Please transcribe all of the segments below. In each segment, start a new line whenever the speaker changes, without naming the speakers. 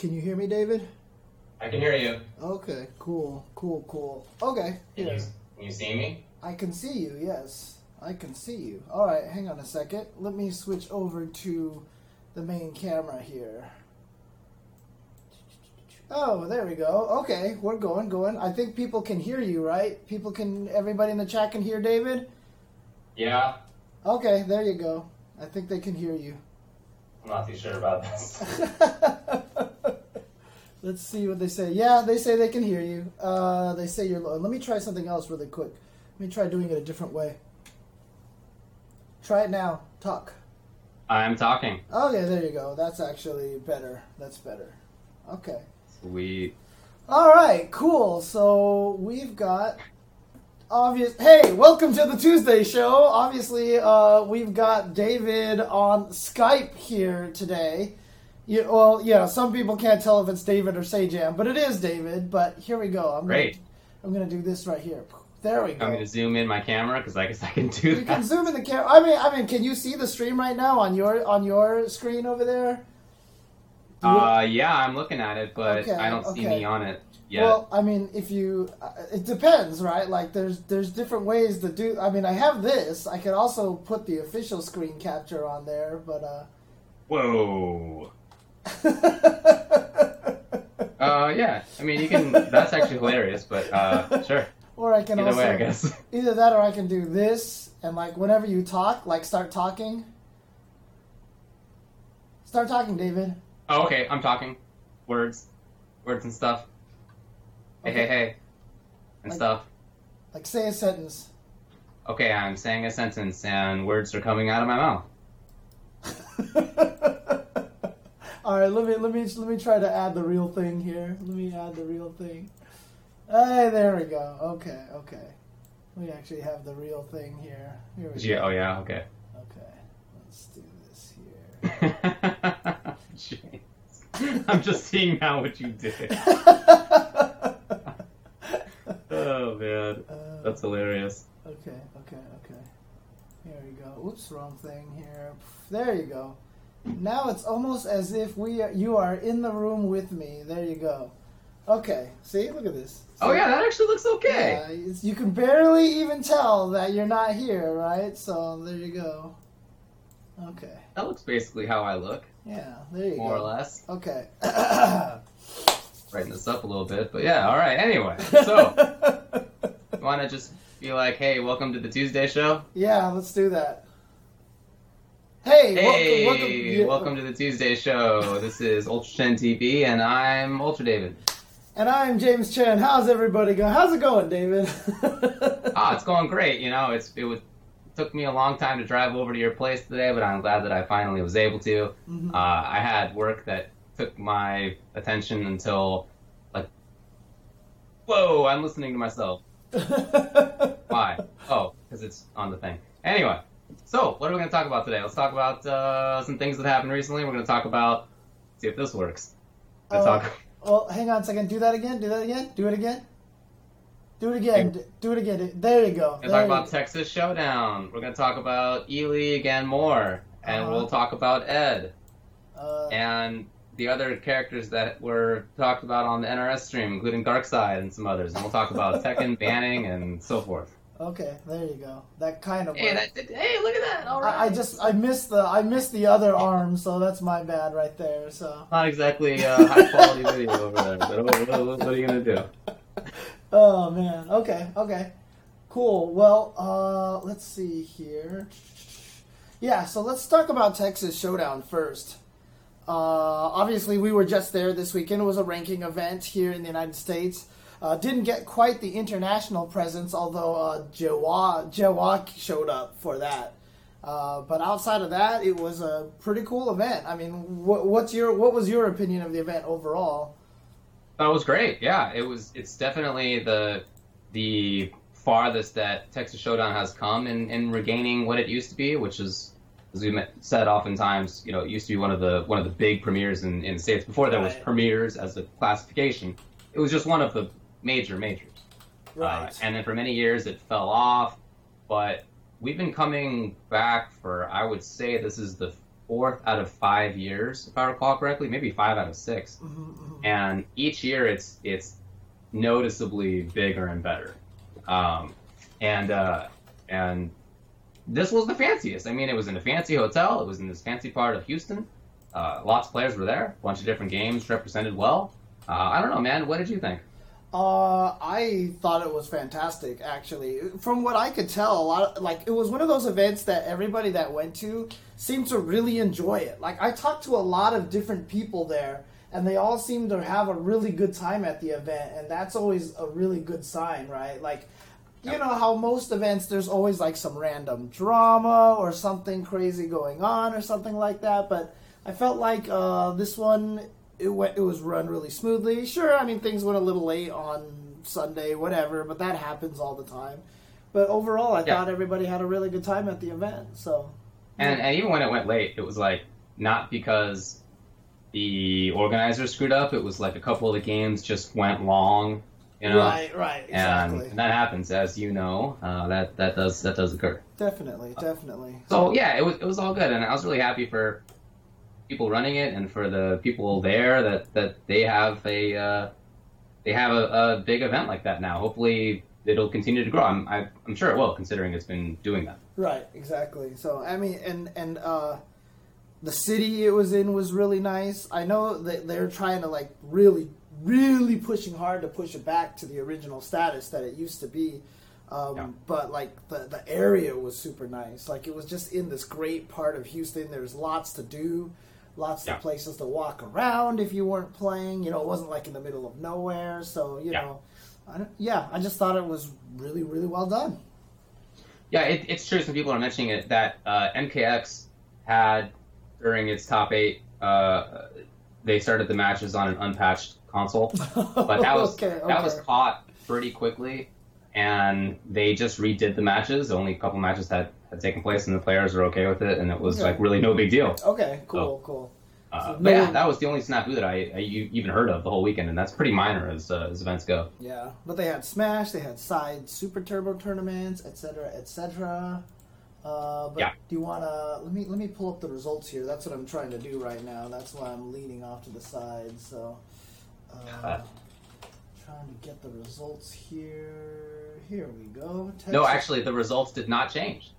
Can you hear me, David?
I can hear you.
Okay, cool, cool, cool. Okay,
Can you, can you see me?
I can see you, yes. I can see you. All right, hang on a second. Let me switch over to the main camera here. Oh, there we go. Okay, we're going, going. I think people can hear you, right? People can, everybody in the chat can hear David?
Yeah.
Okay, there you go. I think they can hear you.
I'm not too sure about this.
Let's see what they say. Yeah, they say they can hear you. Uh, they say you're low. Let me try something else really quick. Let me try doing it a different way. Try it now. Talk.
I'm talking.
Okay, there you go. That's actually better. That's better. Okay.
Sweet.
All right, cool. So we've got obvious. Hey, welcome to the Tuesday show. Obviously, uh, we've got David on Skype here today. You, well, yeah, some people can't tell if it's David or Sajam, but it is David. But here we go. I'm
Great.
Gonna, I'm gonna do this right here. There we go.
I'm going to zoom in my camera because I guess I can do
You
that.
can zoom in the camera. I mean, I mean, can you see the stream right now on your on your screen over there? You-
Uh, yeah, I'm looking at it, but
Okay,
I don't see
okay.
me on it yet.
Well, I mean, if you, uh, it depends, right? Like, there's there's different ways to do. I mean, I have this. I could also put the official screen capture on there, but uh.
Whoa.
uh.
Yeah. I mean, you can. That's actually hilarious, but uh, sure.
or I can
Either
also
way, I guess.
either that or I can do this and like whenever you talk, like start talking. Start talking, David.
Oh, okay. I'm talking. Words, words and stuff. Hey,
Okay.
hey, hey, and
Like-
stuff.
Like say a sentence.
Okay, I'm saying a sentence, and words are coming out of my mouth.
All right, let me let me let me try to add the real thing here. Let me add the real thing. Hey, there we go. Okay, okay. We actually have the real thing here. Here we
Yeah.
go.
Oh, yeah. Okay.
Okay, let's do this here.
Jeez. I'm just seeing now what you did. Oh man,
Uh,
that's hilarious.
okay, okay, okay. Here we go. Oops, wrong thing here. There you go. Now it's almost as if we are, you are in the room with me. There you go. Okay, see, look at this.
Oh yeah, that actually looks okay.
Yeah, you can barely even tell that you're not here, right? So there you go. Okay.
That looks basically how I look,
Yeah, there you
more
go.
More or less.
Okay.
Brighten this up a little bit, but yeah. All right. Anyway, so you want to just be like, "Hey, welcome to the Tuesday show."
yeah, let's do that. Hey,
Hey,
welcome, welcome, yeah,
welcome to the Tuesday show. This is Ultra Chen TV, and I'm Ultra David.
And I'm James Chen. How's everybody going? How's it going, David?
Ah, it's going great. You know, it's it was took me a long time to drive over to your place today, but I'm glad that I finally was able to.
Mhm.
Uh, I had work that took my attention until like, whoa, I'm listening to myself. Why? Oh, because it's on the thing. Anyway, so what are we going to talk about today? Let's talk about uh, some things that happened recently. We're going to talk about see if this works. Let's
Uh,
talk.
well, hang on a second. Do that again. Do that again. Do it again. Do it again. Do it again. There you go.
We're going to talk about Texas Showdown. We're going to talk about E League and more, and
Uh-huh.
we'll talk about Ed.
Uh,
and the other characters that were talked about on the NRS stream, including Darkseid and some others. And we'll talk about Tekken banning and so forth.
Okay, there you go. That kind of.
Hey,
worked.
that, hey, look at that! All right.
I, I just I missed the I missed the other arm, so that's my bad right there. So.
not exactly uh, high quality video over there, but what, what, what are you gonna do?
Oh man. Okay. Okay. Cool. Well, uh, let's see here. Yeah. So let's talk about Texas Showdown first. Uh, obviously, we were just there this weekend. It was a ranking event here in the United States. Uh, didn't get quite the international presence, although uh, Jawa Jawa showed up for that. Uh, but outside of that, it was a pretty cool event. I mean, what, what's your what was your opinion of the event overall?
That was great. Yeah, it was. It's definitely the the farthest that Texas Showdown has come in, in regaining what it used to be, which is, as we said oftentimes, you know, it used to be one of the one of the big premieres in, in the states. Before there was premieres as a classification, it was just one of the major majors.
Right.
Uh, and then for many years it fell off, but we've been coming back for I would say this is the fourth out of five years, if I recall correctly, maybe five out of 6
Mm-hmm,
And each year, it's it's noticeably bigger and better. Um, and uh, and this was the fanciest. I mean, it was in a fancy hotel. It was in this fancy part of Houston. Uh, lots of players were there. A bunch of different games represented well. Uh, I don't know, man. What did you think?
Uh, I thought it was fantastic. Actually, from what I could tell, a lot of, like it was one of those events that everybody that went to seemed to really enjoy it. Like I talked to a lot of different people there, and they all seemed to have a really good time at the event, and that's always a really good sign, right? Like. You know how most events there's always like some random drama or something crazy going on or something like that, but I felt like uh, this one it went it was run really smoothly. Sure, I mean things went a little late on Sunday, whatever, but that happens all the time. But overall, I
Yeah.
thought everybody had a really good time at the event. So
And, and even when it went late, it was like not because the organizers screwed up. It was like a couple of the games just went long, you know.
right, right, exactly,
And that happens, as you know. Uh, that that does that does occur.
definitely, definitely.
So yeah, it was it was all good, and I was really happy for people running it and for the people there that that they have a uh, they have a, a big event like that now. Hopefully, it'll continue to grow. I'm I, I'm sure it will, considering it's been doing that.
Right, exactly. So I mean, and and uh, the city it was in was really nice. I know that they're trying to like really, really pushing hard to push it back to the original status that it used to be. Um,
Yeah.
But like the the area was super nice. Like it was just in this great part of Houston. There's lots to do, lots
Yeah.
of places to walk around if you weren't playing. You know, it wasn't like in the middle of nowhere. So you
Yeah.
know, I yeah, I just thought it was really, really well done.
Yeah, it, it's true. Some people are mentioning it that uh, MKX had during its top eight. Uh, they started the matches on an unpatched console, but that was
okay,
that was caught pretty quickly, and they just redid the matches. Only a couple matches had, had taken place, and the players were okay with it, and it was
Okay.
like really no big deal.
Okay, cool,
Oh.
cool.
Uh,
So
but yeah, that was the only snafu that I even heard of the whole weekend, and that's pretty minor as uh, as events go.
Yeah, but they had Smash, they had side Super Turbo tournaments, etc., etc. Uh, but
Yeah.
do you want to let me let me pull up the results here? That's what I'm trying to do right now. That's why I'm leaning off to the side. So, uh,
Uh.
trying to get the results here. Here we go.
No, actually, the results did not change.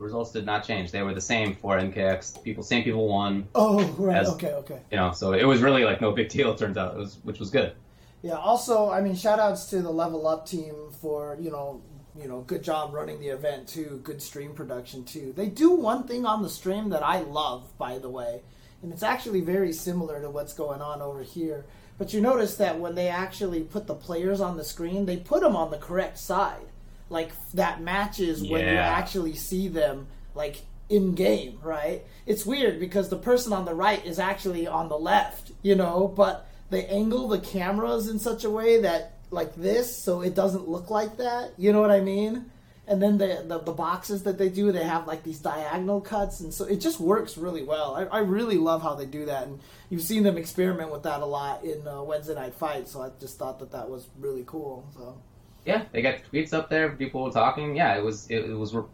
The results did not change. They were the same for MKX. People, same people won.
Oh, right.
as-
okay, okay.
You know, so it was really like no big deal. It turns out, it was, which was good.
Yeah. Also, I mean, shout outs to the Level Up team for you know, you know, good job running the event too. Good stream production too. They do one thing on the stream that I love, by the way, and it's actually very similar to what's going on over here. But you notice that when they actually put the players on the screen, they put them on the correct side. Like that matches when you actually see them like in game, right? It's weird because the person on the right is actually on the left, you know, but they angle the cameras in such a way that like this so it doesn't look like that. You know what I mean? And then the, the the boxes that they do, they have like these diagonal cuts, and so it just works really well. I, I really love how they do that, and you've seen them experiment with that a lot in uh, Wednesday Night Fight. So I just thought that that was really cool. So
Yeah, they got tweets up there. People were talking. Yeah, it was it, it was a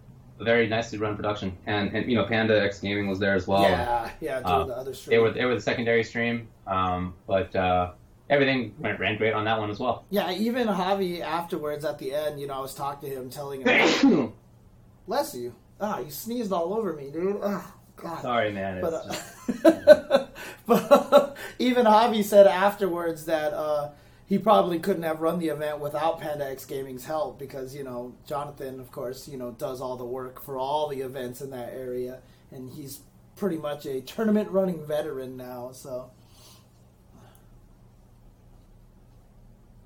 very nicely run production, and and you know Panda X Gaming was there as well.
yeah, yeah, doing
uh,
the other stream.
They were they were the secondary stream, um, but uh, everything went ran great on that one as well.
Yeah, even Javi afterwards at the end, you know, I was talking to him, telling him, "Bless you." Ah, you sneezed all over me, dude. Oh, God.
Sorry, man. It's
But,
just,
uh, but even Javi said afterwards that uh, he probably couldn't have run the event without Panda X Gaming's help because you know Jonathan, of course, you know does all the work for all the events in that area, and he's pretty much a tournament running veteran now. So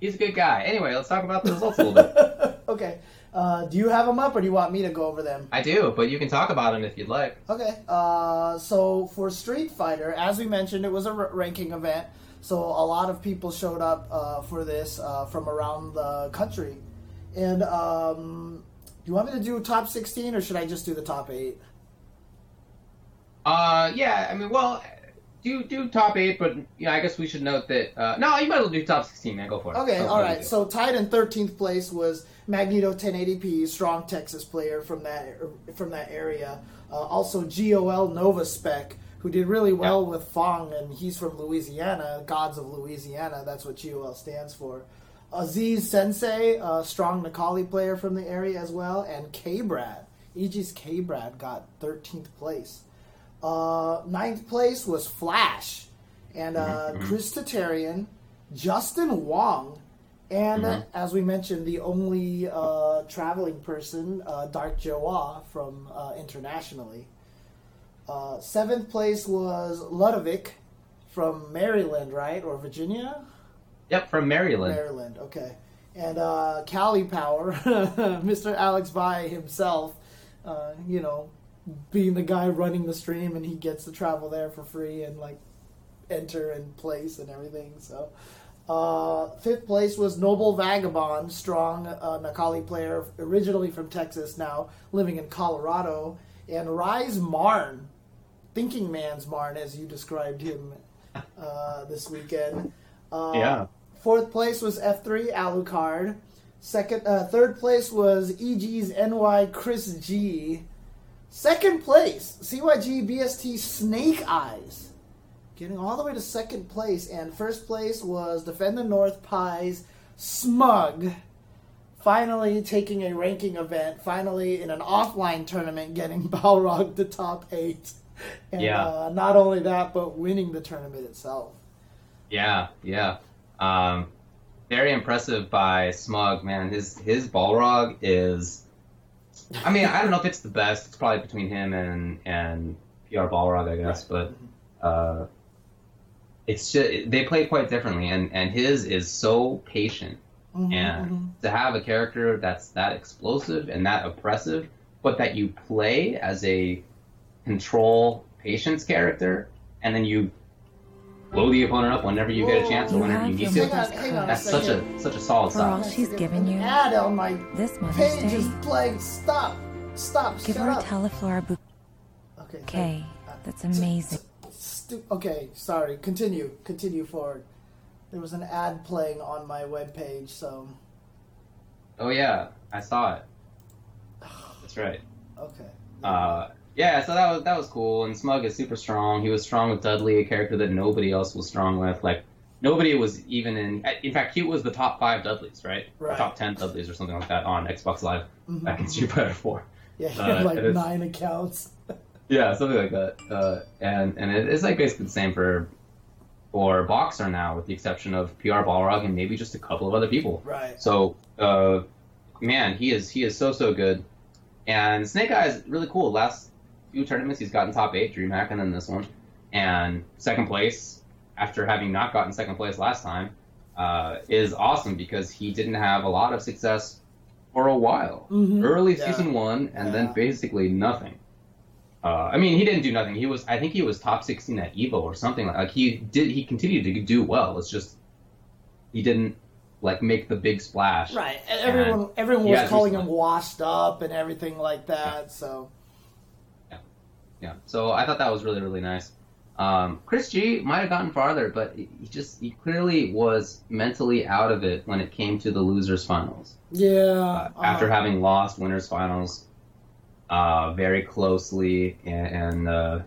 he's a good guy. Anyway, let's talk about the results a little bit.
okay, uh, do you have them up, or do you want me to go over them?
I do, but you can talk about them if you'd like.
Okay, uh, so for Street Fighter, as we mentioned, it was a r- ranking event, so a lot of people showed up uh, for this uh, from around the country. And um, do you want me to do top 16 or should I just do the top 8?
Uh, yeah. I mean, well, do do top eight, but yeah, I guess we should note that. Uh, no, you might as well do top sixteen, man. Go for it.
Okay,
That's
all right. So tied in 13th place was Magneto 1080p, strong Texas player from that from that area. Uh, also, GOL Nova Spec who did really well with Fong, and he's from Louisiana, Gods of Louisiana. That's what GOL stands for. Aziz Sensei, a strong Necalli player from the area as well, and K Brad. Aegis K Brad got 13th place. Uh, ninth place was Flash, and uh, Chris Tatarian, Justin Wong, and uh, as we mentioned, the only uh, traveling person, uh, Dark Joa from uh, internationally. Uh, seventh place was Ludovic from Maryland, right? Or Virginia?
Yep, from Maryland.
Maryland, okay. And uh, Cali Power, Mr. Alex Valle himself, uh, you know, being the guy running the stream, and he gets to travel there for free and like enter and place and everything. So, uh, fifth place was Noble Vagabond, strong uh, Necalli player, originally from Texas, now living in Colorado, and Rise Marn, Thinking Man's Marn, as you described him uh, this weekend. Uh,
Yeah.
Fourth place was F3 Alucard. Second, uh, third place was EG's NY Chris G. Second place, CYG BST Snake Eyes. Getting all the way to second place. And first place was Defend the North Pies Smug. Finally taking a ranking event. Finally in an offline tournament getting Balrog to top eight. And
Yeah.
uh, not only that, but winning the tournament itself.
Yeah, yeah. Um, very impressive by Smug, man. His his Balrog is. I mean, I don't know if it's the best. It's probably between him and and PR Balrog, I guess. But uh, it's just they play quite differently, and and his is so patient.
Mhm,
and
mhm.
to have a character that's that explosive and that oppressive, but that you play as a control patience character, and then you blow the opponent up whenever you get a chance or
You
whenever you
have
need
your
to.
Hang on, hang on a
That's such
second.
a such a solid
For all
style.
she's given you
Ad on my
this Mother's
page
Day,
is playing. Stop. Stop.
give
shut
her a
up.
Teleflora
Okay.
bouquet. That's amazing.
Stu- okay, sorry. Continue. Continue forward. There was an ad playing on my webpage, so
Oh yeah, I saw it. That's right.
okay.
Uh, yeah, so that was that was cool. And Smug is super strong. He was strong with Dudley, a character that nobody else was strong with. Like nobody was even in. In fact, he was the top five Dudleys, right? Or
Right.
top ten Dudleys or something like that on Xbox Live
Mhm.
back in Street Fighter Four.
Yeah, he
uh,
had like nine accounts.
Yeah, something like that. Uh, and and it, it's like basically the same for for Boxer now, with the exception of PR Balrog and maybe just a couple of other people.
Right.
So, uh, man, he is he is so so good. And Snake Eyes really cool. Last few tournaments, he's gotten top eight, DreamHack, and then this one, and second place after having not gotten second place last time uh, is awesome because he didn't have a lot of success for a while.
Mhm.
Early
Yeah.
season one, and
Yeah.
then basically nothing. Uh, I mean, he didn't do nothing. He was, I think, he was top sixteen at Evo or something like. Like he did, he continued to do well. It's just he didn't like make the big splash.
Right. And everyone everyone was calling him washed up and everything like that. So
Yeah. So I thought that was really really nice. Um, Chris G might have gotten farther, but he just he clearly was mentally out of it when it came to the losers finals.
yeah.
Uh, after
uh,
having lost winners finals uh, very closely and, and uh,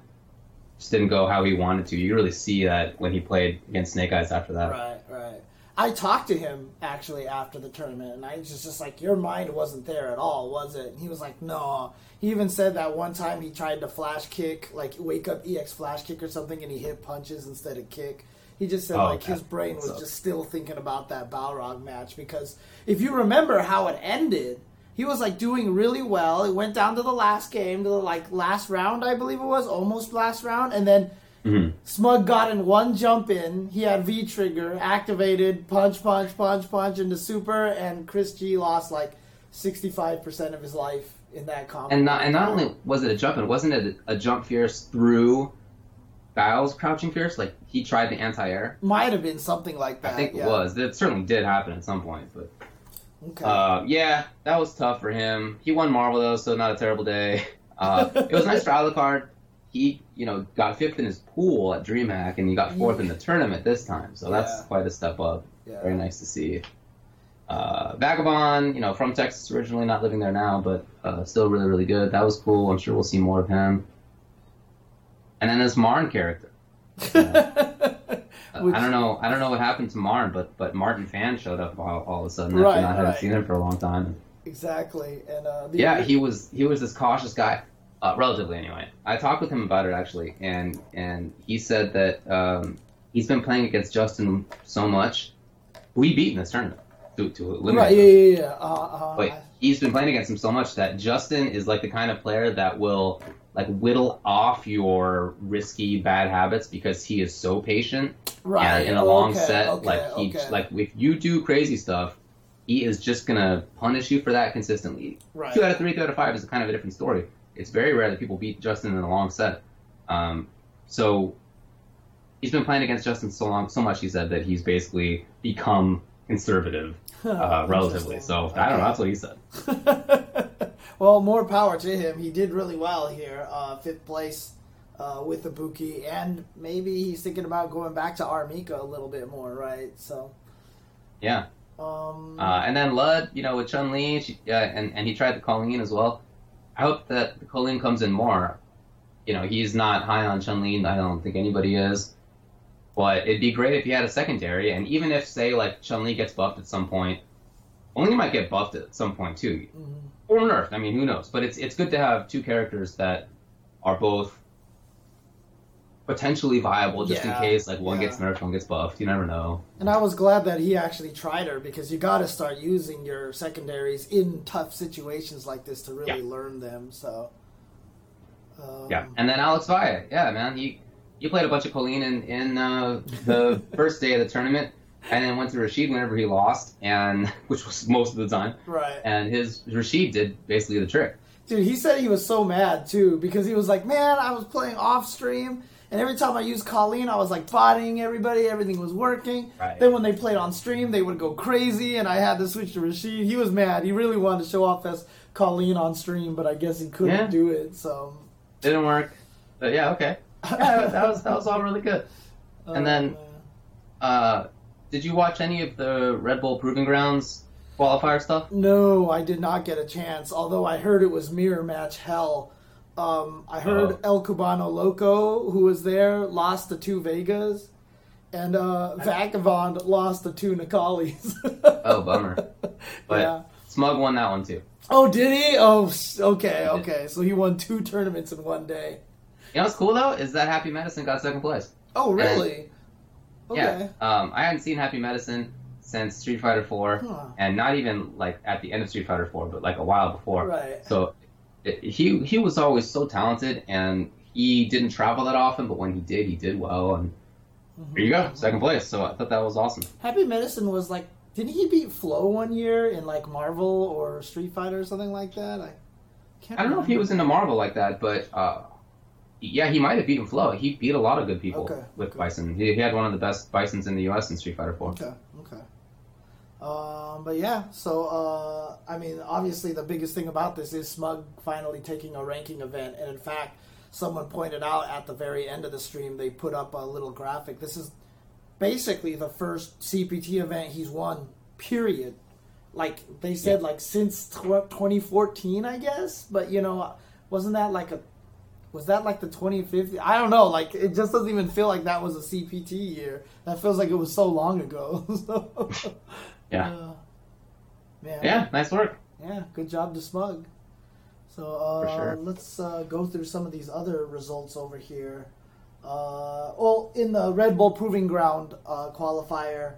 just didn't go how he wanted to. You really see that when he played against Snake Eyes after that.
Right, right. I talked to him actually after the tournament, and I was just, just like, "Your mind wasn't there at all, was it?" And he was like, "No." He even said that one time he tried to flash kick, like wake up EX flash kick or something, and he hit punches instead of kick. He just said
Oh,
like his brain was
sucks.
just still thinking about that Balrog match because if you remember how it ended, he was like doing really well. It went down to the last game, to the like last round, I believe it was, almost last round, and then
Mhm.
Smug got in one jump in. He had V trigger activated, punch, punch, punch, punch into super, and Chris G lost like sixty five percent of his life in that combo.
And not and not only was it a jump, it wasn't it a jump fierce through Guile's crouching fierce. Like he tried the anti air.
might have been something like that.
I think
yeah.
it was. It certainly did happen at some point, but
Okay.
Uh, yeah, that was tough for him. He won Marvel though, so not a terrible day. Uh, it was nice for Alucard. He, you know, got fifth in his pool at DreamHack, and he got fourth in the tournament this time. So that's
Yeah.
quite a step up.
Yeah.
Very nice to see. Uh, Vagabond, you know, from Texas originally, not living there now, but uh, still really, really good. That was cool. I'm sure we'll see more of him. And then this Marn character. Uh, I don't know. I don't know what happened to Marn, but but Martin Fan showed up all, all of a sudden after
Right,
not having
right.
seen him for a long time.
exactly. And uh,
Yeah, he was he was this cautious guy, uh, relatively anyway. I talked with him about it actually, and and he said that um, he's been playing against Justin so much. We beat in this tournament to to eliminate.
right.
him.
Yeah, yeah, yeah. Uh, uh,
But he's been playing against him so much that Justin is like the kind of player that will like whittle off your risky bad habits because he is so patient.
right.
And in a long
okay,
set,
okay,
like he
okay.
like if you do crazy stuff, he is just gonna punish you for that consistently.
right.
Two out of three, two out of five is kind of a different story. It's very rare that people beat Justin in a long set. Um, so he's been playing against Justin so long, so much. He said that he's basically become conservative, uh, relatively. So I don't know. That's what he said.
well, more power to him. He did really well here, uh, fifth place uh, with Ibuki, and maybe he's thinking about going back to R. Mika a little bit more, right? So,
Yeah.
um,
Uh, and then Lud, you know, with Chun Li, she, uh, and and he tried the Kolin as well. I hope that Kolin comes in more. You know, he's not high on Chun Li. I don't think anybody is. But it'd be great if he had a secondary, and even if, say, like Chun Li gets buffed at some point, only he might get buffed at some point too,
mhm.
or nerfed. I mean, who knows? But it's it's good to have two characters that are both potentially viable, just
Yeah,
in case like one
yeah.
gets nerfed, one gets buffed. You never know.
and I was glad that he actually tried her because you got to start using your secondaries in tough situations like this to really
Yeah.
learn them. So, um,
Yeah, and then Alex Valle, yeah, man, he he played a bunch of Kolin in in uh, the first day of the tournament, and then went to Rashid whenever he lost, and which was most of the time,
right.
and his Rashid did basically the trick.
Dude, he said he was so mad too because he was like, "Man, I was playing off stream, and every time I used Kolin, I was like botting everybody. Everything was working.
Right.
Then when they played on stream, they would go crazy, and I had to switch to Rashid. He was mad. He really wanted to show off as Kolin on stream, but I guess he couldn't
Yeah.
do it. So,
Didn't work, but yeah, okay, that was that was all really good. And then-
Uh,
did you watch any of the Red Bull Proving Grounds qualifier stuff?
no, I did not get a chance. Although I heard it was mirror match hell. Um, I heard
Oh.
El Cubano Loco, who was there, lost the two Vegas, and uh, Vagabond lost the two Necallis.
Oh, bummer. But
yeah.
Smug won that one too.
Oh, did he? Oh, okay, okay. So he won two tournaments in one day.
You know what's cool though is that Happy Medicine got second place.
Oh, really? Okay.
Yeah. Um, I hadn't seen Happy Medicine since Street Fighter 4,
Huh.
and not even like at the end of Street Fighter 4, but like a while before.
Right.
So he he was always so talented, and he didn't travel that often, but when he did, he did well. And there you go, second place. So I thought that was awesome.
Happy Medicine was like, didn't he beat Flo one year in like Marvel or Street Fighter or something like that? I can't.
I don't know if he was into Marvel like that, but uh, yeah, he might have beaten Flo. He beat a lot of good people
Okay,
with
okay.
Bison. He, he had one of the best Bisons in the U.S. in Street Fighter 4.
Okay. Um, but yeah, so uh, I mean, obviously, the biggest thing about this is Smug finally taking a ranking event, and in fact, someone pointed out at the very end of the stream they put up a little graphic. This is basically the first CPT event he's won. Period. Like they said, like since tw- 2014, I guess. But you know, wasn't that like a was that like the 2050? I don't know. Like it just doesn't even feel like that was a CPT year. That feels like it was so long ago. So,
Yeah.
uh, man,
Yeah, nice work.
yeah, good job to Smug. So uh,
sure.
let's uh, go through some of these other results over here. Uh, well, in the Red Bull Proving Ground uh, qualifier,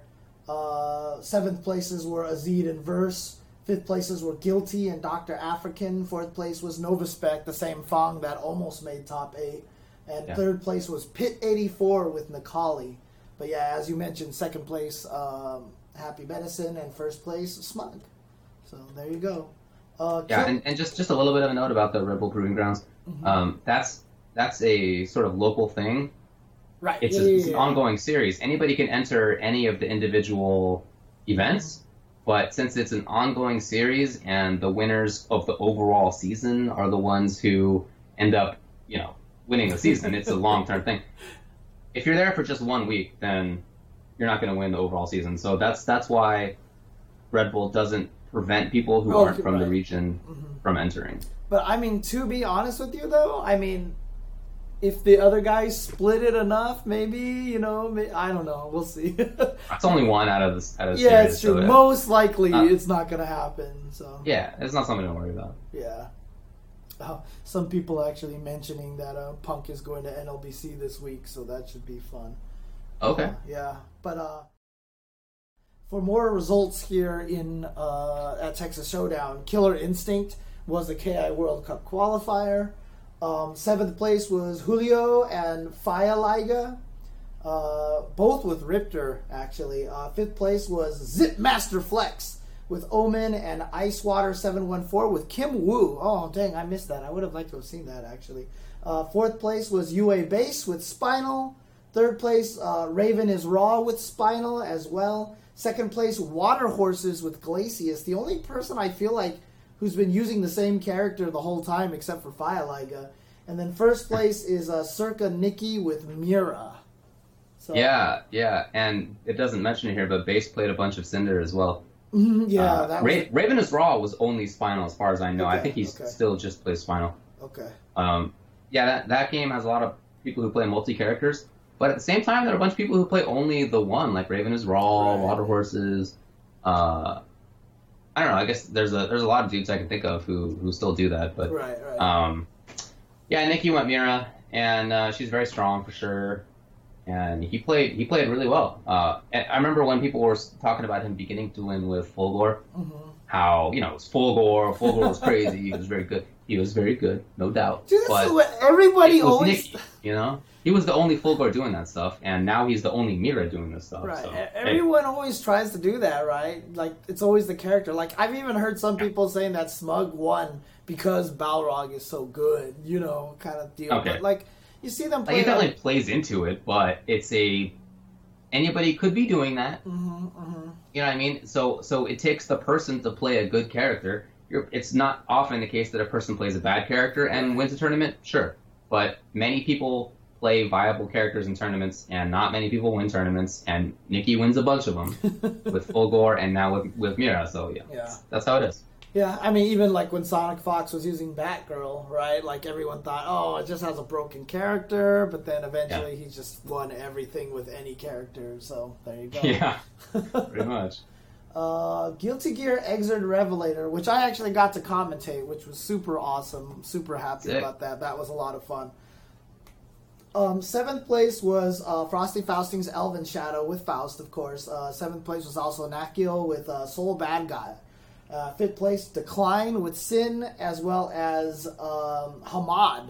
uh, seventh places were Azid and Verse. Fifth places were Guilty and Dr. African. Fourth place was Novaspec, the same Fong that almost made top eight. And
Yeah.
third place was Pit 84 with Necalli. But yeah, as you mentioned, second place, um, Happy Medicine, and first place, Smug. So there you go. Uh,
Yeah,
Kill-
and, and just just a little bit of a note about the Red Bull Proving Grounds.
Mhm.
Um, that's that's a sort of local thing.
right.
It's,
yeah,
a,
yeah,
it's an ongoing series. Anybody can enter any of the individual events, but since it's an ongoing series and the winners of the overall season are the ones who end up, you know, winning the season, it's a long term thing. If you're there for just one week, then you're not going to win the overall season. So that's that's why Red Bull doesn't prevent people who
Oh,
aren't from the
right.
region
Mhm.
from entering.
But I mean, to be honest with you, though, I mean, if the other guys split it enough, maybe you know, may, I don't know. We'll see.
it's only one out of this. Out of the
yeah,
series,
it's true.
so,
Most likely,
Uh,
it's not going to happen. So
yeah, it's not something to worry about.
yeah. Uh, some people actually mentioning that uh, Punk is going to NLBC this week, so that should be fun.
Okay.
Yeah, but uh, for more results here in uh, at Texas Showdown, Killer Instinct was the KI World Cup qualifier. Um, seventh place was Julio and Faya Liga, uh, both with Riptor actually. Uh, fifth place was Zip Master Flex with Omen and Icewater 714 with Kim Wu. Oh, dang, I missed that. I would have liked to have seen that actually. Uh, fourth place was UA Base with Spinal. Third place, uh, Raven is Raw with Spinal as well. Second place, Water Horses with Glacius. The only person I feel like who's been using the same character the whole time except for Fireliga. And then first place is uh, Circa Nikki with Mira. So,
Yeah, yeah, and it doesn't mention it here, but Base played a bunch of Cinder as well.
Mhm, yeah,
Uh,
that
Ra-
was
Raven is Raw was only Spinal as far as I know. I think he's
okay.
still just plays Spinal.
okay.
Um, yeah, that, that game has a lot of people who play multi characters, but at the same time, there are a bunch of people who play only the one, like Raven is Raw,
Right.
Water Horses. Uh, I don't know. I guess there's a there's a lot of dudes I can think of who who still do that, but
Right, right.
um, yeah, Nikki went Mira, and uh, she's very strong for sure. And he played he played really well. Uh, and I remember when people were talking about him beginning to win with Fulgor,
Mhm.
How you know it was Fulgor, Fulgor was crazy, he was very good, he was very good, no doubt.
Dude, this is what everybody
it
always.
Nikki, you know, he was the only Fulgor doing that stuff, and now he's the only Mira doing this stuff.
Right.
So,
E-
hey,
Everyone always tries to do that, right? Like it's always the character. Like I've even heard some people saying that Smug won because Balrog is so good, you know, kind of deal.
Okay.
But like you see them
like
play.
he like... plays into it, but it's a anybody could be doing that.
hmm hmm
You know what I mean? So so it takes the person to play a good character. You're, it's not often the case that a person plays a bad character and wins a tournament, sure. But many people play viable characters in tournaments, and not many people win tournaments. And Nikki wins a bunch of them with Fulgor and now with with Mira. So yeah,
Yeah.
that's how it is.
Yeah, I mean, even like when Sonic Fox was using Batgirl, right? Like everyone thought, oh, it just has a broken character, but then eventually he just won everything with any character. So there you go.
Yeah, pretty much.
Uh, Guilty Gear Xrd Revelator, which I actually got to commentate, which was super awesome. I'm super happy
Sick.
about that. That was a lot of fun. Um, seventh place was uh, Frosty Fausting's Elven Shadow with Faust, of course. Uh, seventh place was also Nakio with uh, Sol Badguy. Uh, fifth place, Decline with Sin, as well as um, Hamad,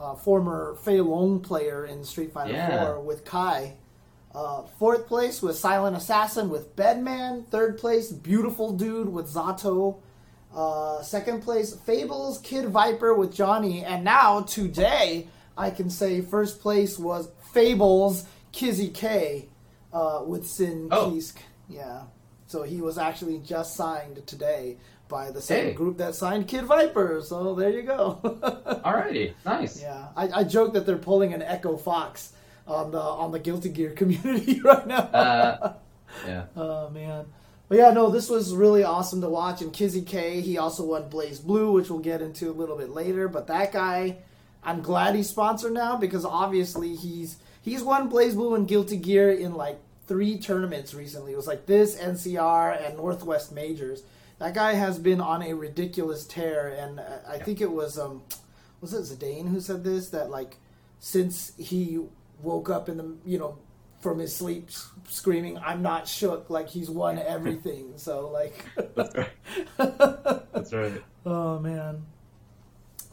uh, former Fei Long player in Street Fighter
Yeah.
4 with Ky. Uh, fourth place was Silent Assassin with Bedman. Third place, Beautiful Dude with Zato. Uh, second place, Fables Kid Viper with Johnny. And now, today, I can say first place was Fables Kizzy K uh, with Sin
Oh.
Kisk. Yeah. So he was actually just signed today by the same
Hey.
group that signed Kid Viper. So there you go.
Alrighty, nice.
Yeah, I, I joke that they're pulling an Echo Fox on the on the Guilty Gear community right now.
Uh, yeah.
oh man, but yeah, no, this was really awesome to watch. And Kizzy K, he also won BlazBlue, which we'll get into a little bit later. But that guy, I'm glad he's sponsored now because obviously he's he's won BlazBlue and Guilty Gear in like three tournaments recently. It was like this NCR and Northwest Majors. That guy has been on a ridiculous tear, and I think it was um, was it Zidane who said this that like since he woke up in the you know from his sleep screaming i'm not shook like he's won everything so like
That's right. That's right.
oh man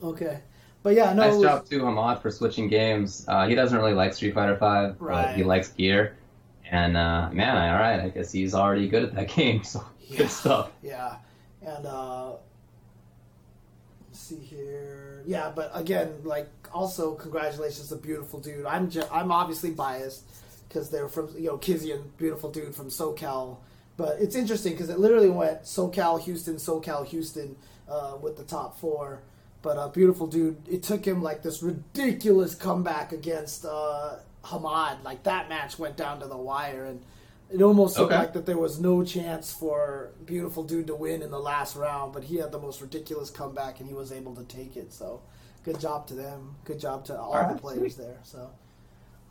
okay but yeah no it
nice
was-
job to Hamad for switching games. Uh, he doesn't really like Street Fighter Five, but he likes Gear. And uh, man, all right, I guess he's already good at that game. So
Yeah.
good stuff.
yeah and uh let's see here yeah but again like also congratulations to beautiful dude i'm ju- i'm obviously biased because they're from you know kizzy and beautiful dude from socal but it's interesting because it literally went socal houston socal houston uh, with the top four but uh, beautiful dude it took him like this ridiculous comeback against uh, hamad like that match went down to the wire and it almost looked
Okay.
like that there was no chance for beautiful dude to win in the last round but he had the most ridiculous comeback and he was able to take it so good job to them. Good job to all
Alright,
the players there. So,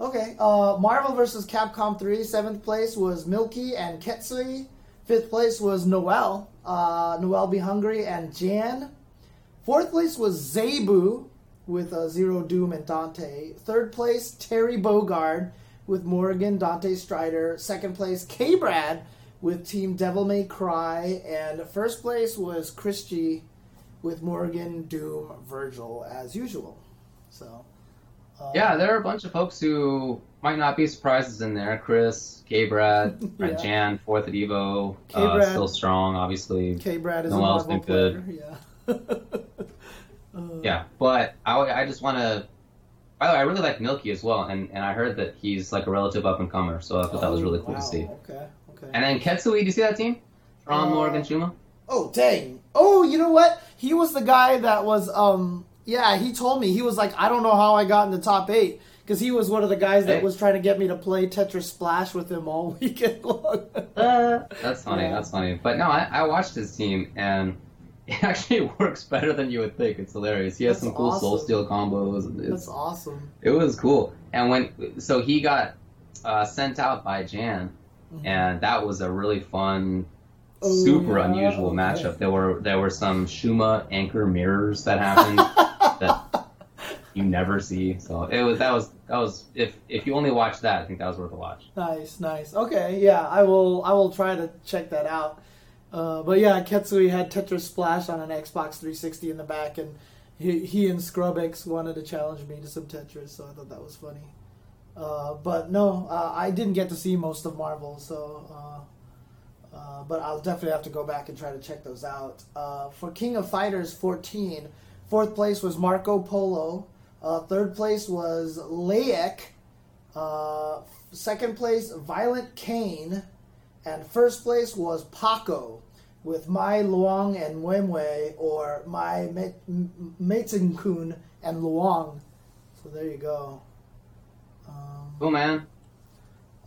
okay. Uh, Marvel versus Capcom 3, seventh place was Milky and Ketsui. Fifth place was Noel. Uh, Noel Be Hungry and Jan. Fourth place was Zabu with uh, Zero Doom and Dante. Third place, Terry Bogard with Morrigan, Dante Strider. Second place, K Brad with Team Devil May Cry. And first place was Chris G with Morrigan, Doom, Vergil, as usual. So, uh,
Yeah, there are a bunch of folks who might not be surprises in there. Chris, K Brad,
Yeah.
Jan, Fourth at Evo, uh, still strong, obviously.
K Brad is
Noel's
a
been good.
player. Yeah. Uh,
Yeah, but I, I just want to. By the way, I really like Milky as well, and, and I heard that he's like a relative up and comer, so I thought that was really cool
wow.
to see.
Okay, okay.
And then Ketsui, do you see that team? Ron,
Uh,
Morrigan, Shuma?
Oh dang! Oh, you know what? He was the guy that was. Um, yeah, he told me he was like, I don't know how I got in the top eight because he was one of the guys that
Hey.
was trying to get me to play Tetris Splash with him all weekend long.
Uh, that's funny.
Yeah.
That's funny. But no, I, I watched his team, and it actually works better than you would think. It's hilarious. He has
That's
some cool Soul. Steel combos. and
That's awesome.
it was cool. And when so he got uh, sent out by Jan,
Mhm.
and that was a really fun,
Oh,
super
yeah,
unusual
okay.
matchup. There were there were some Shuma anchor mirrors that happened that you never see. So it was that was that was if if you only watch that, I think that was worth a watch.
Nice, nice. Okay, yeah, I will. I will try to check that out. Uh, but yeah, Ketsui had Tetris Splash on an Xbox 360 in the back, and he, he and Scrubx wanted to challenge me to some Tetris, so I thought that was funny. Uh, but no, uh, I didn't get to see most of Marvel, so. Uh, uh, but I'll definitely have to go back and try to check those out. Uh, for King of Fighters 14, fourth place was Marco Polo. Third place was Laek. Second place, Violent Kane. And first place was Paco with Mai Luong and Mwemwe or Mai Me- M- Meitenkun and Luong. So there you go. Um,
Cool man.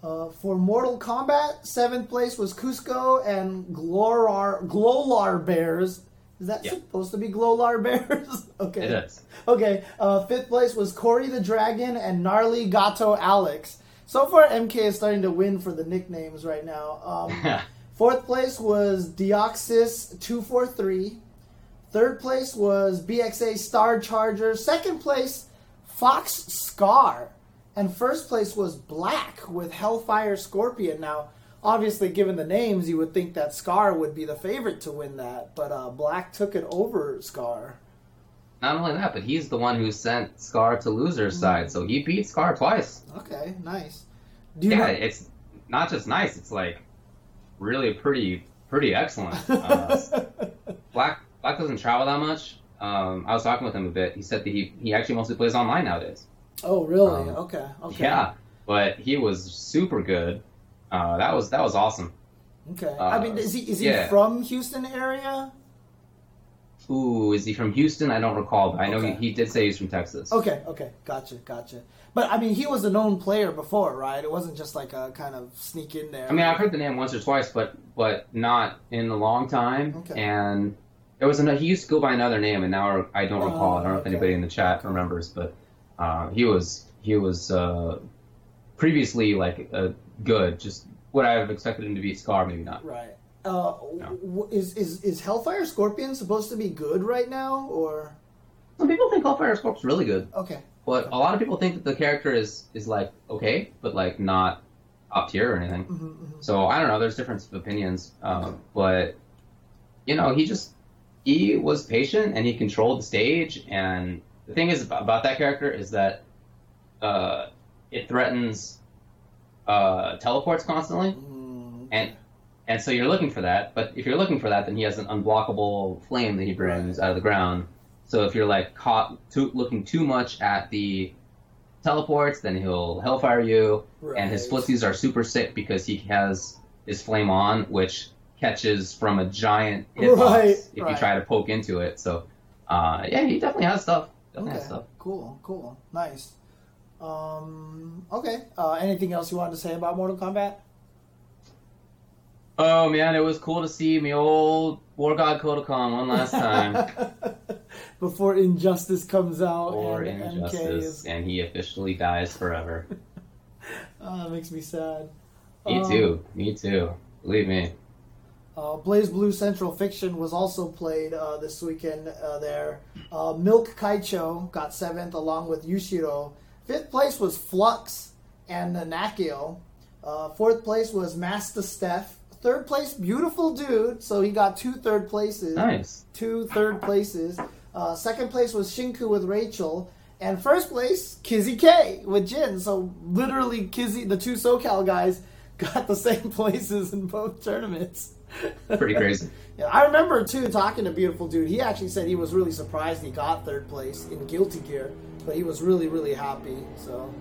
uh, for Mortal Kombat, seventh place was Cusco and Glorar Glolar Bears. Is that
Yeah.
supposed to be Glolar Bears? okay.
It is.
Okay. Uh, fifth place was Cory the Dragon and Gnarly Gato Alex. So far, MK is starting to win for the nicknames right now. Um, fourth place was Deoxys two four three. Third place was BXA Star Charger. Second place, Fox Scar. And first place was Black with Hellfire Scorpion. Now, obviously, given the names, you would think that Scar would be the favorite to win that, but uh, Black took it over Scar.
Not only that, but he's the one who sent Scar to loser's side, so he beat Scar twice.
Okay, nice.
Yeah, it's not just nice; it's like really pretty, pretty excellent. Uh, Black Black doesn't travel that much. Um, I was talking with him a bit. He said that he he actually mostly plays online nowadays.
oh, really?
um,
okay, okay.
Yeah, but he was super good. Uh, that was that was awesome.
Okay.
Uh,
I mean, is he is he
yeah.
from Houston area?
Ooh, is he from Houston? I don't recall, but I know
Okay.
he, he did say he's from Texas.
Okay, okay, gotcha, gotcha. But I mean, he was a known player before, right? It wasn't just like a kind of sneak in there.
I mean, I've heard the name once or twice, but but not in a long time.
Okay.
And there was an, he used to go by another name, and now I don't
Oh,
recall. I don't know if anybody in the chat remembers, but uh, he was he was uh, previously like uh, good. Just what I have expected him to be. Scar, maybe not.
Right. Uh, w- is is is Hellfire Scorpion supposed to be good right now, or
Some people think Hellfire Scorpion's really good,
okay?
But a lot of people think that the character is is like okay, but like not up tier or anything.
hmm hmm
So I don't know. There's difference of opinions, um, but you know, he just he was patient and he controlled the stage. And the thing is about, about that character is that uh, it threatens uh, teleports constantly,
Mm,
and and so you're looking for that. But if you're looking for that, then he has an unblockable flame that he brings out of the ground. So if you're like caught too, looking too much at the teleports, then he'll hellfire you and his
right.
footsies are super sick because he has his flame on, which catches from a giant hitbox
Right,
if you try to poke into it. So, uh, yeah, he definitely has stuff. Definitely
Okay,
has stuff.
cool, cool, nice. Um, okay. Uh, anything else you wanted to say about Mortal Kombat?
Oh man, it was cool to see me old War God Kotal Kahn one last time
Before Injustice comes out
for
and
Injustice,
is.
and he officially dies forever.
Oh, it makes me sad.
Me
Um,
too. Me too. Believe me.
Uh, BlazBlue Central Fiction was also played uh, this weekend uh, there. Uh, Milk Kaicho got seventh along with Yushiro. Fifth place was Flux and Nakio. Uh, fourth place was Master Steph. Third place, Beautiful Dude. So he got two third places.
Nice.
Two third places. Uh, second place was Shinku with Rachel. And first place, Kizzy K with Jin. So literally, Kizzy, the two SoCal guys, got the same places in both tournaments.
Pretty crazy.
Yeah, I remember too talking to Beautiful Dude. He actually said he was really surprised he got third place in Guilty Gear, but he was really really happy. So,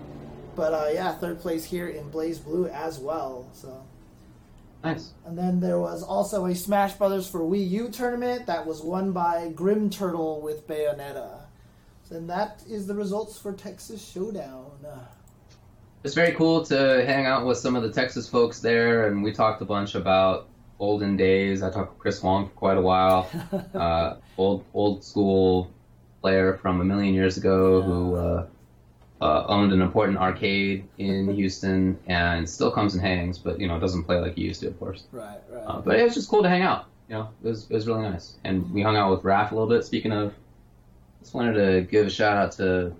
but uh, yeah, third place here in BlazBlue as well. So,
Nice.
and then there was also a Smash Brothers for Wii U tournament that was won by Grim Turtle with Bayonetta. And that is the results for Texas Showdown.
It's very cool to hang out with some of the Texas folks there, and we talked a bunch about olden days. I talked with Chris Wong for quite a while, uh, old old school player from a million years ago who uh, uh, owned an important arcade in Houston and still comes and hangs, but you know it doesn't play like he used to, of course.
Right, right.
Uh, but it was just cool to hang out. You know, it was it was really nice, and we hung out with Raph a little bit. Speaking of, just wanted to give a shout out to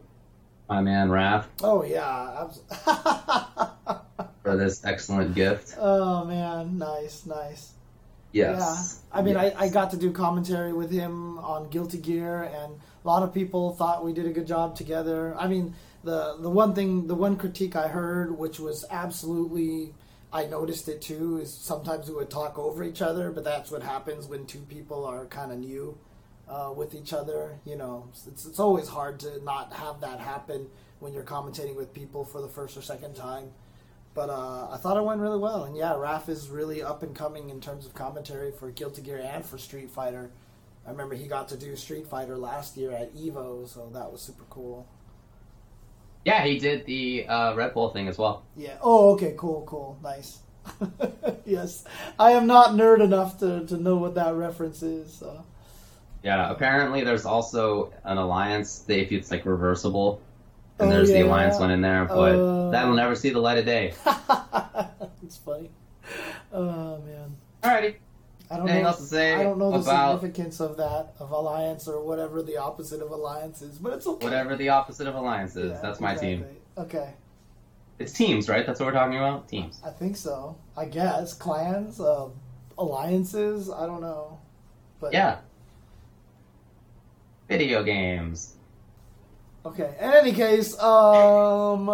my man Raph
oh yeah.
for this excellent gift.
oh man, nice, nice.
Yes.
Yeah, I mean,
Yes.
I, I got to do commentary with him on Guilty Gear, and a lot of people thought we did a good job together. I mean, the the one thing, the one critique I heard, which was absolutely, I noticed it too, is sometimes we would talk over each other, but that's what happens when two people are kind of new uh, with each other. You know, it's it's always hard to not have that happen when you're commentating with people for the first or second time. But uh, I thought it went really well, and yeah, Raph is really up and coming in terms of commentary for Guilty Gear and for Street Fighter. I remember he got to do Street Fighter last year at Evo, so that was super cool.
Yeah, he did the uh, Red Bull thing as well.
Yeah. Oh, okay. Cool. Cool. Nice. yes, I am not nerd enough to, to know what that reference is. So.
Yeah, apparently there's also an alliance that if it's like reversible, and
Oh,
there's the
yeah.
alliance one in there, but
Uh.
that'll never see the light of day.
it's funny. Oh man.
Alrighty.
I don't
Anything
know.
else to say
I don't know the
about-
significance of that of alliance or whatever the opposite of alliance is, but it's okay.
Whatever the opposite of alliance is,
Yeah,
that's my team.
Okay,
It's teams, right? That's what we're talking about? Teams.
I think so. I guess clans, uh, alliances. I don't know, but
Yeah. Video games.
Okay. In any case, um,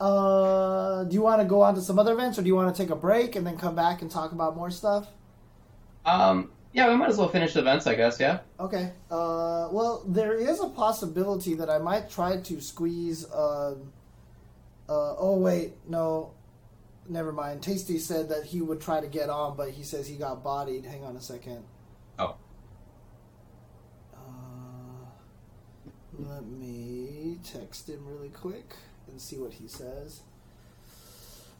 uh, do you want to go on to some other events, or do you want to take a break and then come back and talk about more stuff?
Um, yeah, we might as well finish the events, I guess, yeah?
Okay. Uh, well, there is a possibility that I might try to squeeze. Uh, uh, oh wait, no, never mind. Tasty said that he would try to get on, but he says he got bodied. Hang on a second.
Oh.
Uh, let me text him really quick and see what he says.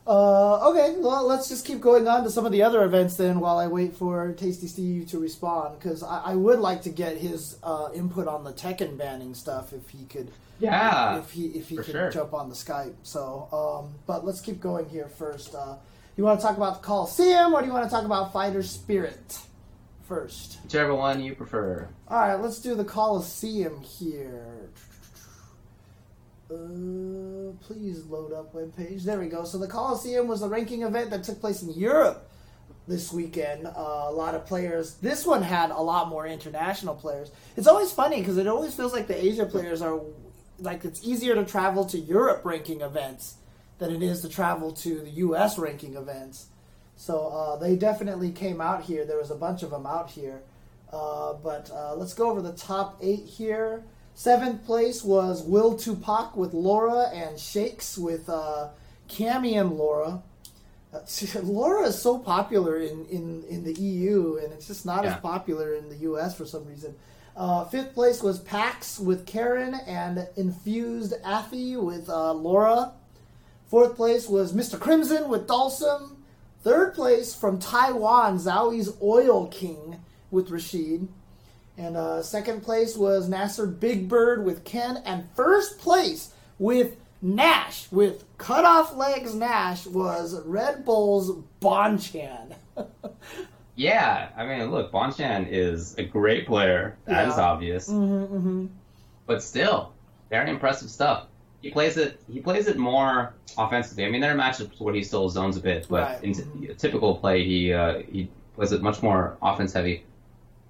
Uh, okay, well, let's just keep going on to some of the other events then while I wait for Tasty Steve to respond because I, I would like to get his uh, input on the Tekken banning stuff if he could.
Yeah.
if he if he could
sure.
jump on the Skype. So, um, but let's keep going here first. Uh, you want to talk about the Coliseum or do you want to talk about Fighter Spirit first?
Whichever one you prefer.
All right, let's do the Coliseum here. Uh, please load up webpage. There we go. So the Coliseum was a ranking event that took place in Europe this weekend. Uh, a lot of players. This one had a lot more international players. It's always funny because it always feels like the Asia players are like it's easier to travel to Europe ranking events than it is to travel to the U.S. ranking events. So uh, they definitely came out here. There was a bunch of them out here. Uh, but uh, let's go over the top eight here. Seventh place was Will Tupac with Laura and Shakes with uh, Cammy and Laura. Uh, Laura is so popular in, in, in the EU, and it's just not
Yeah.
as popular in the US for some reason. Uh, fifth place was Pax with Karin and Infused Affy with uh, Laura. Fourth place was Mr. Crimson with Dhalsim. Third place from Taiwan, Zhou's Oil King with Rashid. And uh, second place was Nasser Big Bird with Ken. And first place with Nash, with cut off legs Nash, was Red Bull's Bonchan.
Yeah, I mean, look, Bonchan is a great player. That is
Yeah.
obvious.
mm-hmm.
But still, very impressive stuff. He plays it. He plays it more offensively. I mean, there are matchups where he still zones a bit, but
Right.
in t- typical play, he uh, he plays it much more offense heavy.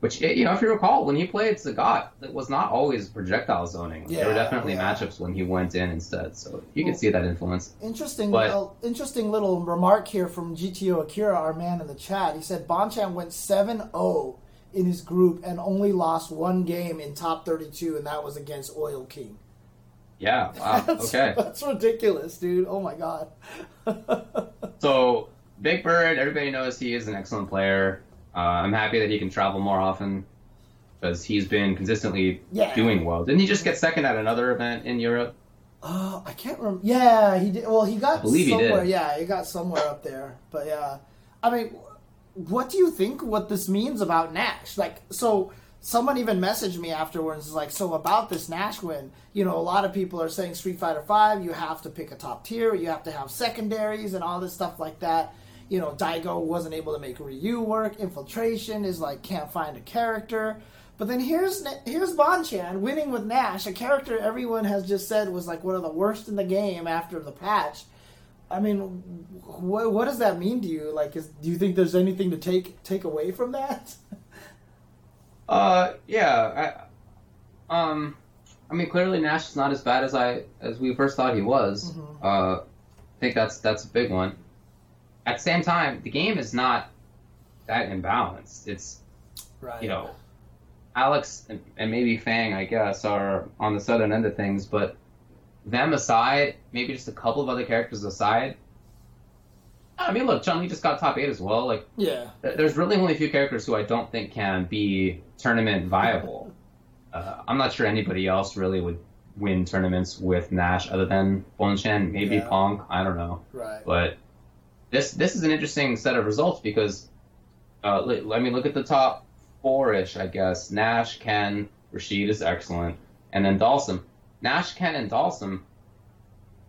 Which you know, if you recall, when he played Sagat, it was not always projectile zoning. there were definitely
yeah.
matchups when he went in instead, so you
Well-
see that influence.
Interesting,
But-
uh, interesting little remark here from GTO Akira, our man in the chat. He said Bonchan went 7-0 in his group and only lost one game in top 32, and that was against Oil King.
Yeah. Wow.
That's,
okay.
that's ridiculous, dude. Oh my god.
So Big Bird, everybody knows he is an excellent player. Uh, I'm happy that he can travel more often because he's been consistently
Yeah.
doing well. Didn't he just get second at another event in Europe?
Uh, I can't remember. Yeah, he did. Well, he got
he
somewhere.
did.
Yeah, he got somewhere up there. But yeah, I mean, what do you think? What this means about Nash? Like, so someone even messaged me afterwards. Is like, so about this Nash win, you know, a lot of people are saying Street Fighter Five. You have to pick a top tier. You have to have secondaries and all this stuff like that. You know, Daigo wasn't able to make Ryu work. Infiltration is like can't find a character. But then here's here's Bonchan winning with Nash, a character everyone has just said was like one of the worst in the game after the patch. I mean, what what does that mean to you? Like, is, do you think there's anything to take take away from that?
Uh, yeah. I, um, I mean, clearly Nash is not as bad as I as we first thought he was.
Mhm.
Uh, I think that's that's a big one. At the same time, the game is not that imbalanced. It's
Right.
you know, Alex and, and maybe Fang, I guess, are on the southern end of things, but them aside, maybe just a couple of other characters aside. I mean, look, Chun Li just got top eight as well. Like,
Yeah.
th- there's really only a few characters who I don't think can be tournament viable. Uh, I'm not sure anybody else really would win tournaments with Nash other than Bonchan, maybe
Yeah.
Pong. I don't know.
Right.
But this this is an interesting set of results because, uh, li- I mean, look at the top four-ish, I guess. Nash, Ken, Rashid is excellent, and then Dhalsim. Nash, Ken, and Dhalsim.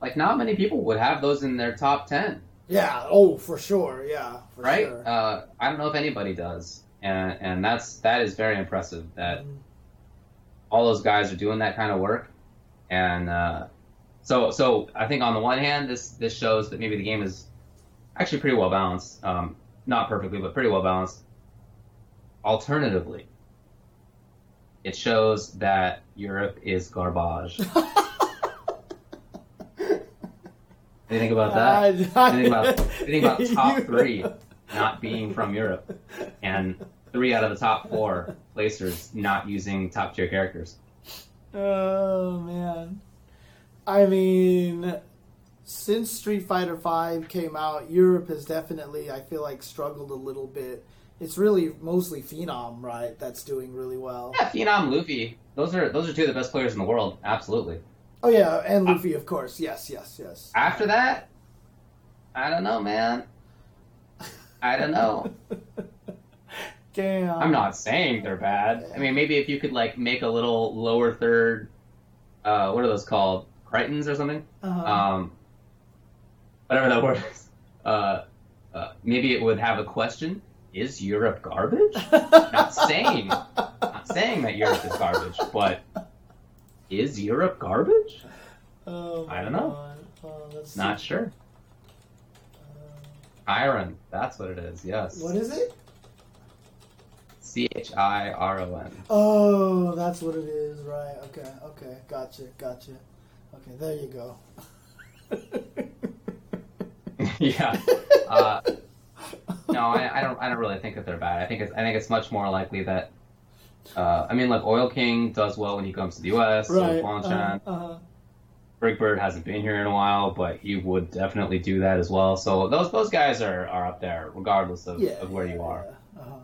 Like, not many people would have those in their top ten,
Yeah. Oh, for sure. Yeah. For
right?
Sure.
Uh, I don't know if anybody does, and and that's that is very impressive that
Mhm.
all those guys are doing that kind of work, and uh, so so I think on the one hand, this this shows that maybe the game is actually pretty well balanced, um, not perfectly, but pretty well balanced. Alternatively, it shows that Europe is garbage. You think about that?
I-
What do you think about, you think about top three not being from Europe, and three out of the top four placers not using top tier characters?
Oh man. I mean, since Street Fighter V came out, Europe has definitely, I feel like, struggled a little bit. It's really mostly Phenom, right? That's doing really well.
Yeah, Phenom, Luffy, those are those are two of the best players in the world, absolutely.
Oh yeah, and Luffy, of course. Yes, yes, yes.
After that, I don't know, man. I don't know.
Damn.
I'm not saying they're bad. I mean, maybe if you could like make a little lower third, uh, what are those called? Crichtons or something?
Uh-huh.
Um, whatever that word is. Uh, uh, maybe it would have a question: Is Europe garbage? not saying, not saying that Europe is garbage, but is Europe garbage?
Oh,
I don't know.
Oh,
Not sure. Iron, that's what it is. Yes.
What is it?
C H I R O N.
Oh, that's what it is. Right. Okay. Okay. Gotcha. Gotcha. Okay. There you go.
yeah. Uh, no, I, I don't. I don't really think that they're bad. I think it's. I think it's much more likely that. Uh, I mean, like Oil King does well when he comes to the U.S.
right.
So Bonchan,
Uh, uh,
Big Bird hasn't been here in a while, but he would definitely do that as well. So those those guys are, are up there, regardless of,
yeah.
of where
yeah,
you are.
Yeah. Uh-huh.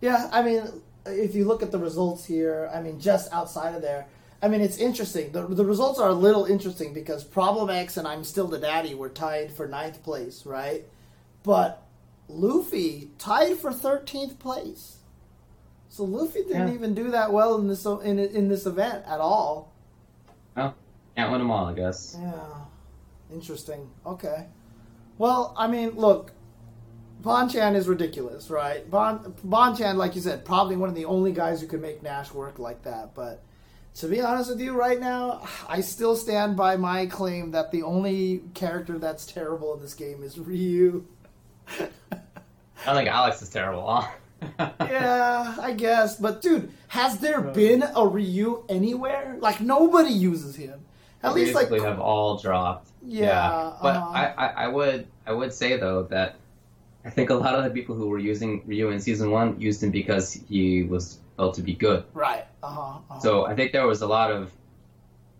yeah. I mean, if you look at the results here, I mean, just outside of there, I mean, it's interesting. The, the results are a little interesting because Problem X and I'm Still the Daddy were tied for ninth place, right? But Luffy tied for 13th place. So Luffy didn't
Yeah.
even do that well in this in in this event at all.
Well, can't win them all, I guess.
Yeah. Interesting. Okay. Well, I mean, look, Bonchan is ridiculous, right? Bon Bonchan, like you said, probably one of the only guys who could make Nash work like that. But to be honest with you, right now, I still stand by my claim that the only character that's terrible in this game is Ryu.
I think Alex is terrible. Huh?
yeah, I guess. But dude, has there been a Ryu anywhere? Like nobody uses him. At least like
basically have all dropped.
Yeah,
but
uh-huh.
I, I, I would I would say though that I think a lot of the people who were using Ryu in season one used him because he was felt to be good.
right. Uh-huh, uh-huh.
So I think there was a lot of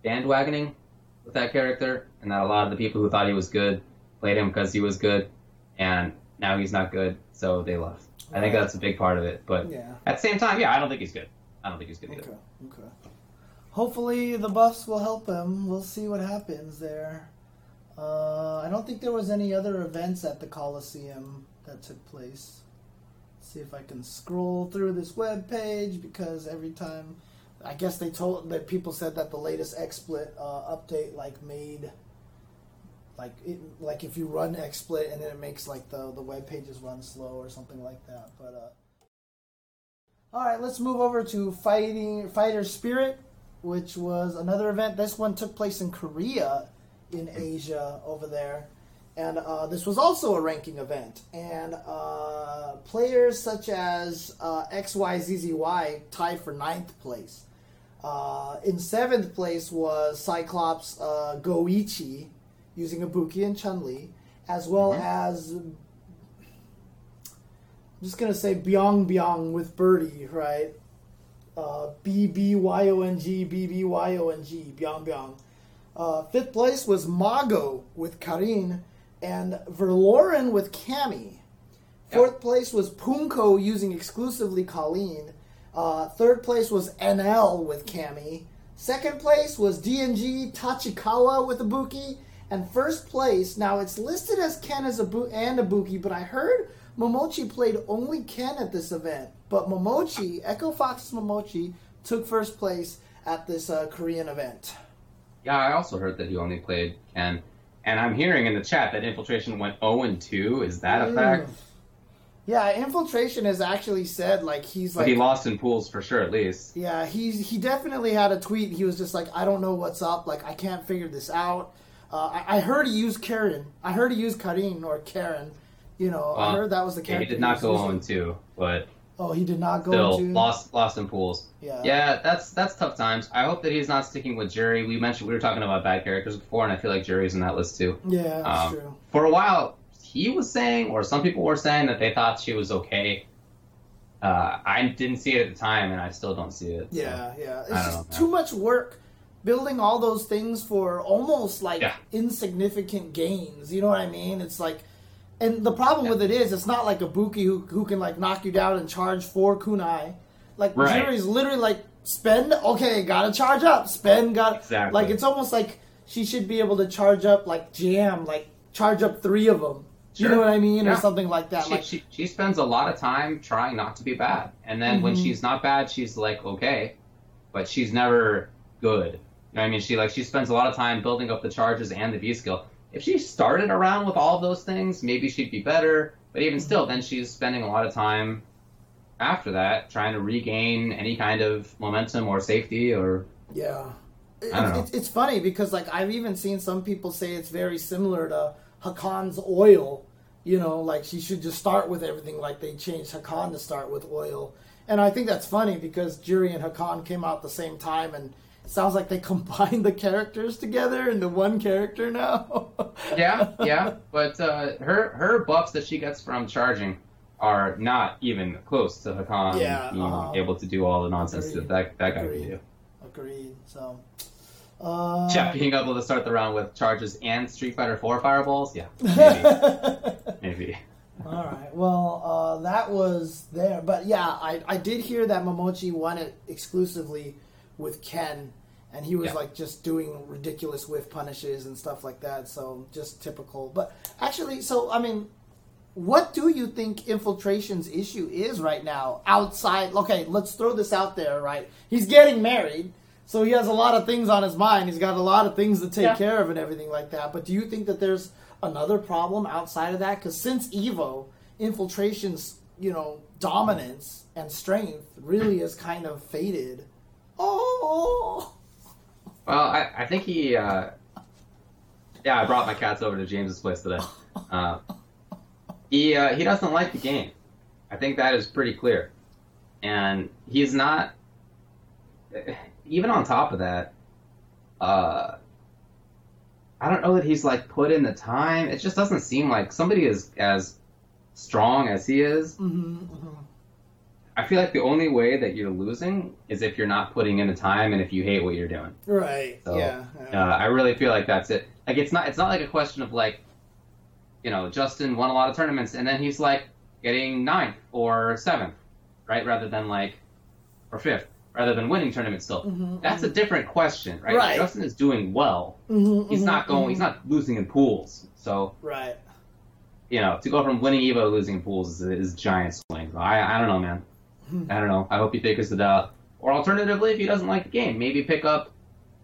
bandwagoning with that character, and that a lot of the people who thought he was good played him because he was good, and now he's not good, so they left. I think that's a big part of it. But
yeah.
at the same time, yeah, I don't think he's good. I don't think he's good either.
Okay. Okay. Hopefully the buffs will help him. We'll see what happens there. Uh, I don't think there was any other events at the Coliseum that took place. See if I can scroll through this web page because every time, I guess they told that people said that the latest XSplit uh, update like made. Like it, like if you run XSplit and then it makes like the the web pages run slow or something like that. But uh, all right, let's move over to fighting fighter spirit, which was another event. This one took place in Korea, in Asia over there, and uh, this was also a ranking event. And uh, players such as uh, XYZZY tied for ninth place. Uh, in seventh place was Cyclops uh, Goichi using Ibuki and Chun Li, as well as I'm just gonna say Byong Byong with Birdie, right? Uh, B B Y O N G B B Y O N G Byong Byong. Uh, fifth place was Mago with Karin and Verloren with Cammy. Fourth place was Punko using exclusively Colleen. Uh, third place was NL with Cammy. Second place was DNG Tachikawa with Ibuki. And first place, now it's listed as Ken as Ibu- and Ibuki, but I heard Momochi played only Ken at this event. But Momochi, Echo Fox's Momochi, took first place at this uh, Korean event.
Yeah, I also heard that he only played Ken. And I'm hearing in the chat that Infiltration went 0 and 2. Is that a fact?
Yeah, Infiltration has actually said like he's
But
like
he lost in pools for sure, at least.
Yeah, he's he definitely had a tweet. He was just like, I don't know what's up. Like, I can't figure this out. Uh, I, I heard he used Karen. I heard he used Karin or Karen. You know, I heard that was the
Yeah, he did not go 0
using.
and 2, but
Oh, he did not go
still
into.
lost lost in pools.
Yeah.
Yeah, that's that's tough times. I hope that he's not sticking with Juri. We mentioned we were talking about bad characters before, and I feel like Juri's in that list too.
Yeah, that's
Um,
true.
For a while, he was saying, or some people were saying that they thought she was okay. Uh, I didn't see it at the time, and I still don't see it. so.
Yeah, yeah. It's just
know.
too much work building all those things for almost like
Yeah.
insignificant gains. You know what I mean? It's like, and the problem
Yeah.
with it is, it's not like a Buki who who can like knock you down and charge four kunai. Like
Right.
Juri's literally like spend. Okay, gotta charge up. Spend. Got
Exactly.
like it's almost like she should be able to charge up like jam, like charge up three of them. You know what I mean, or something like that.
She,
like
she, she spends a lot of time trying not to be bad. And then when
Mhm.
she's not bad, she's like, okay. But she's never good. You know what I mean? She like she spends a lot of time building up the charges and the V skill. If she started around with all of those things, maybe she'd be better. But even still, then she's spending a lot of time after that trying to regain any kind of momentum or safety or
Yeah.
I don't know.
It's, it's funny because like I've even seen some people say it's very similar to Hakan's oil. You know, like she should just start with everything like they changed Hakan to start with oil. And I think that's funny because Juri and Hakan came out the same time and sounds like they combined the characters together into one character now.
yeah, yeah. But uh, her her buffs that she gets from charging are not even close to Hakan
Yeah,
being
uh-huh.
able to do all the nonsense
Agreed.
that that, that guy
Agreed.
can do.
Agreed. So uh,
Yeah, being able to start the round with charges and Street Fighter 4 fireballs, yeah, maybe, maybe.
All right. Well, uh, that was there, but yeah, I, I did hear that Momochi won it exclusively with Ken, and he was
Yeah.
like just doing ridiculous whiff punishes and stuff like that. So just typical. But actually, so I mean, what do you think infiltration's issue is right now outside okay let's throw this out there right he's getting married so he has a lot of things on his mind he's got a lot of things to take
Yeah.
care of and everything like that but do you think that there's another problem outside of that because since evo infiltration's you know dominance and strength really is kind of faded oh
Well, I, I think he. Uh, yeah, I brought my cats over to James's place today. Uh, he uh, he doesn't like the game. I think that is pretty clear, and he's not. Even on top of that, uh, I don't know that he's like put in the time. It just doesn't seem like somebody is as strong as he is.
hmm hmm
I feel like the only way that you're losing is if you're not putting in the time and if you hate what you're doing.
right
So,
yeah,
Uh. I really feel like that's it. Like it's not it's not like a question of like, you know, Justin won a lot of tournaments and then he's like getting ninth or seventh, right? Rather than like or fifth, rather than winning tournaments still.
Mhm,
That's a different question, right?
Right.
Justin is doing well.
Mhm,
He's not going.
mhm.
He's not losing in pools. So
right
you know, to go from winning Evo to losing pools is, is a giant swing. I I don't know, man. I don't know. I hope he figures it out. Or alternatively, if he doesn't like the game, maybe pick up,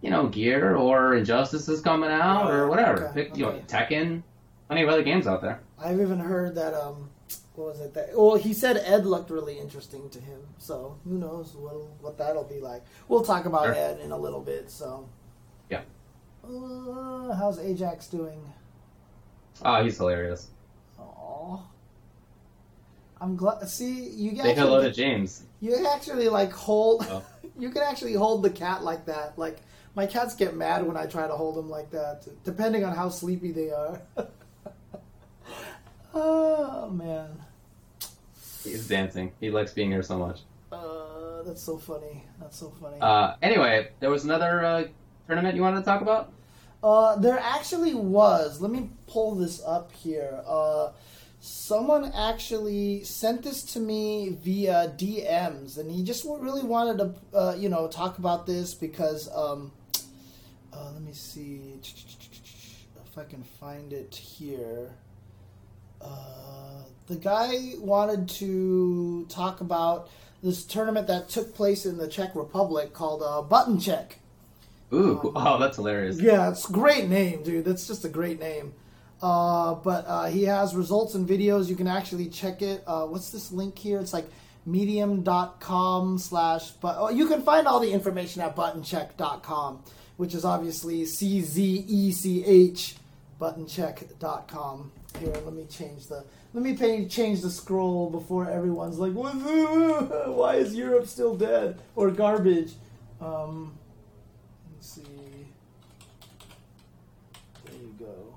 you know, Gear or Injustice is coming out or whatever.
okay,
pick, you know,
okay.
Tekken. Plenty of other games out there.
I've even heard that um what was it that well he said Ed looked really interesting to him so who knows what what that'll be like we'll talk about
Sure.
Ed in a little bit so
Yeah.
uh, how's Ajax doing
Oh, he's hilarious.
Aww. I'm glad see you get.
Say
actually
hello to James.
you can actually like hold
Oh.
you can actually hold the cat like that like my cats get mad when I try to hold them like that depending on how sleepy they are oh man
He's dancing. He likes being here so much.
Uh, that's so funny. That's so funny.
Uh, anyway, there was another uh, tournament you wanted to talk about.
Uh, there actually was. Let me pull this up here. Uh, someone actually sent this to me via DMs, and he just really wanted to, uh, you know, talk about this because. Um, uh, let me see if I can find it here. Uh, the guy wanted to talk about this tournament that took place in the Czech Republic called uh, Button Check.
Ooh, cool. oh, that's hilarious.
Yeah, it's a great name, dude. That's just a great name. Uh, but uh, he has results and videos. You can actually check it. Uh, what's this link here? It's like medium.com slash but oh, you can find all the information at buttoncheck.com which is obviously c-z-e-c-h buttoncheck.com here let me change the let me pay, change the scroll before everyone's like why is europe still dead or garbage um, let's see there you go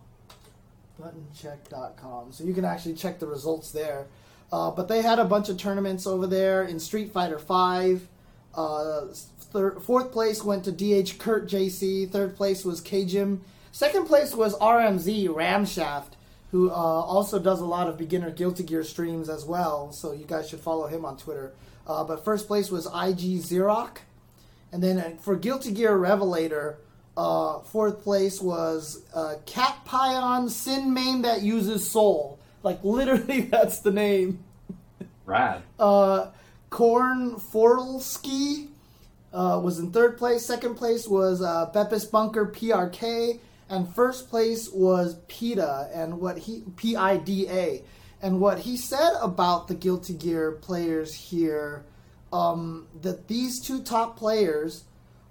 buttoncheck.com so you can actually check the results there. Uh, but they had a bunch of tournaments over there in street fighter 5 uh, thir- fourth place went to dh kurt jc third place was kjim second place was rmz ramshaft who uh, also does a lot of beginner guilty gear streams as well. So you guys should follow him on twitter. Uh, but first place was ig xerox. And then uh, for Guilty Gear Revelator, uh, fourth place was uh, Cat Pion Sin Main that uses Sol. Like literally, that's the name.
Rad.
Uh, Korn Forlski uh, was in third place. Second place was uh, Beppis Bunker PRK, and first place was PIDA and what he P I D A. And what he said about the Guilty Gear players here, um, that these two top players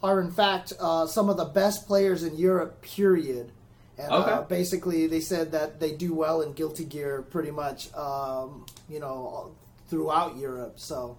are in fact uh, some of the best players in Europe. Period. And uh,
Okay.
basically, they said that they do well in Guilty Gear pretty much, um, you know, throughout Europe. So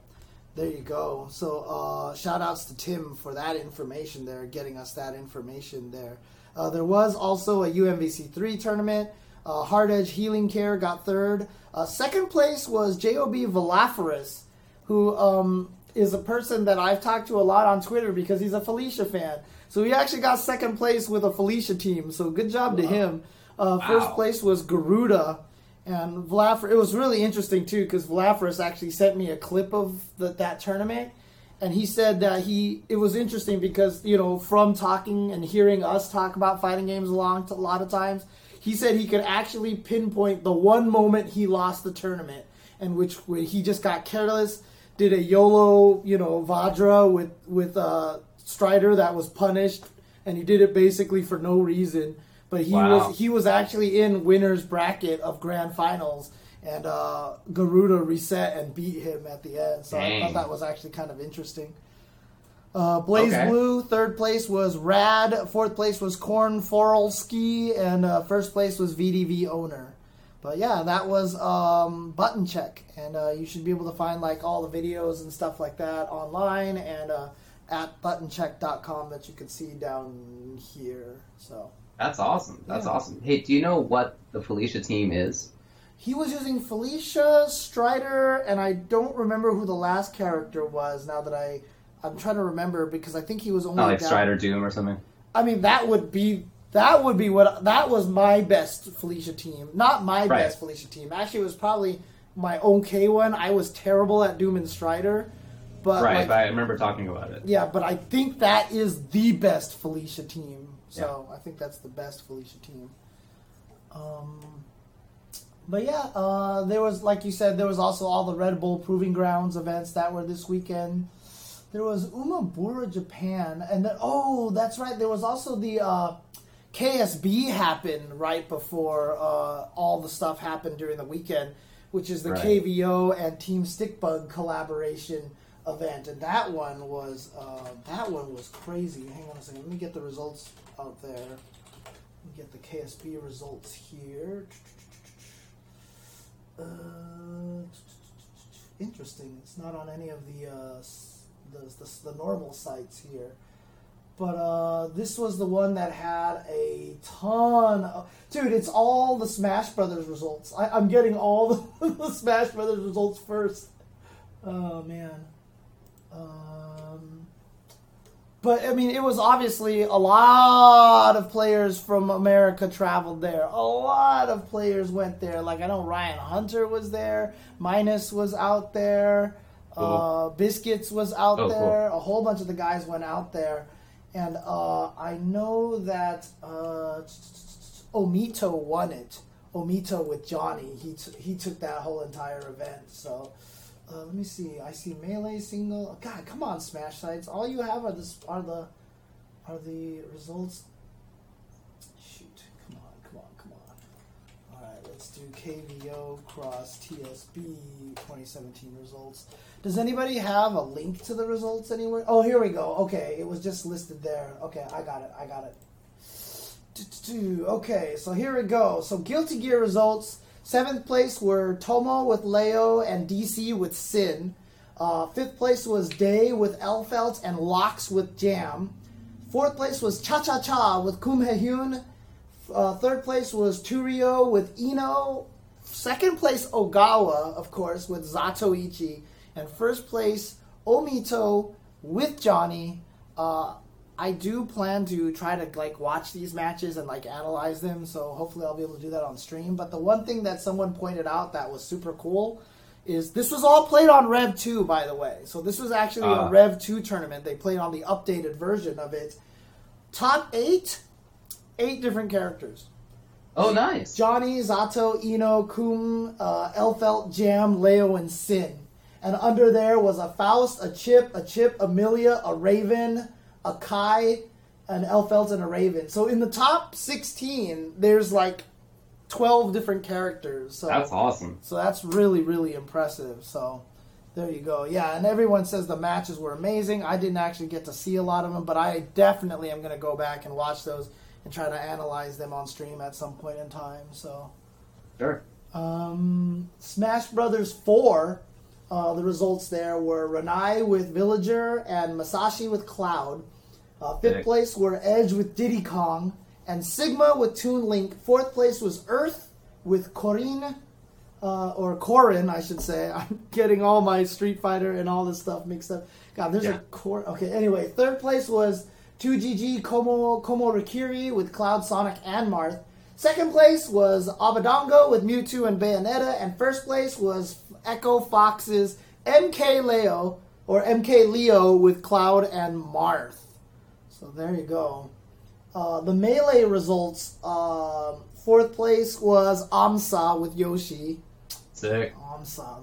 there you go. So uh, shout outs to Tim for that information there, getting us that information there. Uh, there was also a UMVC 3 tournament. Uh, Hard Edge Healing Care got third. Uh, second place was JOB Valaferis, who um, is a person that I've talked to a lot on Twitter because he's a Felicia fan. So he actually got second place with a Felicia team. So good job to him. Uh, First
Wow.
place was Garuda. And Vlafer, it was really interesting too because Vlaferis actually sent me a clip of the, that tournament, and he said that he it was interesting because you know from talking and hearing us talk about fighting games a long a lot of times, he said he could actually pinpoint the one moment he lost the tournament, and which he just got careless, did a YOLO, you know, Vajra with with uh, Strider that was punished, and he did it basically for no reason. But he
Wow.
was he was actually in winners bracket of grand finals, and uh, Garuda reset and beat him at the end. So I thought that was actually kind of interesting. Uh, Blaze
Okay.
Blue, third place was Rad, fourth place was Korn Forelski, and uh, first place was VDV Owner. But yeah, that was um, Button Check, and uh, you should be able to find like all the videos and stuff like that online and uh, at buttoncheck.com that you can see down here. So
That's awesome. That's
Yeah.
awesome. Hey, do you know what the Felicia team is?
he was using Felicia Strider, and I don't remember who the last character was. Now that I, I'm trying to remember because I think he was only
Oh, like
down-
Strider Doom or something?
I mean, that would be that would be what that was my best Felicia team. Not my
Right.
best Felicia team. Actually, it was probably my okay one. I was terrible at Doom and Strider, but
right,
like,
but I remember talking about it.
yeah, but I think that is the best Felicia team. So I think that's the best Felicia team. Um, but yeah, uh, there was like you said, there was also all the Red Bull Proving Grounds events that were this weekend. There was Umabura Japan, and then oh, that's right. There was also the uh, KSB happened right before uh, all the stuff happened during the weekend, which is the
Right.
KVO and Team Stickbug collaboration event, and that one was uh, that one was crazy. Hang on a second, let me get the results out there. Let me get the KSB results here. Uh, interesting. It's not on any of the uh, the, the, the normal sites here. But uh, this was the one that had a ton of. Dude, it's all the Smash Brothers results. I, I'm getting all the, the Smash Brothers results first. Oh, man. Um, but, I mean, it was obviously a lot of players from America traveled there. A lot of players went there. Like, I know Ryan Hunter was there, Minus was out there, uh, Biscuits was out
Oh, cool.
there. A whole bunch of the guys went out there. And uh, I know that uh, Omito won it. Omito with Johnny. He, t- he took that whole entire event. So uh, let me see. I see melee single. God, come on, Smash sites. All you have are this are the are the results. Shoot, come on, come on, come do KVO cross TSB 2017 results. Does anybody have a link to the results anywhere? Oh, here we go. Okay, it was just listed there. Okay, I got it. I got it. Okay, so here we go. So Guilty Gear results. Seventh place were Tomo with Leo and DC with Sin. Uh, fifth place was Day with Elphelt and Locks with Jam. Fourth place was Cha Cha Cha with Kum Haehyun. Uh, third place was Turio with Ino. Second place Ogawa, of course, with Zato-1. And first place Omito with Johnny. Uh, I do plan to try to like watch these matches and like analyze them, so hopefully I'll be able to do that on stream. But the one thing that someone pointed out that was super cool is this was all played on Rev 2, by the way. So this was actually
Ah.
a Rev 2 tournament. They played on the updated version of it. Top eight, eight different characters.
Oh, nice.
Johnny, Zato, Ino, Kum, uh, Elphelt, Jam, Leo, and Sin. And under there was a Faust, a Chip, a Chip, Amelia, a Raven, a Ky, an Elphelt, and a Raven. So in the top 16, there's like 12 different characters. So
That's awesome.
so that's really, really impressive. So there you go. Yeah, and everyone says the matches were amazing. I didn't actually get to see a lot of them, but I definitely am going to go back and watch those and try to analyze them on stream at some point in time. So,
Sure.
um, Smash Brothers 4, uh, the results there were Renai with Villager and Masashi with Cloud. Uh, fifth place were Edge with Diddy Kong and Sigma with Toon Link. Fourth place was Earth with Corinne, uh, or Corrin, I should say. I'm getting all my Street Fighter and all this stuff mixed up. God, there's a
Yeah.
Cor. Okay, anyway, third place was 2GG Komo Komo Rikiri with Cloud, Sonic, and Marth. Second place was Abadango with Mewtwo and Bayonetta, and first place was Echo Fox's MK Leo or MK Leo with Cloud and Marth. So there you go. Uh, the melee results. Um Fourth place was Amsa with Yoshi.
Sick.
Amsa.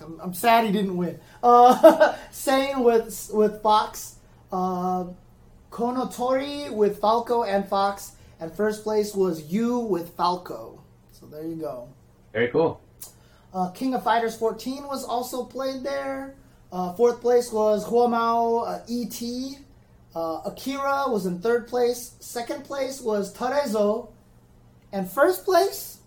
I'm, I'm sad he didn't win. Uh, Sane with with Fox. Uh, Konotori with Falco and Fox. And first place was you with Falco. So there you go.
Very cool.
Uh, King of Fighters 14 was also played there. Uh, fourth place was Huamao uh, ET. Uh, Akira was in third place. Second place was Tarezo. And first place,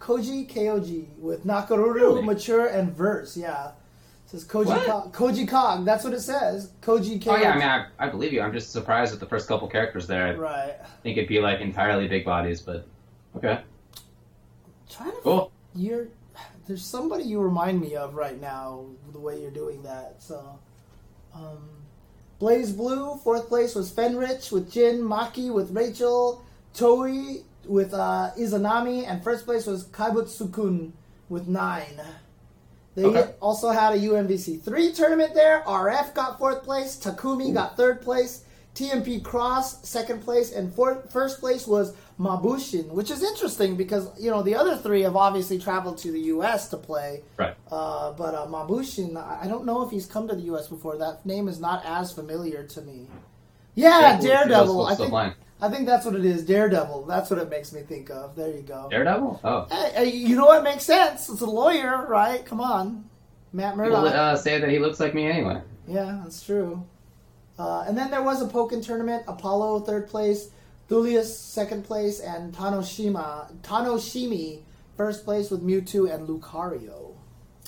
Koji KOG with Nakoruru,
Really?
Mature, and Verse. Yeah. Says Koji,
What?
Koji Kog. That's what it says. Koji KOG.
Oh yeah, I mean, I, I believe you. I'm just surprised at the first couple characters there. I
Right.
think it'd be like entirely big bodies, but okay,
Trying to
cool.
you're there's somebody you remind me of right now the way you're doing that so um, BlazBlue fourth place was fenrich with jin maki with rachel toei with uh, izanami and first place was kaibutsukun with nine they
Okay.
also had a UMVC 3 tournament there. RF got fourth place. Takumi got third place. TMP Cross second place. And fourth, first place was Mabushin, which is interesting because, you know, the other three have obviously traveled to the U.S. to play.
Right.
Uh, but uh, Mabushin, I don't know if he's come to the U.S. before. That name is not as familiar to me. Yeah, Daredevil.
still
I think. I think that's what it is. Daredevil. That's what it makes me think of. There you go.
Daredevil. Oh,
Hey, you know what makes sense? It's a lawyer, right? Come on, Matt
people
Murdock.
uh, say that he looks like me anyway.
yeah, that's true. Uh, and then there was a Pokken tournament. Apollo third place, Thulius second place, and Tanoshima Tanoshimi first place with Mewtwo and Lucario.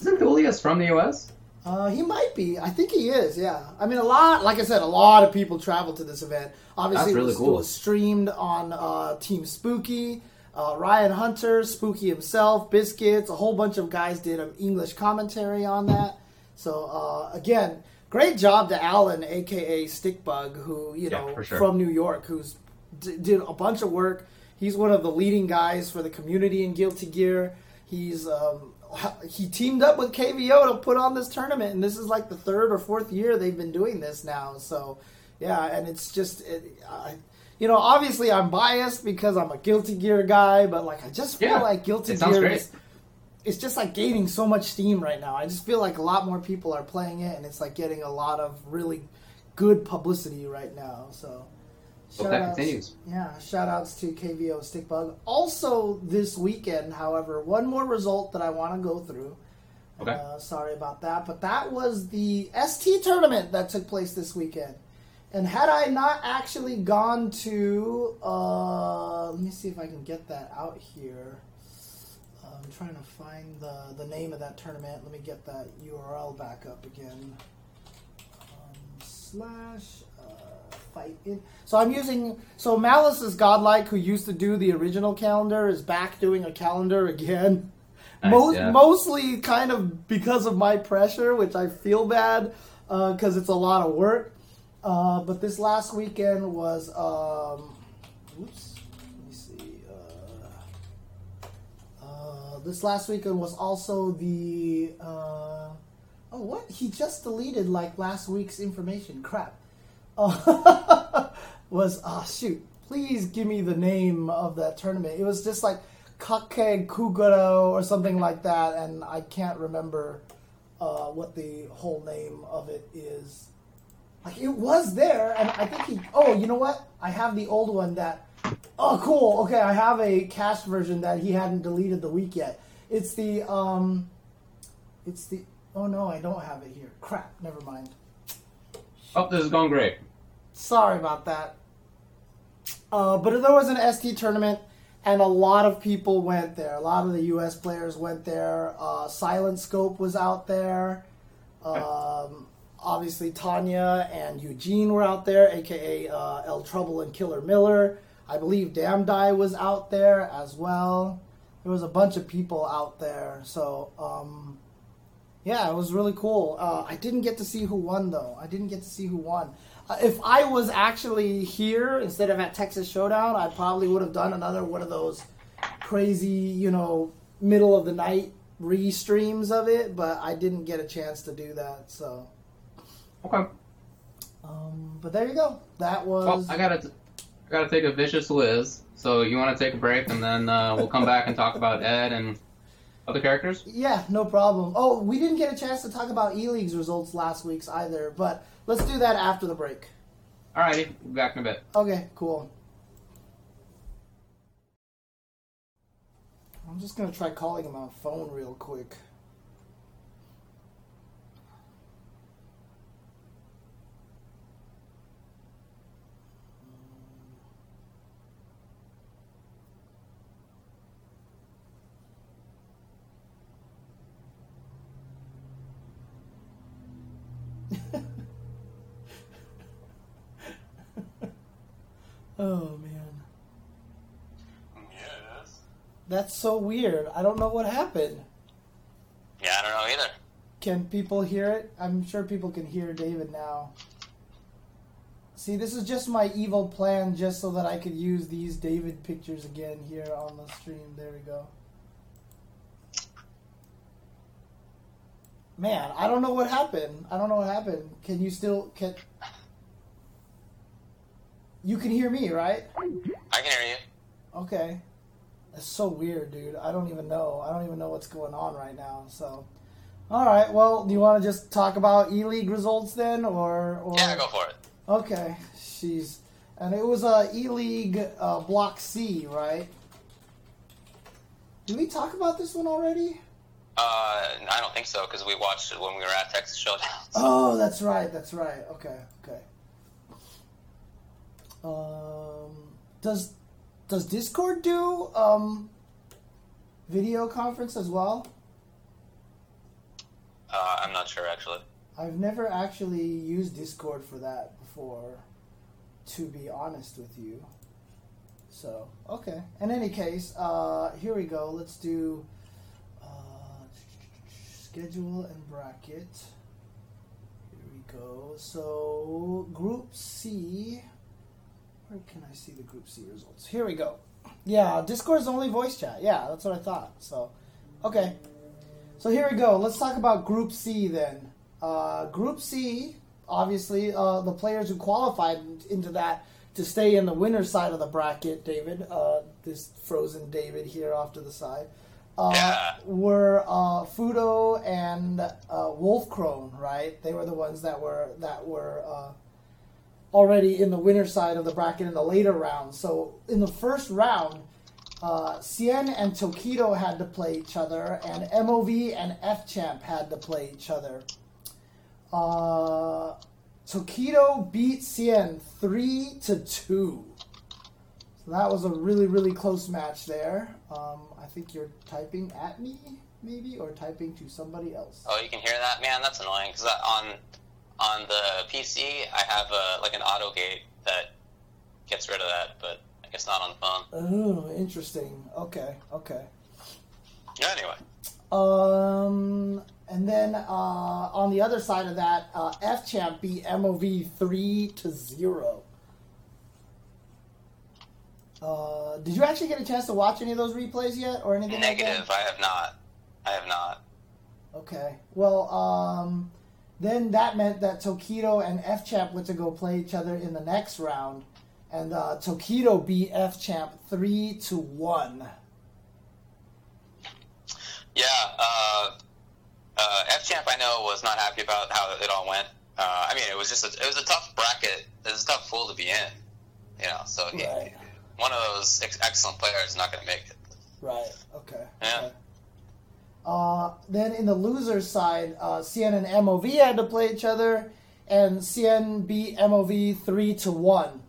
Isn't Thulius from the U.S.?
Uh, he might be. I think he is. Yeah. I mean, a lot. Like I said, a lot of people traveled to this event. Obviously,
That's
it, was,
cool.
it was streamed on uh, Team Spooky. Uh, Ryan Hunter, Spooky himself, Biscuits, a whole bunch of guys did an English commentary on that. So uh, again, great job to Alan, aka Stickbug, who you
Yeah,
know
sure.
from New York, who's d- did a bunch of work. He's one of the leading guys for the community in Guilty Gear. He's um, he teamed up with KVO to put on this tournament, and this is like the third or fourth year they've been doing this now. So yeah, and it's just it, I, you know obviously I'm biased because I'm a Guilty Gear guy, but like I just feel
Yeah,
like Guilty
it
Gear is it's just like gaining so much steam right now. I just feel like a lot more people are playing it, and it's like getting a lot of really good publicity right now. So,
Hope that
shout-outs-
continues.
Yeah, shout outs to KVO Stickbug. Also, this weekend, however, one more result that I want to go through.
Okay.
Uh, sorry about that, but that was the ST tournament that took place this weekend. And had I not actually gone to, uh, let me see if I can get that out here. Uh, I'm trying to find the, the name of that tournament. Let me get that URL back up again. Um, slash fight. So I'm using. So Malice is godlike, who used to do the original calendar, is back doing a calendar again.
Nice,
Most,
yeah.
Mostly kind of because of my pressure, which I feel bad because it's a lot of work. Uh, but this last weekend was. Um, oops. Let me see. Uh, uh, this last weekend was also the. Uh, oh, what? He just deleted like last week's information. Crap. Was ah shoot. Please give me the name of that tournament. It was just like Kake Kuguro or something like that, and I can't remember uh, what the whole name of it is. Like it was there, and I think he. Oh, you know what? I have the old one that. Oh, cool. Okay, I have a cached version that he hadn't deleted the week yet. It's the um. It's the. Oh no, I don't have it here. Crap. Never mind.
Oh, this is going great.
Sorry about that. Uh, but there was an ST tournament, and a lot of people went there. A lot of the U.S. players went there. Uh, Silent Scope was out there. Um, obviously, Tanya and Eugene were out there, aka uh, El Trouble and Killer Miller. I believe Damn Die was out there as well. There was a bunch of people out there. So, um, yeah, it was really cool. Uh, I didn't get to see who won though. I didn't get to see who won. Uh, if I was actually here instead of at Texas Showdown, I probably would have done another one of those crazy, you know, middle of the night re-streams of it. But I didn't get a chance to do that. So,
Okay.
um, but there you go. That
Well,
was
I gotta, I gotta take a vicious Liz. So you want to take a break and then uh, we'll come back and talk about Ed and other characters?
Yeah, no problem. Oh, we didn't get a chance to talk about E League's results last week's either, but let's do that after the break.
Alrighty, we'll be back in a bit.
Okay, cool. I'm just gonna try calling him on phone real quick. Oh man.
Yes.
That's so weird. I don't know what happened.
Yeah, I don't know either.
Can people hear it? I'm sure people can hear David now. See, this is just my evil plan just so that I could use these David pictures again here on the stream. There we go. Man, I don't know what happened. I don't know what happened. Can you still can You can hear me, right?
I can hear you.
Okay. That's so weird, dude. I don't even know. I don't even know what's going on right now. So, all right. Well, do you want to just talk about E League results then, or, or
Yeah, go for it.
Okay. She's and it was a uh, E League uh, Block C, right? Did we talk about this one already?
Uh, I don't think so because we watched it when we were at Texas Showdown.
Oh, that's right. That's right. Okay. Okay. Um, does does Discord do um video conference as well?
Uh, I'm not sure actually.
I've never actually used Discord for that before, to be honest with you. So, okay. In any case, uh, here we go. Let's do schedule and bracket. Here we go. So, Group C. Where can I see the Group C results? Here we go. Yeah, Discord is only voice chat. Yeah, that's what I thought. So, okay. So here we go. Let's talk about Group C then. Uh, group C, obviously, uh, the players who qualified into that to stay in the winner's side of the bracket, David, uh, this frozen David here off to the side, uh,
Yeah.
were uh, Fuudo and uh, Wolfkrone, right? They were the ones that were that were uh, already in the winner's side of the bracket in the later rounds. So in the first round, uh, Xian and Tokido had to play each other, and MOV and F Champ had to play each other. Uh, Tokido beat Xian three to two. So that was a really really close match there. Um, think you're typing at me, maybe, or typing to somebody else.
Oh, you can hear that, man. That's annoying because on on the PC I have a, like an auto gate that gets rid of that, but I guess not on the phone.
Oh, interesting. Okay, okay.
Yeah, anyway.
Um, and then uh, on the other side of that, uh, F Champ beat MOV three to zero. Uh, did you actually get a chance to watch any of those replays yet, or anything? like that?
Negative. I have not. I have not.
Okay. Well, um, then that meant that Tokido and F Champ went to go play each other in the next round, and uh, Tokido beat F Champ three to one.
Yeah. Uh, uh, F Champ, I know, was not happy about how it all went. Uh, I mean, it was just a, it was a tough bracket. It was a tough pool to be in. You know, so he,
Right.
One of those ex- excellent players is not going to make it.
Right. Okay.
Yeah.
okay. Uh, then in the losers side, uh, Xian and MOV had to play each other, and Xian beat MOV three to one,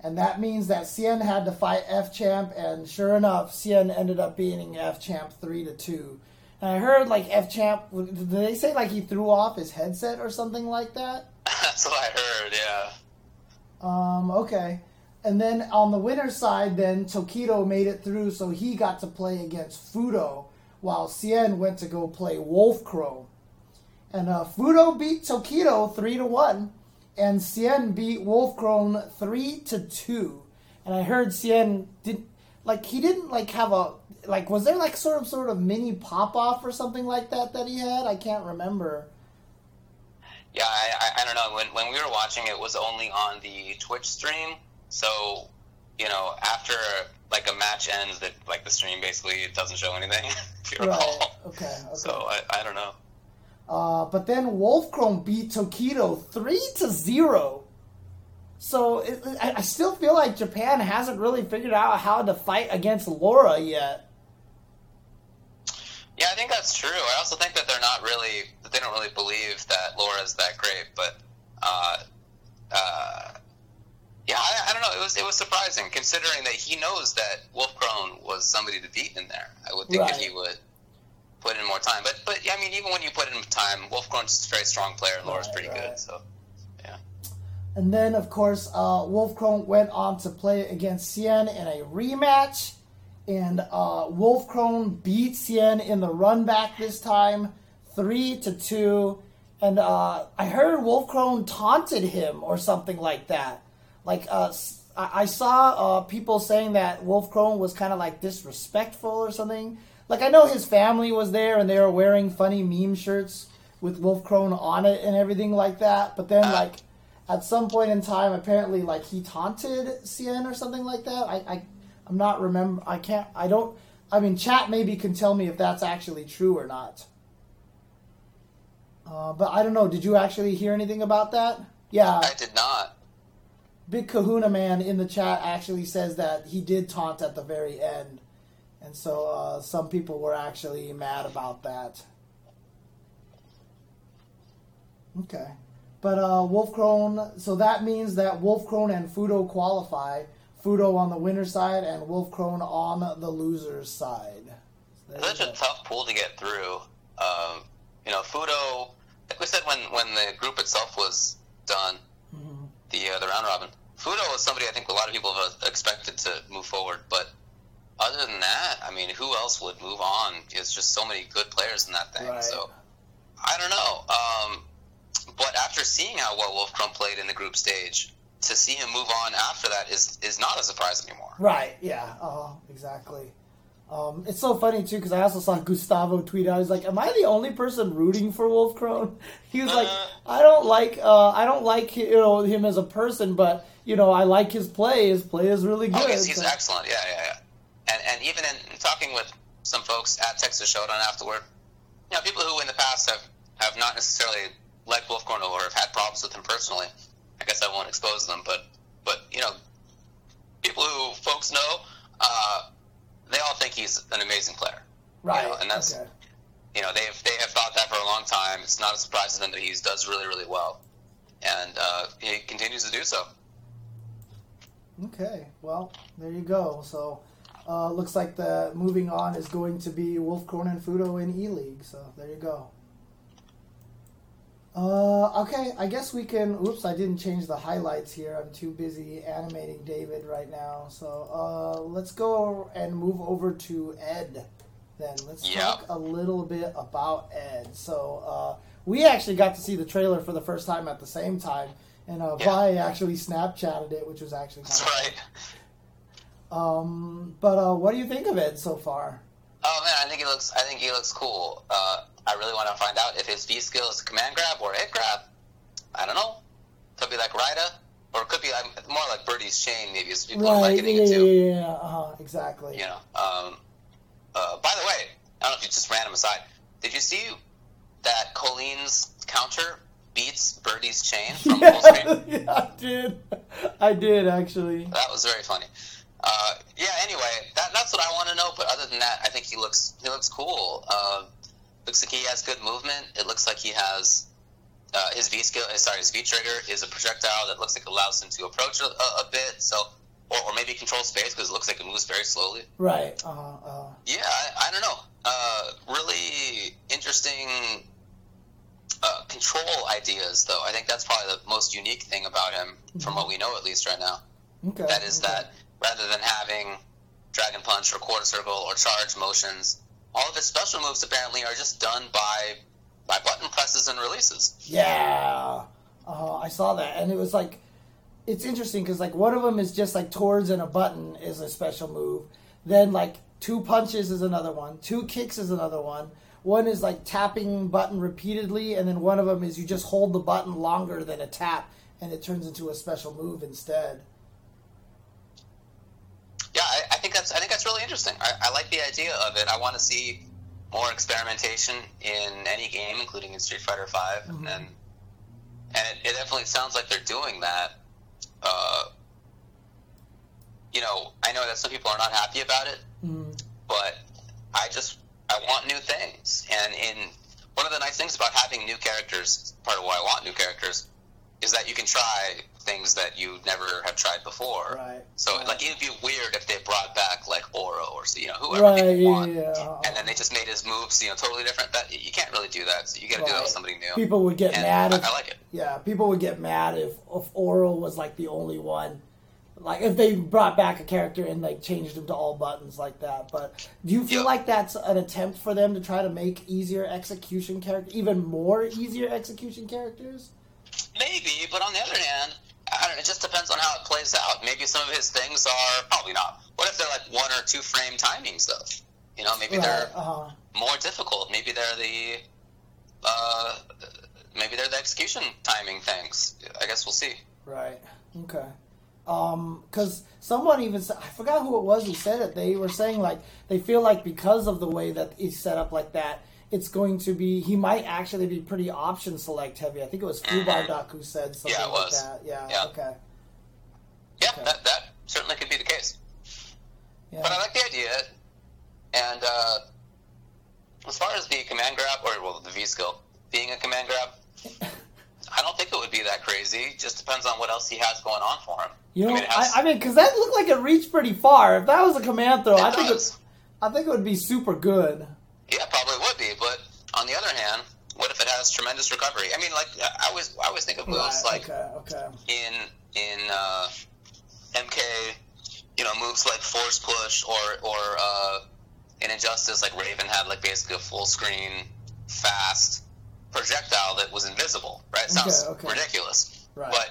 and that means that Xian had to fight F Champ, and sure enough, Xian ended up beating F Champ three to two. And I heard like F Champ, did they say like he threw off his headset or something like that?
That's what I heard. Yeah.
Um, okay. And then on the winner's side, then Tokido made it through, so he got to play against Fuudo, while Xian went to go play Wolfkrone. And uh, Fuudo beat Tokido three to one, and Xian beat Wolfkrone three to two. And I heard Xian did like he didn't like have a like was there like sort of sort of mini pop off or something like that that he had? I can't remember.
Yeah, I, I, I don't know. When, when we were watching, it was only on the Twitch stream, so
you know, after like a match ends, that like the stream basically it doesn't show anything.
Right. Okay. okay.
So I, I don't know.
Uh, but then Wolfkrone beat Tokido three to zero. So it, I, I still feel like Japan hasn't really figured out how to fight against Laura yet.
Yeah, I think that's true. I also think that they're not really, that they don't really believe that Laura's that great. But, uh, uh, yeah, I, I don't know. It was it was surprising considering that he knows that Wolfkrone was somebody to beat in there. I would think that
Right.
he would put in more time. But but yeah, I mean, even when you put in time, Wolfkrone's a very strong player, and Laura's
Right,
pretty
right.
good. So yeah,
And then, of course, uh, Wolfkrone went on to play against Xian in a rematch. And uh, Wolfkrone beat Xian in the run back this time, 3 to 2. And uh, I heard Wolfkrone taunted him or something like that. Like, uh, I I saw uh, people saying that Wolf Wolfkrone was kind of like disrespectful or something. Like, I know his family was there and they were wearing funny meme shirts with Wolf Wolfkrone on it and everything like that. But then, like, at some point in time, apparently, like he taunted Xian or something like that. I, I, I'm not remember. I can't. I don't. I mean, chat maybe can tell me if that's actually true or not. Uh, but I don't know. Did you actually hear anything about that? Yeah,
I did not.
Big Kahuna Man in the chat actually says that he did taunt at the very end, and so uh, some people were actually mad about that. Okay, but uh, Wolfkrone. So that means that Wolfkrone and Fuudo qualify. Fuudo on the winner's side and Wolfkrone on the loser's side. You
such a tough pool to get through. Um, you know, Fuudo. Like we said when when the group itself was done. The uh, the round robin. Fuudo was somebody I think a lot of people have expected to move forward, but other than that, I mean, who else would move on? It's just so many good players in that thing.
Right.
So I don't know. Um, but after seeing how well Wolfkrone played in the group stage, to see him move on after that is is not a surprise anymore.
Right. Yeah. Uh, exactly. Um, it's so funny too because I also saw Gustavo tweet out. He's like, "Am I the only person rooting for Wolfkrone?" He was like,
Uh.
"I don't like, uh, I don't like you know him as a person, but you know I like his play. His play is really good."
Oh, he's, he's
So-
excellent. Yeah, yeah, yeah. And and even in talking with some folks at Texas Showdown afterward, you know, people who in the past have have not necessarily liked Wolfkrone or have had problems with him personally. I guess I won't expose them, but but you know, people who folks know, uh, they all think he's an amazing player.
right.
you know, and that's-
okay.
You know, they've they have thought that for a long time. It's not a surprise to them that he does really really well, and uh, he continues to do so.
Okay, well, there you go. So, uh, looks like the moving on is going to be Wolfkrone and Fuudo in E League. So there you go. Uh, okay, I guess we can. Oops, I didn't change the highlights here. I'm too busy animating David right now. So uh, let's go and move over to Ed. Then let's
Yeah.
talk a little bit about Ed. So uh, we actually got to see the trailer for the first time at the same time, and uh,
Yeah.
Vi actually Snapchatted it, which was actually kind
That's
of
right.
um, but uh, what do you think of it so far?
Oh man, I think he looks. I think he looks cool. Uh, I really want to find out if his V skill is command grab or hit grab. I don't know. Could be like Rida, or it could be like, more like Birdie's chain. Maybe as people are
Right,
likening
yeah,
it
yeah,
to.
yeah, yeah, uh-huh, exactly.
You know. Um, uh, by the way, I don't know if you just ran him aside. Did you see that Kolin's counter beats Birdie's chain from full screen?
yeah, I did. I did actually.
That was very funny. Uh, yeah. Anyway, that, that's what I want to know. But other than that, I think he looks he looks cool. Uh, looks like he has good movement. It looks like he has uh, his V skill. uh, Sorry, his V trigger is a projectile that looks like it allows him to approach a, a, a bit. So, or, or maybe control space because it looks like it moves very slowly.
Right. Uh, uh,
Yeah, I, I don't know. Uh, really interesting uh, control ideas, though. I think that's probably the most unique thing about him, from what we know at least right now.
okay.
That is
okay.
that rather than having Dragon Punch or Quarter Circle or Charge motions, all of his special moves apparently are just done by by button presses and releases.
Yeah. Uh, I saw that, and it was like, it's interesting because like one of them is just like towards and a button is a special move. Then like two punches is another one. Two kicks is another one. One is like tapping button repeatedly, and then one of them is you just hold the button longer than a tap, and it turns into a special move instead.
Really interesting. I, I like the idea of it. I want to see more experimentation in any game, including in Street Fighter 5
Mhm.
and and it, it definitely sounds like they're doing that. Uh, you know, I know that some people are not happy about it,
Mm,
but I just I want new things. And in one of the nice things about having new characters, part of why I want new characters, is that you can try things that you never have tried before.
right.
So
right.
like it'd be weird if they brought back like Oro or you know whoever
right,
people want,
yeah.
and then they just made his moves you know totally different. That you can't really do that. So you got to do that with somebody new.
People would get
and
mad
I,
if
I like it.
Yeah, people would get mad if if Oro was like the only one. Like if they brought back a character and like changed him to all buttons like that. But do you feel
Yeah.
like that's an attempt for them to try to make easier execution character, even more easier execution characters?
Maybe, but on the other hand, I don't know. It just depends on how it plays out. Maybe some of his things are probably not. What if they're like one or two frame timings though? You know, maybe
Right.
they're
Uh-huh.
more difficult. Maybe they're the uh, maybe they're the execution timing things. I guess we'll see.
Right. Okay. Um, because someone even said, I forgot who it was who said it. They were saying like they feel like because of the way that it's set up like that, it's going to be he might actually be pretty option select heavy. I think it was Fubar Duck who said something
Yeah, it
like that. Yeah.
Yeah.
Okay.
Yeah,
Okay.
that that certainly could be the case.
Yeah.
But I like the idea. And uh, as far as the command grab, or well, the V skill being a command grab, I don't think it would be that crazy. Just depends on what else he has going on for him.
you know,
I mean, has-
I, I mean, because that looked like it reached pretty far. If that was a command throw, I think
does.
it, I think it would be super good.
Yeah, probably would be. But on the other hand, what if it has tremendous recovery? I mean, like I always, I always think of moves
Right,
like
okay. Okay.
in in uh, MK, you know, moves like force push or or uh, in Injustice, like Raven had like basically a full screen fast projectile that was invisible. Right? It sounds
Okay,
ridiculous,
Right.
but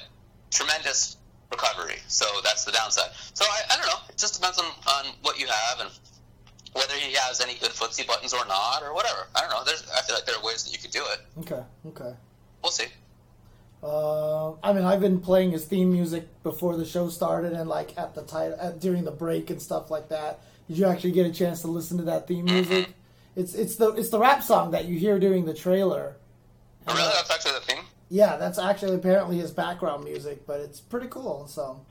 tremendous recovery. So that's the downside. So I, I don't know. It just depends on, on what you have and whether he has any good footsie buttons or not or whatever. I don't know. There's I feel like there are ways that you could do it.
Okay. Okay.
We'll see.
Uh, I mean, I've been playing his theme music before the show started, and like at the time, at, during the break and stuff like that. Did you actually get a chance to listen to that theme music? It's it's the it's the rap song that you hear during the trailer.
Oh, really? That's actually the thing.
Yeah, that's actually apparently his background music, but it's pretty cool. So,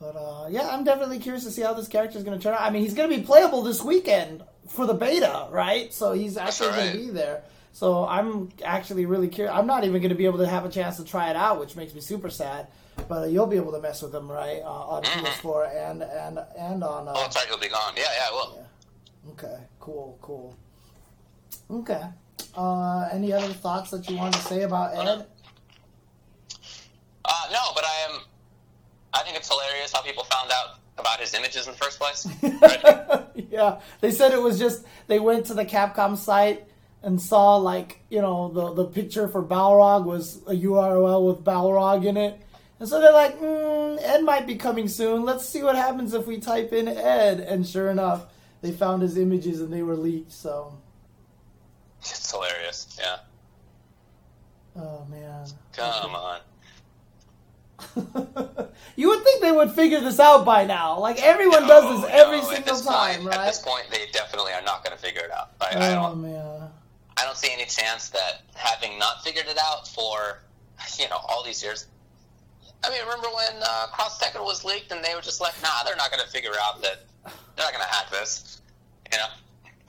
but uh, yeah, I'm definitely curious to see how this character is going to turn out. I mean, he's going to be playable this weekend for the beta, right? So he's actually going
right.
to be there. So I'm actually really curious. I'm not even going to be able to have a chance to try it out, which makes me super sad. But you'll be able to mess with him, right, uh, on PS4 and and and on. Uh,
Oh, right. You'll be gone. Yeah, yeah, I will.
yeah. Okay. Cool. Cool. Okay. Uh, any other thoughts that you wanted to say about Ed?
Uh, no, but I am. I think it's hilarious how people found out about his images in the first place.
yeah, they said it was just they went to the Capcom site and saw like you know the the picture for Balrog was a URL with Balrog in it, and so they're like, mm, Ed might be coming soon. Let's see what happens if we type in Ed, and sure enough, they found his images and they were leaked. So,
it's hilarious. Yeah.
oh man.
Come on.
you would think they would figure this out by now. Like everyone does this every
no,
single time,
point, At this point, they definitely are not going to figure it out. I, I
Oh
don't.
man.
I don't see any chance that having not figured it out for, you know, all these years. I mean, remember when uh, Cross Tekken was leaked and they were just like, nah, they're not going to figure out that they're not going to hack this. You know,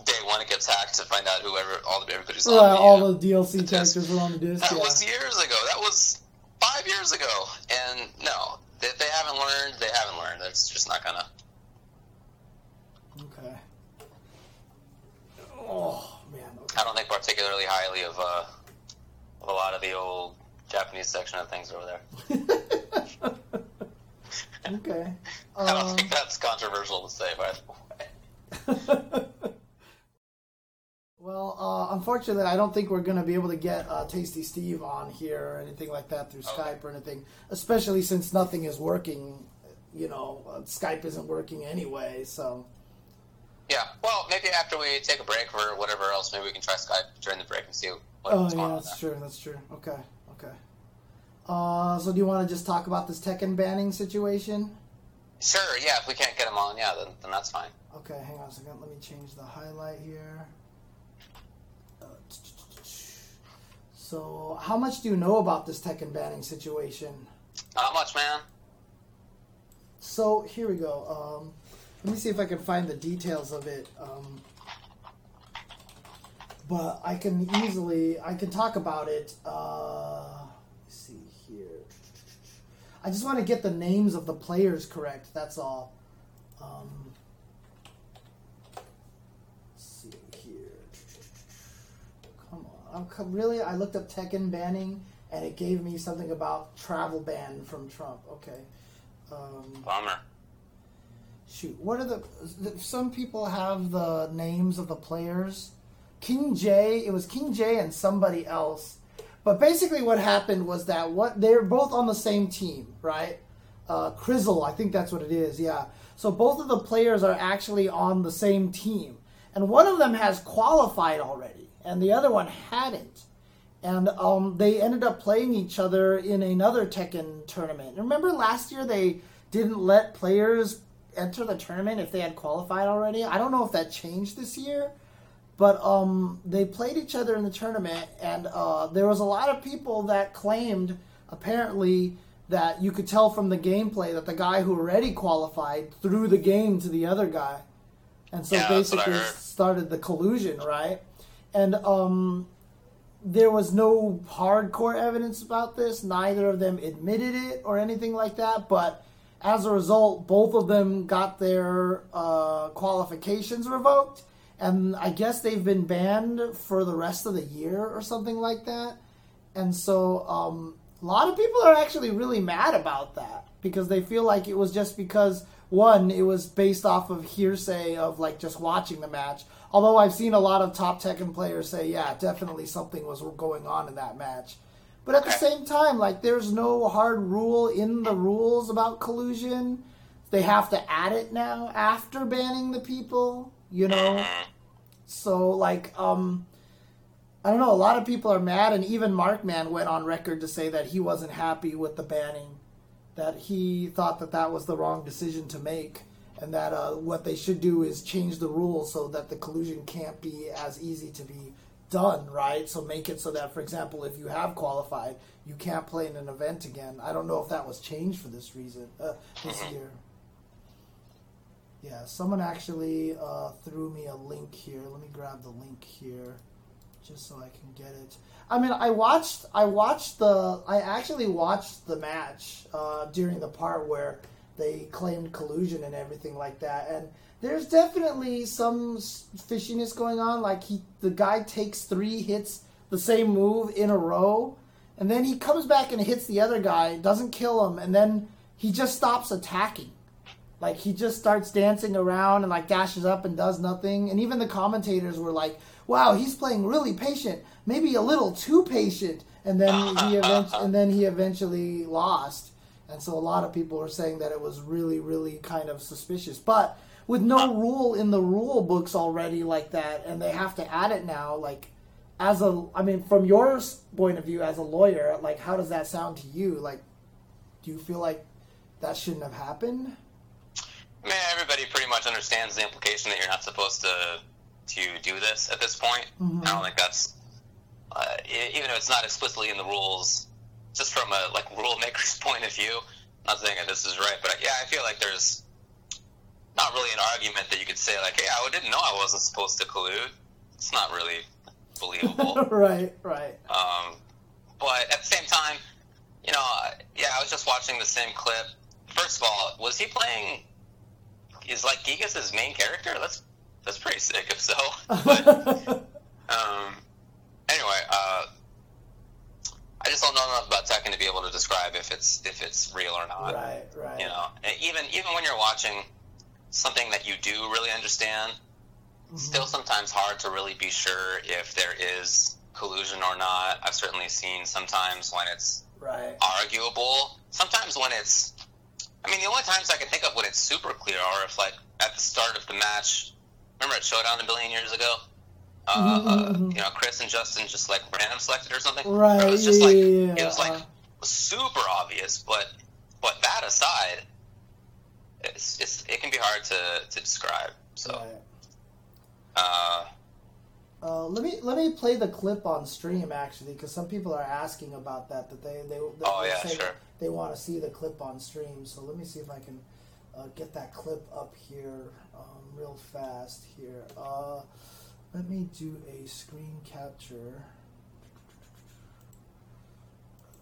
day one it gets hacked to find out whoever all the everybody's on.
Right,
the,
all
uh,
the DLC
the
characters were on the disc.
That
yeah.
was years ago. That was five years ago. And no, if they haven't learned, they haven't learned. That's just not gonna.
Okay. Oh man.
I don't think particularly highly of uh, of a lot of the old Japanese section of things over there.
Okay.
I don't
Um,
think that's controversial to say, by the way.
well, uh, unfortunately, I don't think we're going to be able to get uh, Tasty Steve on here or anything like that through
Okay.
Skype or anything, especially since nothing is working. You know, uh, Skype isn't working anyway, so.
Yeah. Well, maybe after we take a break or whatever else, maybe we can try Skype during the break and see what,
Oh yeah, that's true. That's true. Okay, okay. Uh, so do you want to just talk about this Tekken banning situation?
Sure, yeah. If we can't get him on, yeah, then, then that's fine.
Okay, hang on a second. Let me change the highlight here. Uh, So, how much do you know about this Tekken banning situation?
Not much, man.
So here we go. Um, let me see if I can find the details of it. Um, but I can easily I can talk about it. Uh, let's see here. I just want to get the names of the players correct. That's all. Um, let's see here. Come on. I'm really. I looked up Tekken banning, and it gave me something about travel ban from Trump. Okay. Um,
Bummer.
shoot, what are the? Some people have the names of the players. King J. It was King J and somebody else. But basically, what happened was that what they're both on the same team, right? Uh, Crizzle, I think that's what it is. Yeah. So both of the players are actually on the same team, and one of them has qualified already, and the other one hadn't. And um, they ended up playing each other in another Tekken tournament. Remember last year they didn't let players enter the tournament if they had qualified already. I don't know if that changed this year, but um, they played each other in the tournament, and uh, there was a lot of people that claimed apparently that you could tell from the gameplay that the guy who already qualified threw the game to the other guy, and so
Yeah, that's what I
basically started the collusion, right? And um, there was no hardcore evidence about this. Neither of them admitted it or anything like that. But as a result, both of them got their uh, qualifications revoked. And I guess they've been banned for the rest of the year or something like that. And so um, a lot of people are actually really mad about that because they feel like it was just because, one, it was based off of hearsay of like just watching the match. Although I've seen a lot of top Tekken players say, yeah, definitely something was going on in that match. But at the same time, like, there's no hard rule in the rules about collusion. They have to add it now after banning the people, you know? So, like, um, I don't know, a lot of people are mad, and even Markman went on record to say that he wasn't happy with the banning, that he thought that that was the wrong decision to make, and that uh, what they should do is change the rules so that the collusion can't be as easy to be done, right? So make it so that, for example, if you have qualified, you can't play in an event again. I don't know if that was changed for this reason uh, this year. Yeah, someone actually uh, threw me a link here. Let me grab the link here, just so I can get it. I mean, I watched. I watched the. I actually watched the match uh, during the part where they claimed collusion and everything like that. And there's definitely some fishiness going on. Like he, the guy takes three hits the same move in a row, and then he comes back and hits the other guy, doesn't kill him, and then he just stops attacking. Like he just starts dancing around and like dashes up and does nothing. And even the commentators were like, "Wow, he's playing really patient, maybe a little too patient." And then he event- and then he eventually lost. And so a lot of people were saying that it was really, really kind of suspicious. But with no rule in the rule books already like that, and they have to add it now, like as a, I mean, from your point of view as a lawyer, like how does that sound to you? Like, do you feel like that shouldn't have happened?
I mean, everybody pretty much understands the implication that you're not supposed to to do this at this point.
Mhm.
I don't think that's uh, even if it's not explicitly in the rules, just from a like rule maker's point of view. I'm not saying that this is right, but yeah, I feel like there's not really an argument that you could say like, "Hey, I didn't know I wasn't supposed to collude." It's not really believable.
right, right.
Um, but at the same time, you know, yeah, I was just watching the same clip. First of all, was he playing? Is like Gigas his main character? That's that's pretty sick. If so, but um, anyway, uh, I just don't know enough about Tekken to be able to describe if it's if it's real or not.
right, right.
You know, and even even when you're watching something that you do really understand,
Mhm.
still sometimes hard to really be sure if there is collusion or not. I've certainly seen sometimes when it's
right.
arguable. Sometimes when it's, I mean, the only times I can think of when it's super clear are if, like, at the start of the match. Remember at Showdown a billion years ago? Uh,
Mhm,
uh,
mhm.
you know, Chris and Justin just like random selected or something.
Right,
It was
yeah,
just like
yeah, yeah.
it was like
uh,
super obvious. But but that aside, it's, it's it can be hard to, to describe. So,
Right.
uh,
Uh, let me let me play the clip on stream actually, because some people are asking about that. That they they, they
Oh, yeah, sure.
they want to see the clip on stream. So let me see if I can uh, get that clip up here um, real fast here. Uh, let me do a screen capture.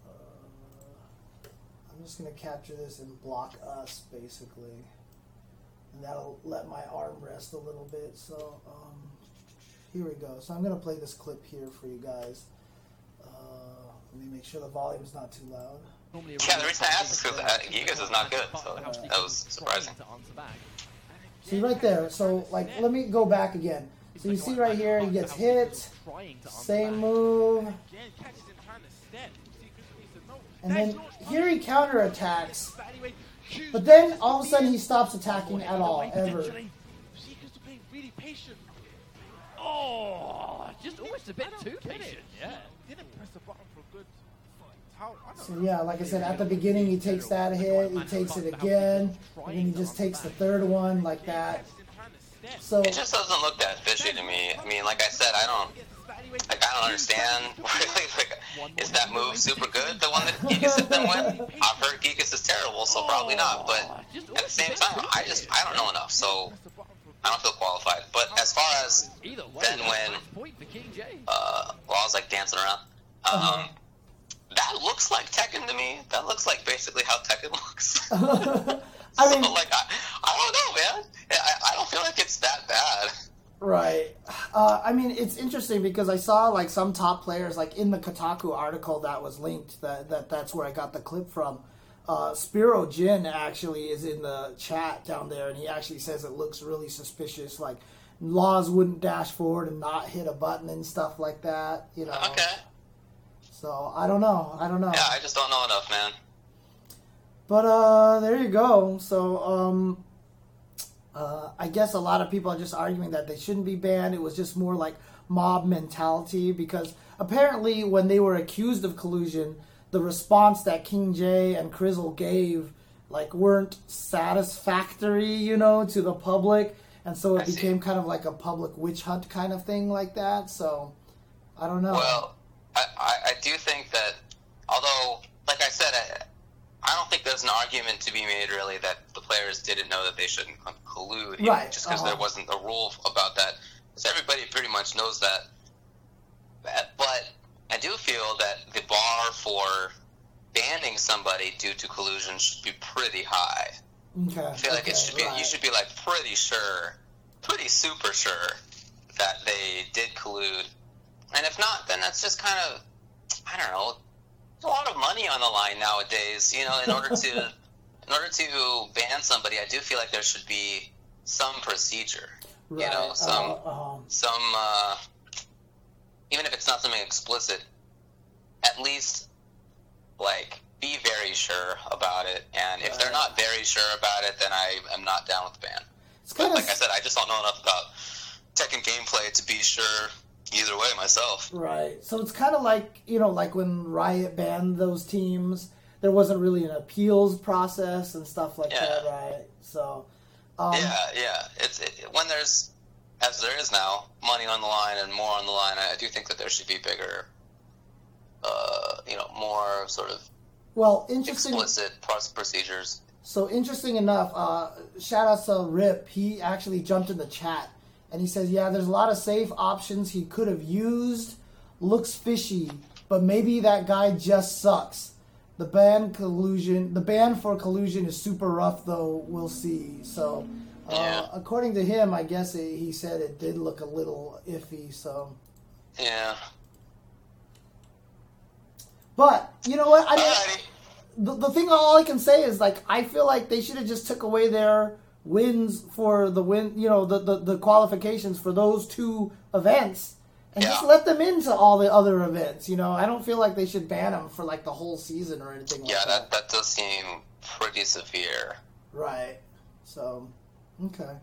Uh, I'm just gonna capture this and block us basically, and that'll let my arm rest a little bit. So. Um, here we go. So I'm going to play this clip here for you guys. Uh, let me make sure the volume's not too loud.
Yeah, the reason I asked is 'cause, uh, Gigas is not good, so that was surprising.
See right there. So like, let me go back again. So you see right here, he gets hit. Same move. And then here he counterattacks. But then all of a sudden he stops attacking at all, ever.
really patient.
Oh, just almost a bit too patient. Yeah.
Didn't press the button for a good. How? I don't
So yeah, like I said, at the beginning he takes that hit, he takes it again, and then he just takes the third one like that. So
it just doesn't look that fishy to me. I mean, like I said, I don't like I don't understand really. Like, is that move super good? The one that Gigas hit them with? I've heard Gigas is terrible, so probably not. But at the same time, I just I don't know enough, so I don't feel qualified. But as far as Then when-
point for King J.
uh, well, I was like dancing around. Um,
Uh-huh.
That looks like Tekken to me. That looks like basically how Tekken looks.
I mean,
so, like, I, I don't know, man. I, I don't feel like it's that bad.
Right. Uh, I mean, it's interesting because I saw like some top players, like in the Kotaku article that was linked. That, that that's where I got the clip from. Uh, Spiro Jin actually is in the chat down there, and he actually says it looks really suspicious. Like laws wouldn't dash forward and not hit a button and stuff like that. You know.
Okay.
So I don't know. I don't know.
Yeah, I just don't know enough, man.
But uh, there you go. So um, uh, I guess a lot of people are just arguing that they shouldn't be banned. It was just more like mob mentality because apparently when they were accused of collusion, the response that King J and Crizzle gave like weren't satisfactory, you know, to the public, and so it
I see.
became kind of like a public witch hunt kind of thing like that. So I don't know.
Well, I, I, I do think that, although, like I said, I, don't think there's an argument to be made really that the players didn't know that they shouldn't collude,
Right,
just because
uh-huh.
there wasn't a rule about that. Because everybody pretty much knows that. But- But I do feel that the bar for banning somebody due to collusion should be pretty high.
okay.
I feel like
okay,
it should be.
right.
You should be like pretty sure, pretty super sure that they did collude, and if not, then that's just kind of, I don't know. A lot of money on the line nowadays. You know, in order to, in order to ban somebody, I do feel like there should be some procedure.
Right.
You know, some
uh, um,
some, uh, even if it's not something explicit, at least like be very sure about it. And if they're not very sure about it, then I am not down with the ban.
it's
But like I said, I just don't know enough about Tekken gameplay to be sure either way myself.
Right. So it's kind of like, you know, like when Riot banned those teams, there wasn't really an appeals process and stuff like
Yeah.
that, right? So, um,
yeah, yeah. It's it, when there's as there is now money on the line and more on the line. I do think that there should be bigger, uh, you know, more sort of
well, interesting.
explicit proce- procedures.
So interesting enough, uh, shout out to Rip. He actually jumped in the chat and he says, "Yeah, there's a lot of safe options he could have used. Looks fishy, but maybe that guy just sucks. The ban collusion, the ban for collusion is super rough, though. We'll see." So, uh, according to him, I guess it, he said it did look a little iffy. So,
Yeah.
but you know what? I mean, the, the thing all I can say is like I feel like they should have just took away their wins for the win you know the, the, the qualifications for those two events and just let them into all the other events you know I don't feel like they should ban them for like the whole season or anything like
Yeah,
that.
that that does seem pretty severe.
right so okay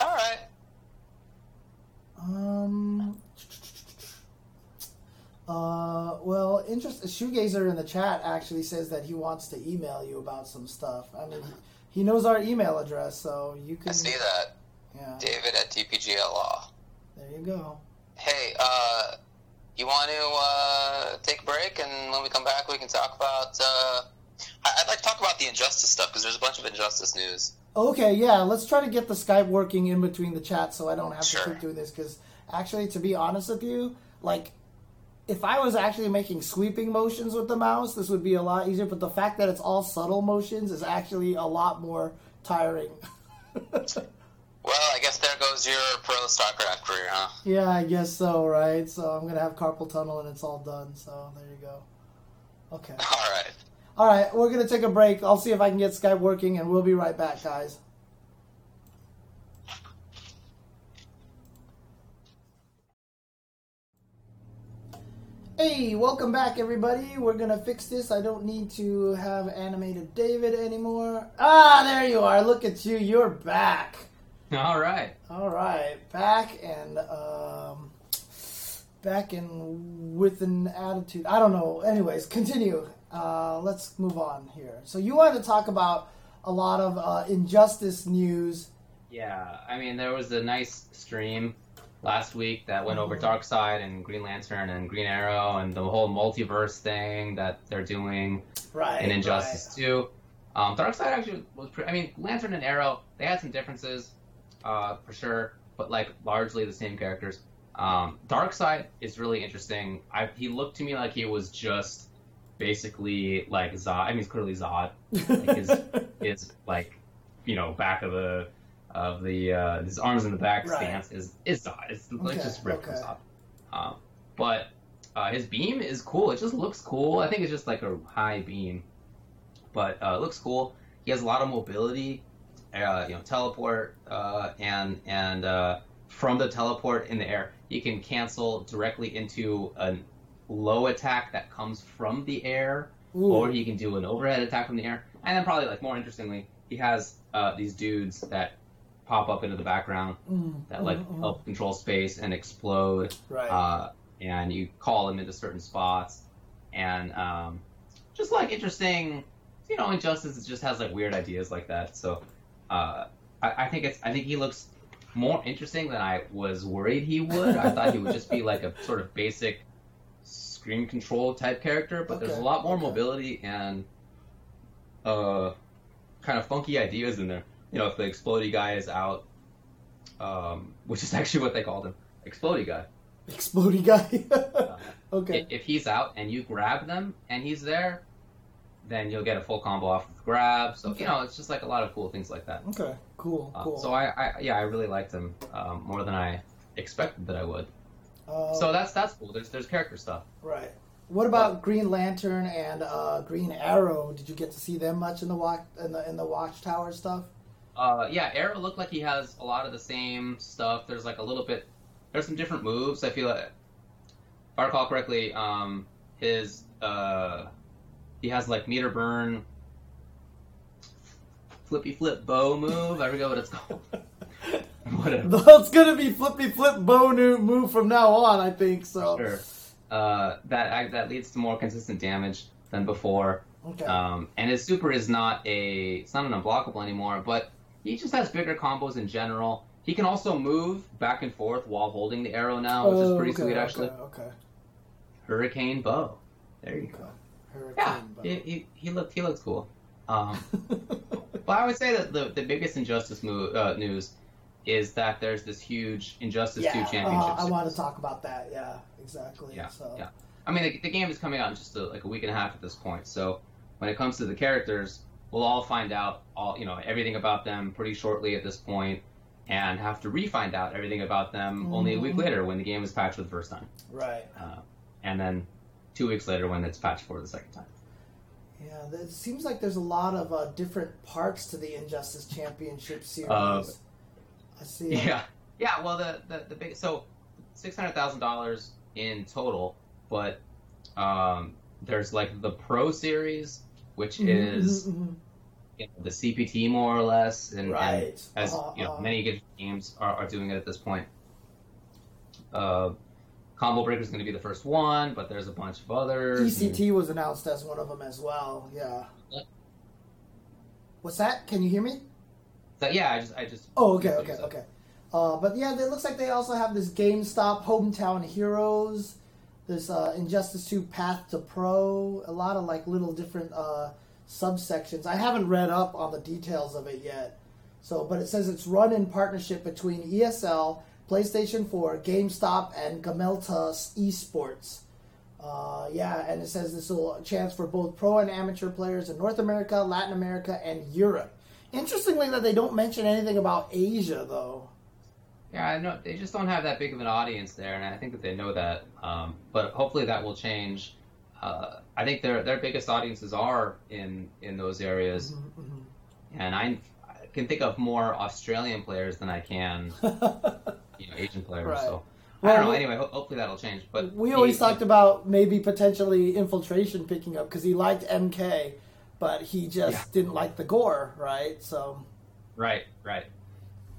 All right.
um uh, well, interest. Shoegazer in the chat actually says that he wants to email you about some stuff. I mean, He knows our email address, so you can.
I see that.
Yeah,
David at DPGLA.
there you go.
Hey, uh, you want to uh, take a break, and when we come back, we can talk about. Uh, I'd like to talk about the injustice stuff because there's a bunch of injustice news.
Okay, yeah, let's try to get the Skype working in between the chats so I don't have
Sure.
to keep doing this. Because actually, to be honest with you, like, if I was actually making sweeping motions with the mouse, this would be a lot easier. But the fact that it's all subtle motions is actually a lot more tiring.
Well, I guess there goes your pro StarCraft career, huh?
yeah, I guess so, right? So I'm gonna have carpal tunnel and it's all done. So there you go. Okay.
All right.
All right, we're gonna take a break. I'll see if I can get Skype working, and we'll be right back, guys. Hey, welcome back, everybody. We're gonna fix this. I don't need to have animated David anymore. Ah, there you are. Look at you. You're back.
All right.
All right, back and um, back and with an attitude. I don't know. Anyways, continue. Uh, let's move on here. So you wanted to talk about a lot of uh, injustice news.
Yeah, I mean, there was a nice stream last week that went over Darkseid and Green Lantern and Green Arrow and the whole multiverse thing that they're doing
Right.
in Injustice 2. Um, Darkseid actually was pretty. I mean, Lantern and Arrow, they had some differences, uh, for sure, but like largely the same characters. Um, Darkseid is really interesting. I, he looked to me like he was just basically like Zod. I mean, he's clearly Zod. Like his, his like, you know, back of the of the uh, his arms in the back
Right.
stance is is Zod. It's,
Okay,
it's just ripped from
okay.
Zod. Um, but uh, his beam is cool. It just looks cool. I think it's just like a high beam, but uh, it looks cool. He has a lot of mobility, uh, you know, teleport, uh, and and uh, from the teleport in the air, he can cancel directly into a low attack that comes from the air,
Ooh.
or he can do an overhead attack from the air. And then probably like more interestingly, he has uh, these dudes that pop up into the background
Mm,
that like
mm, mm.
help control space and explode
Right.
uh, and you call them into certain spots, and um, just like interesting, you know, Injustice it just has like weird ideas like that. So uh, I, I think it's I think he looks more interesting than I was worried he would. I thought he would just be like a sort of basic screen control type character, but there's a lot more
okay.
mobility and uh, kind of funky ideas in there. You know, if the explodey guy is out, um, which is actually what they called him, explodey guy.
Exploding guy. okay.
I- If he's out and you grab them and he's there, then you'll get a full combo off of grab. So
Okay.
you know, it's just like a lot of cool things like that.
Okay. Cool.
Uh,
Cool.
so I, I, yeah, I really liked him um, more than I expected that I would.
Uh,
so that's that's cool. There's there's character stuff.
Right. What about Green Lantern and uh, Green Arrow? Did you get to see them much in the watch in the in the Watchtower stuff?
Uh, yeah, Arrow looked like he has a lot of the same stuff. There's like a little bit. There's some different moves. I feel like, if I recall correctly, um, his uh, he has like meter burn, flippy flip bow move. I forget what it's called. Whatever.
it's gonna be flippy flip bow new move from now on. I think so.
Sure. Uh, that that leads to more consistent damage than before.
Okay.
Um, and his super is not a it's not an unblockable anymore, but he just has bigger combos in general. He can also move back and forth while holding the arrow now, which is
Oh,
pretty
okay,
sweet actually.
Okay.
Hurricane bow. There you
Okay.
go.
Hurricane
Yeah,
bow.
he, he, he looked he looked cool. Um, but I would say that the, the biggest injustice move, uh, news is that there's this huge Injustice
yeah,
Two
uh,
championship.
I want to talk about that. Yeah, exactly.
Yeah,
so.
yeah. I mean, the, the game is coming out in just a, like a week and a half at this point. So when it comes to the characters, we'll all find out all you know everything about them pretty shortly at this point, and have to re-find out everything about them only a week
Mhm.
later when the game is patched for the first time,
Right.
uh, and then two weeks later when it's patched for the second time.
Yeah, it seems like there's a lot of uh, different parts to the Injustice Championship series.
Uh,
I see.
Yeah, yeah. Well, the the, the big so six hundred thousand dollars in total, but um, there's like the Pro Series, which
Mhm,
is
mhm, mhm.
you know, the CPT more or less, and, and as
Uh-huh,
you know, many good games are, are doing it at this point. Uh, Combo Breaker is going to be the first one, but there's a bunch of others. and-
was announced as one of them as well. Yeah. What's that? Can you hear me?
So yeah, I just I just.
Oh, okay, okay, okay. Uh, but yeah, it looks like they also have this GameStop Hometown Heroes, this uh, Injustice 2 Path to Pro, a lot of like little different uh, subsections. I haven't read up on the details of it yet. So, but it says it's run in partnership between ESL, PlayStation 4, GameStop, and Gamelta Esports. Uh, yeah, and it says this will chance for both pro and amateur players in North America, Latin America, and Europe. Interestingly, that they don't mention anything about Asia though.
Yeah, I know they just don't have that big of an audience there, and I think that they know that. Um, but hopefully that will change. Uh, I think their their biggest audiences are in in those areas,
Mm-hmm,
and I, I can think of more Australian players than I can you know Asian players.
Right.
So
Well,
I don't know. Anyway, hopefully that'll change. But
we always talked about maybe potentially infiltration picking up because he liked MK, but he just
Yeah.
didn't like the gore, right? So
Right, right.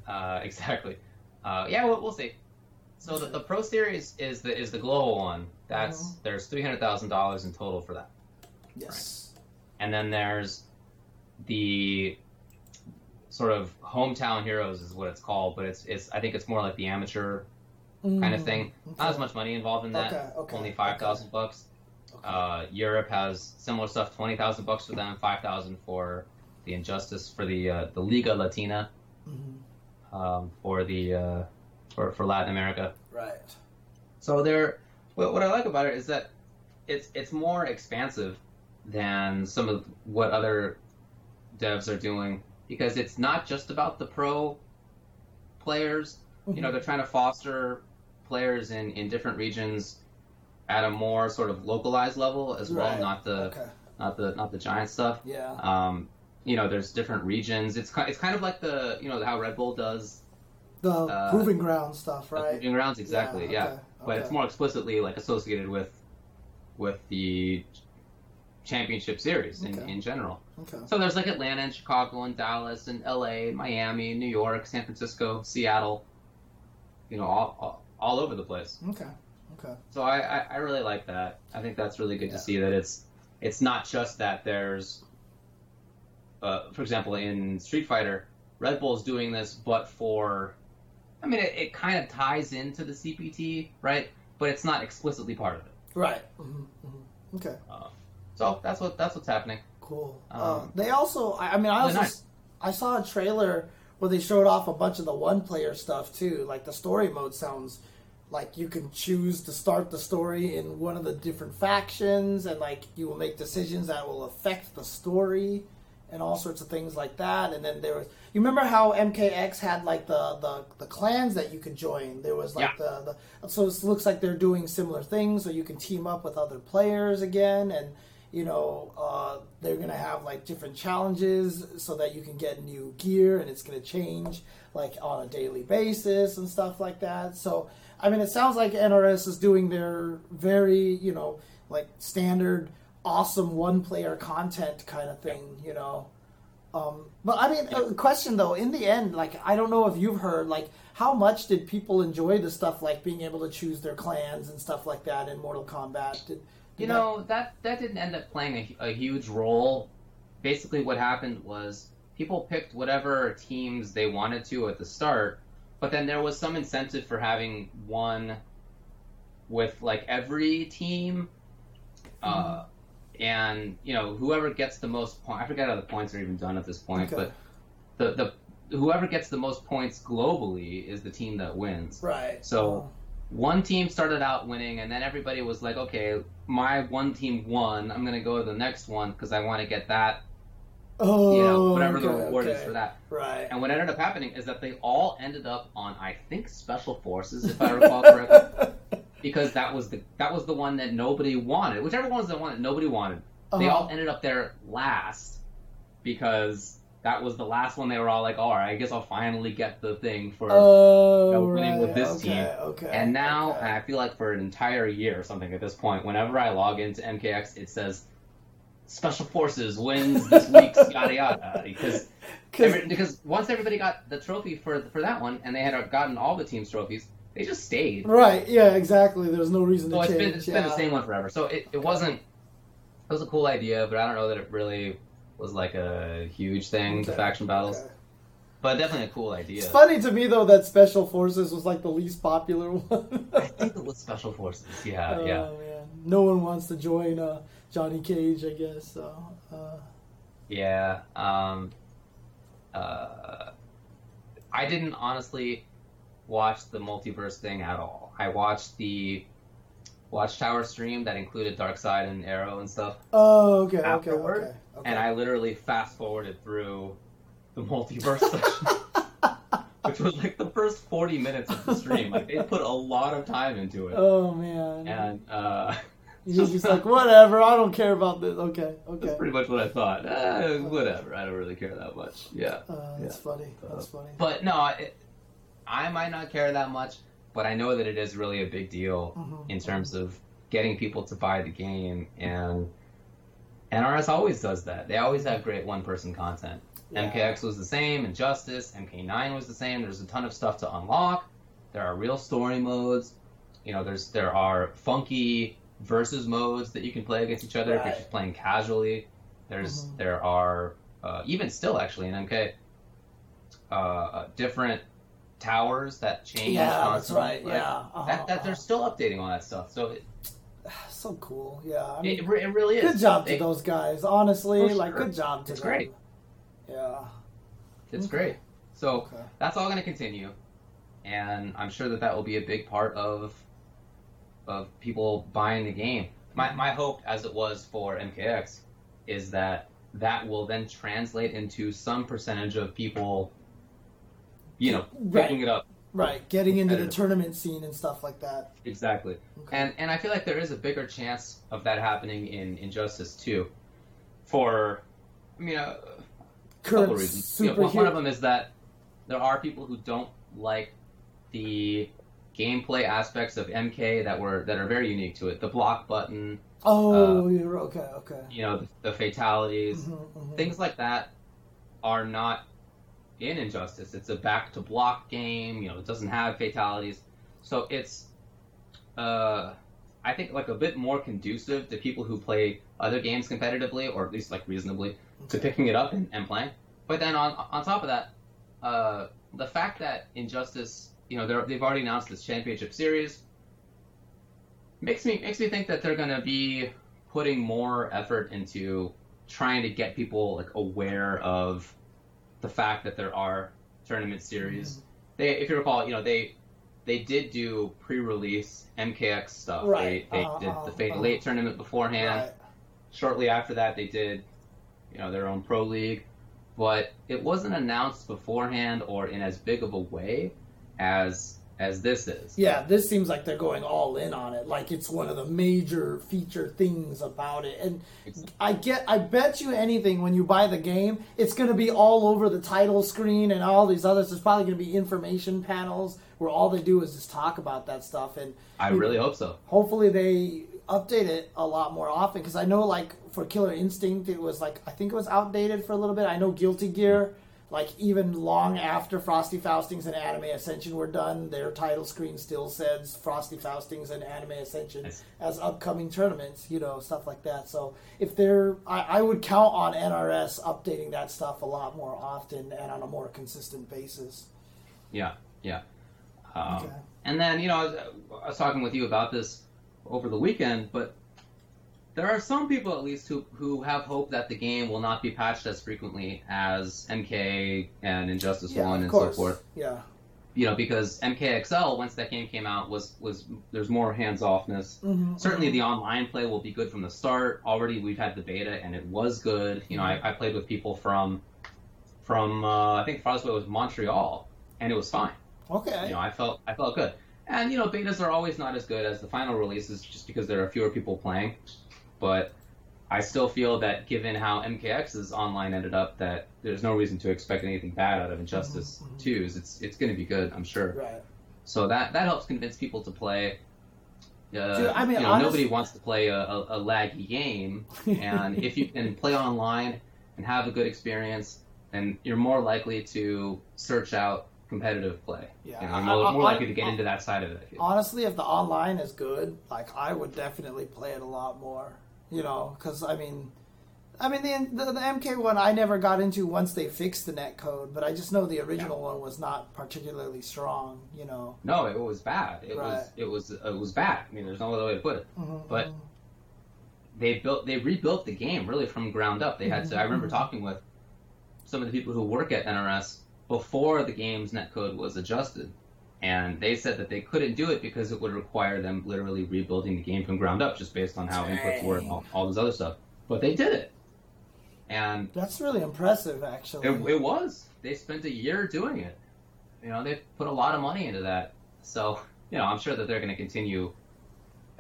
Uh, exactly. Uh, yeah, we'll, we'll see. So the, the Pro Series is the is the global one. That's
Mhm.
there's three hundred thousand dollars in total for that,
yes,
and then there's the sort of hometown heroes is what it's called, but it's it's I think it's more like the amateur kind of
Mm,
thing. Not as much money involved in that.
Okay, okay,
Only five thousand bucks.
Okay.
Uh, Europe has similar stuff. Twenty thousand bucks for them. Five thousand for the Injustice for the uh, the Liga Latina
Mhm.
Um, for the uh, for for Latin America.
right.
So there, what, what I like about it is that it's it's more expansive than some of what other devs are doing because it's not just about the pro players. You know, they're trying to foster players in in different regions at a more sort of localized level as well,
Right.
not the
Okay.
not the not the giant stuff.
Yeah.
Um, you know, there's different regions. It's it's kind of like the you know how Red Bull does
The
uh,
proving ground stuff, right?
proving grounds exactly.
Yeah,
Yeah,
okay,
but it's more explicitly like associated with with the championship series in,
Okay.
in general.
Okay.
So there's like Atlanta and Chicago and Dallas and L.A., Miami, New York, San Francisco, Seattle. You know, all all, all over the place.
Okay. Okay.
So I, I, I really like that. I think that's really good
Yeah.
to see that it's it's not just that there's, uh, for example, in Street Fighter, Red Bull's doing this, but for, I mean, it, it kind of ties into the CPT, right? But it's not explicitly part of it.
Right. hmm hmm Okay.
Uh, so that's what that's what's happening.
Cool.
Um,
uh, they also, I, I mean, I also,
nice.
I saw a trailer where they showed off a bunch of the one-player stuff too. Like the story mode sounds like you can choose to start the story in one of the different factions, and like you will make decisions that will affect the story, and all sorts of things like that. And then there was, you remember how MKX had like the the, the clans that you could join? There was like the, the so it looks like they're doing similar things, so you can team up with other players again, and you know uh, they're gonna have like different challenges so that you can get new gear, and it's gonna change like on a daily basis and stuff like that. So I mean, it sounds like NRS is doing their very you know like standard awesome one player content kind of thing, you know. Um, but I mean, a question though. In the end, like I don't know if you've heard, like how much did people enjoy the stuff like being able to choose their clans and stuff like that in Mortal Kombat? Did, did
You
that-
know that that didn't end up playing a, a huge role. Basically, what happened was people picked whatever teams they wanted to at the start, but then there was some incentive for having one with like every team, uh, and you know whoever gets the most points. I forget how the points are even done at this point,
Okay.
but the the whoever gets the most points globally is the team that wins.
right?
So one team started out winning, and then everybody was like, okay, my one team won. I'm going to go to the next one because I want to get that,
oh,
you know, oh, whatever the
okay,
reward is for that.
right?
And what ended up happening is that they all ended up on, I think, Special Forces, if I recall correctly, because that was the that was the one that nobody wanted. Whichever one was the one that nobody wanted, they
Uh-huh.
all ended up there last because that was the last one. They were all like, all right, I guess I'll finally get the thing for.
Oh,
know, winning
right.
with this
okay,
team.
Okay.
And now,
okay.
I feel like for an entire year or something at this point, whenever I log into MKX, it says Special Forces wins this week's yada yada because
'Cause-
every, because once everybody got the trophy for for that one and they had gotten all the team's trophies, they just stayed.
right? Yeah, exactly. There's no reason
So
to
it's
change.
been it's been the same one forever. So it, it wasn't it was a cool idea, but I don't know that it really was like a huge thing. The faction battles,
okay.
but definitely a cool idea.
It's funny to me though that Special Forces was like the least popular one.
I think it was Special Forces. Yeah,
Oh,
yeah,
man, no one wants to join uh, Johnny Cage, I guess. So, uh,
yeah. Um, uh, I didn't honestly watch the multiverse thing at all. I watched the Watchtower stream that included Darkseid and Arrow and stuff.
oh, okay, okay,
Afterward,
okay, okay.
and I literally fast forwarded through the multiverse section, which was like the first forty minutes of the stream. Like they put a lot of time into it,
oh man,
and uh,
you're just like whatever. I don't care about this. Okay, okay.
that's pretty much what I thought. Uh, whatever, I don't really care that much. Yeah,
Uh, that's
Yeah.
funny. That's funny.
but no, it, I might not care that much, but I know that it is really a big deal
Mhm.
in terms of getting people to buy the game and. NRS always does that. They always have great one-person content.
Yeah.
MKX was the same, Injustice, MK9 was the same. There's a ton of stuff to unlock. There are real story modes. You know, there's there are funky versus modes that you can play against each other if you're just playing casually. There's
Mhm.
there are uh, even still actually in MK uh, uh, different towers that change.
Yeah, that's right.
Like,
Yeah, uh-huh,
that, that they're
uh-huh.
still updating all that stuff. So it,
so cool. Yeah, I mean,
it, it really is.
good job to those guys. Honestly,
For
like
sure.
good job to
It's
them.
great.
Yeah.
It's
Okay.
great. So
Okay.
that's all going to continue, and I'm sure that that will be a big part of of people buying the game. My my hope, as it was for MKX, is that that will then translate into some percentage of people, you know,
Right.
picking it up
Right, getting into the tournament scene and stuff like that.
exactly.
Okay.
And and I feel like there is a bigger chance of that happening in Injustice 2. For, I mean, uh, a couple
Current
of reasons. You know, one, one of them is that there are people who don't like the gameplay aspects of MK that were that are very unique to it. The block button,
Oh,
uh,
you're okay. Okay.
you know, the, the fatalities,
Mhm, mhm.
things like that are not in Injustice. It's a back to block game. You know, it doesn't have fatalities, so it's uh, I think like a bit more conducive to people who play other games competitively, or at least like reasonably, to picking it up and, and playing. But then on on top of that, uh, the fact that Injustice, you know, they've already announced this championship series, makes me makes me think that they're gonna be putting more effort into trying to get people like aware of the fact that there are tournament series. They, if you recall, you know they they did do pre-release MKX stuff.
Right.
They, they
Uh,
did
uh,
the Fatal
uh.
Eight tournament beforehand
Right.
shortly after that they did you know their own pro league but it wasn't announced beforehand or in as big of a way as as this is
Yeah, this seems like they're going all in on it. Like it's one of the major feature things about it. And I get, I bet you anything when you buy the game, it's going to be all over the title screen and all these others. There's probably going to be information panels where all they do is just talk about that stuff. And
i really hope so
hopefully they update it a lot more often because I know like for Killer Instinct it was like I think it was outdated for a little bit. I know Guilty Gear like even long after Frosty Faustings and Anime Ascension were done, their title screen still says Frosty Faustings and Anime Ascension as upcoming tournaments, you know, stuff like that. So if they're, I, I would count on NRS updating that stuff a lot more often and on a more consistent basis.
yeah yeah um,
Okay.
and then you know I was, I was talking with you about this over the weekend but there are some people at least who who have hope that the game will not be patched as frequently as mk and injustice
Yeah,
1 and
course.
so forth
Yeah.
you know because mkxl once that game came out was was there's more hands offness
Mhm,
certainly the online play will be good from the start. Already we've had the beta and it was good. You know, I, I played with people from from uh, I think farthest away was Montreal and it was fine.
Okay.
You know, I felt I felt good. And you know, betas are always not as good as the final releases just because there are fewer people playing. But I still feel that given how MKX's online ended up, that there's no reason to expect anything bad out of Injustice
Mhm, mhm.
2's. It's it's going to be good, I'm sure.
Right.
So that that helps convince people to play. Uh,
Dude, I mean,
you know,
honest-
nobody wants to play a, a, a laggy game, and if you can play online and have a good experience, then you're more likely to search out competitive play.
Yeah,
you know,
I-
you're more,
I-
more
I-
likely to get into that side of it.
Honestly, if the online is good, like I would definitely play it a lot more. You know, because I mean, I mean, the, the the MK one I never got into once they fixed the net code, but I just know the original one was not particularly strong. You know,
No, it was bad. It
Right.
was it was it was bad. I mean, there's no other way to put it.
Mhm,
But
mhm.
they built they rebuilt the game really from ground up. They had to. I remember talking with some of the people who work at NRS before the game's netcode was adjusted, and they said that they couldn't do it because it would require them literally rebuilding the game from ground up, just based on how inputs were and all, all this other stuff. But they did it, and
that's really impressive, actually.
it, it was. They spent a year doing it. You know, they put a lot of money into that. So, you know, I'm sure that they're going to continue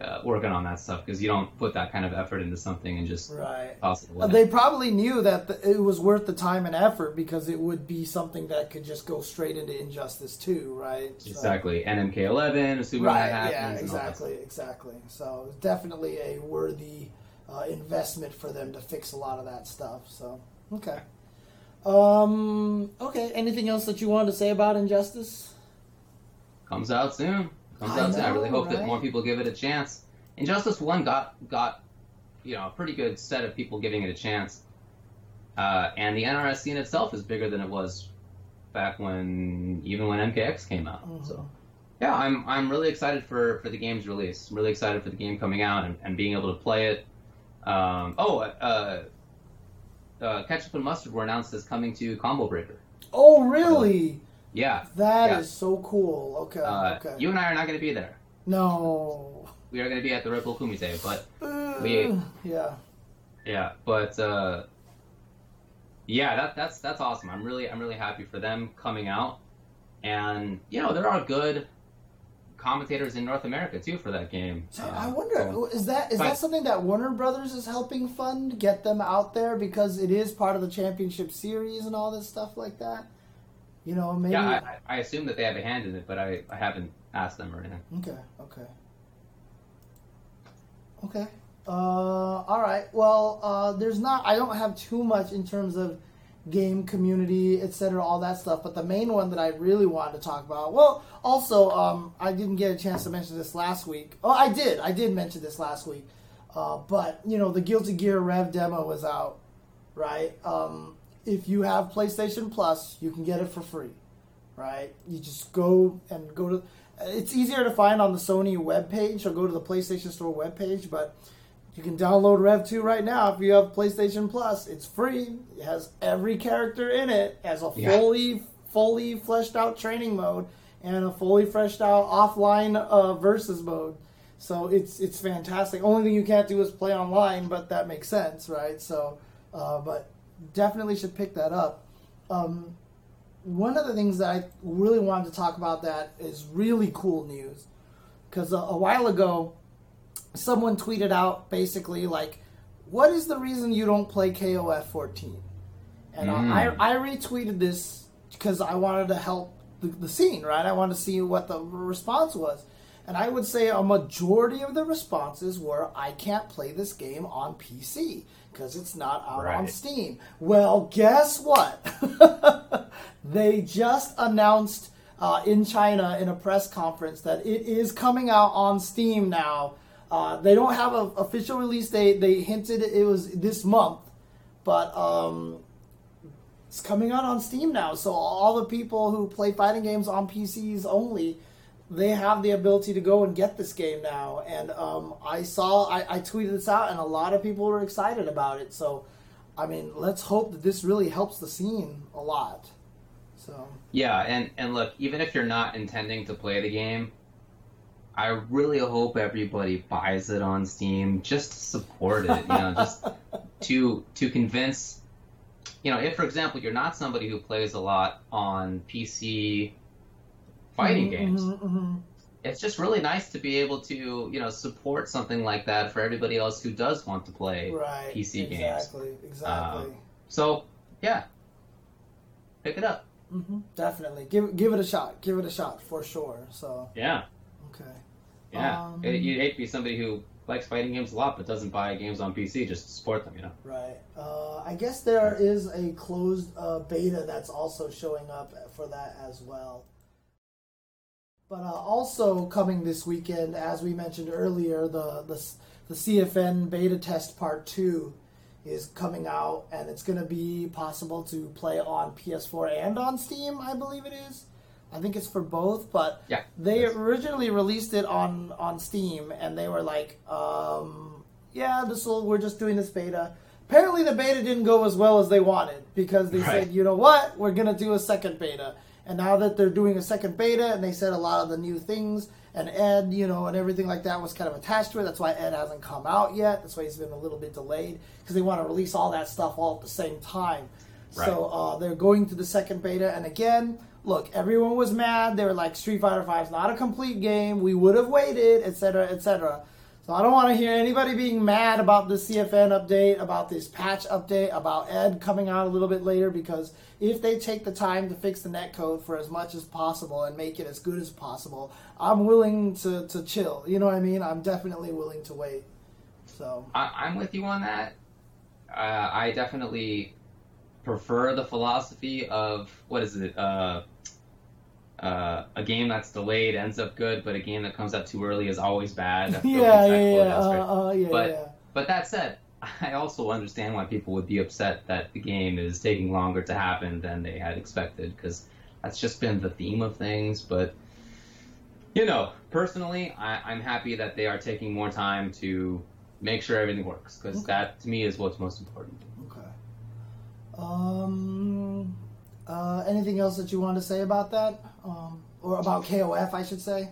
uh, working on that stuff because you don't put that kind of effort into something and just
right.
toss it
Uh. They probably knew that the, it was worth the time and effort because it would be something that could just go straight into Injustice 2, right? So-
Exactly. NMK11, assuming
Right,
that happens.
yeah,
and all that
exactly, exactly. So it's definitely a worthy uh, investment for them to fix a lot of that stuff. So, okay. Um, okay, anything else that you wanted to say about Injustice?
Comes out soon. Comes
I
out soon. I really
know,
hope that more people give it a chance. Injustice 1 got, got you know, a pretty good set of people giving it a chance. Uh, and the NRS scene itself is bigger than it was back when, even when MKX came out.
Mhm.
So, yeah, I'm, I'm really excited for, for the game's release. I'm really excited for the game coming out and, and being able to play it. Um, oh, uh, uh, Ketchup and Mustard were announced as coming to Combo Breaker.
Oh, really?
Yeah.
That is
Yeah.
so cool. Okay,
Uh,
okay.
You and I are not going to be there.
no.
We are going to be at the Red Bull Kumite, but
Uh,
We-
yeah.
yeah, but uh, yeah, that that's that's awesome. I'm really I'm really happy for them coming out, and you know there are good commentators in North America too for that game.
So
Uh,
I wonder
so-
is that is
Fine.
that something that Warner Brothers is helping fund get them out there because it is part of the championship series and all this stuff like that. You know, maybe.
yeah, I, I assume that they have a hand in it, but I, I haven't asked them or anything.
Okay. Okay. Okay. Uh, all right. Well, uh, there's not. I don't have too much in terms of game community, etc., all that stuff. But the main one that I really wanted to talk about. Well, also, um, I didn't get a chance to mention this last week. Oh, I did. I did mention this last week. Uh, but you know, the Guilty Gear Rev demo was out, right? Um, if you have PlayStation Plus, you can get it for free right? You just go and go to. It's easier to find on the Sony webpage, or go to the PlayStation Store webpage, but you can download Rev 2 right now if you have PlayStation Plus. It's free. It has every character in it. Has a
Yeah.
fully fully fleshed out training mode and a fully fleshed out offline uh, versus mode. So it's it's fantastic. Only thing you can't do is play online, but that makes sense, right? So, uh, but definitely should pick that up. Um, one of the things that I really wanted to talk about that is really cool news. Because a, a while ago someone tweeted out basically like what is the reason you don't play KOF 14 and I, I retweeted this because I wanted to help the, the scene right? I wanted to see what the response was and I would say a majority of the responses were I can't play this game on PC because it's not out on Steam. Well, guess what? they just announced uh, in China in a press conference that it is coming out on Steam now. Uh, they don't have an official release date. They hinted it was this month, but um, it's coming out on Steam now. So all the people who play fighting games on PCs only, they have the ability to go and get this game now. And um, I saw, I, I tweeted this out, and a lot of people were excited about it. So, I mean, let's hope that this really helps the scene a lot. So
Yeah, and and look, even if you're not intending to play the game, I really hope everybody buys it on Steam just to support it. You know, just to to convince. You know, if for example you're not somebody who plays a lot on PC fighting
Mhm,
games,
mhm, mhm.
it's just really nice to be able to you know support something like that for everybody else who does want to play
right?
PC games.
exactly, exactly.
So yeah, pick it up.
hmm Definitely, give give it a shot. Give it a shot for sure. So
Yeah.
okay.
Yeah,
Um,
it, you'd hate to be somebody who likes fighting games a lot but doesn't buy games on PC just to support them, you know.
Right. Uh, I guess there is a closed uh, beta that's also showing up for that as well. But uh, also coming this weekend, as we mentioned earlier, the the, the CFN beta test part two is coming out, and it's going to be possible to play on PS4 and on Steam. I believe it is. I think it's for both, but
Yeah.
they originally released it on on Steam, and they were like, um, "Yeah, this will. We're just doing this beta." Apparently, the beta didn't go as well as they wanted because they
Right.
said, "You know what? We're gonna do a second beta." And now that they're doing a second beta, and they said a lot of the new things, and Ed, you know, and everything like that was kind of attached to it. That's why Ed hasn't come out yet. That's why he's been a little bit delayed because they want to release all that stuff all at the same time. So uh, they're going to the second beta, and again, look, everyone was mad. They were like, "Street Fighter V is not a complete game. We would have waited, etc., etc." So I don't want to hear anybody being mad about the CFN update, about this patch update, about Ed coming out a little bit later. Because if they take the time to fix the netcode for as much as possible and make it as good as possible, I'm willing to to chill. You know what I mean? I'm definitely willing to wait. So
I, I'm with you on that. Uh, I definitely prefer the philosophy of what is it? Uh, uh, a game that's delayed ends up good, but a game that comes out too early is always bad.
Yeah, yeah, yeah, uh, uh, yeah,
But-
yeah.
But that said, I also understand why people would be upset that the game is taking longer to happen than they had expected, because that's just been the theme of things. But you know, personally, I, I'm happy that they are taking more time to make sure everything works, because
Okay.
that to me is what's most important.
Okay. Um. Uh, anything else that you want to say about that? Um, or about KOF, I should say.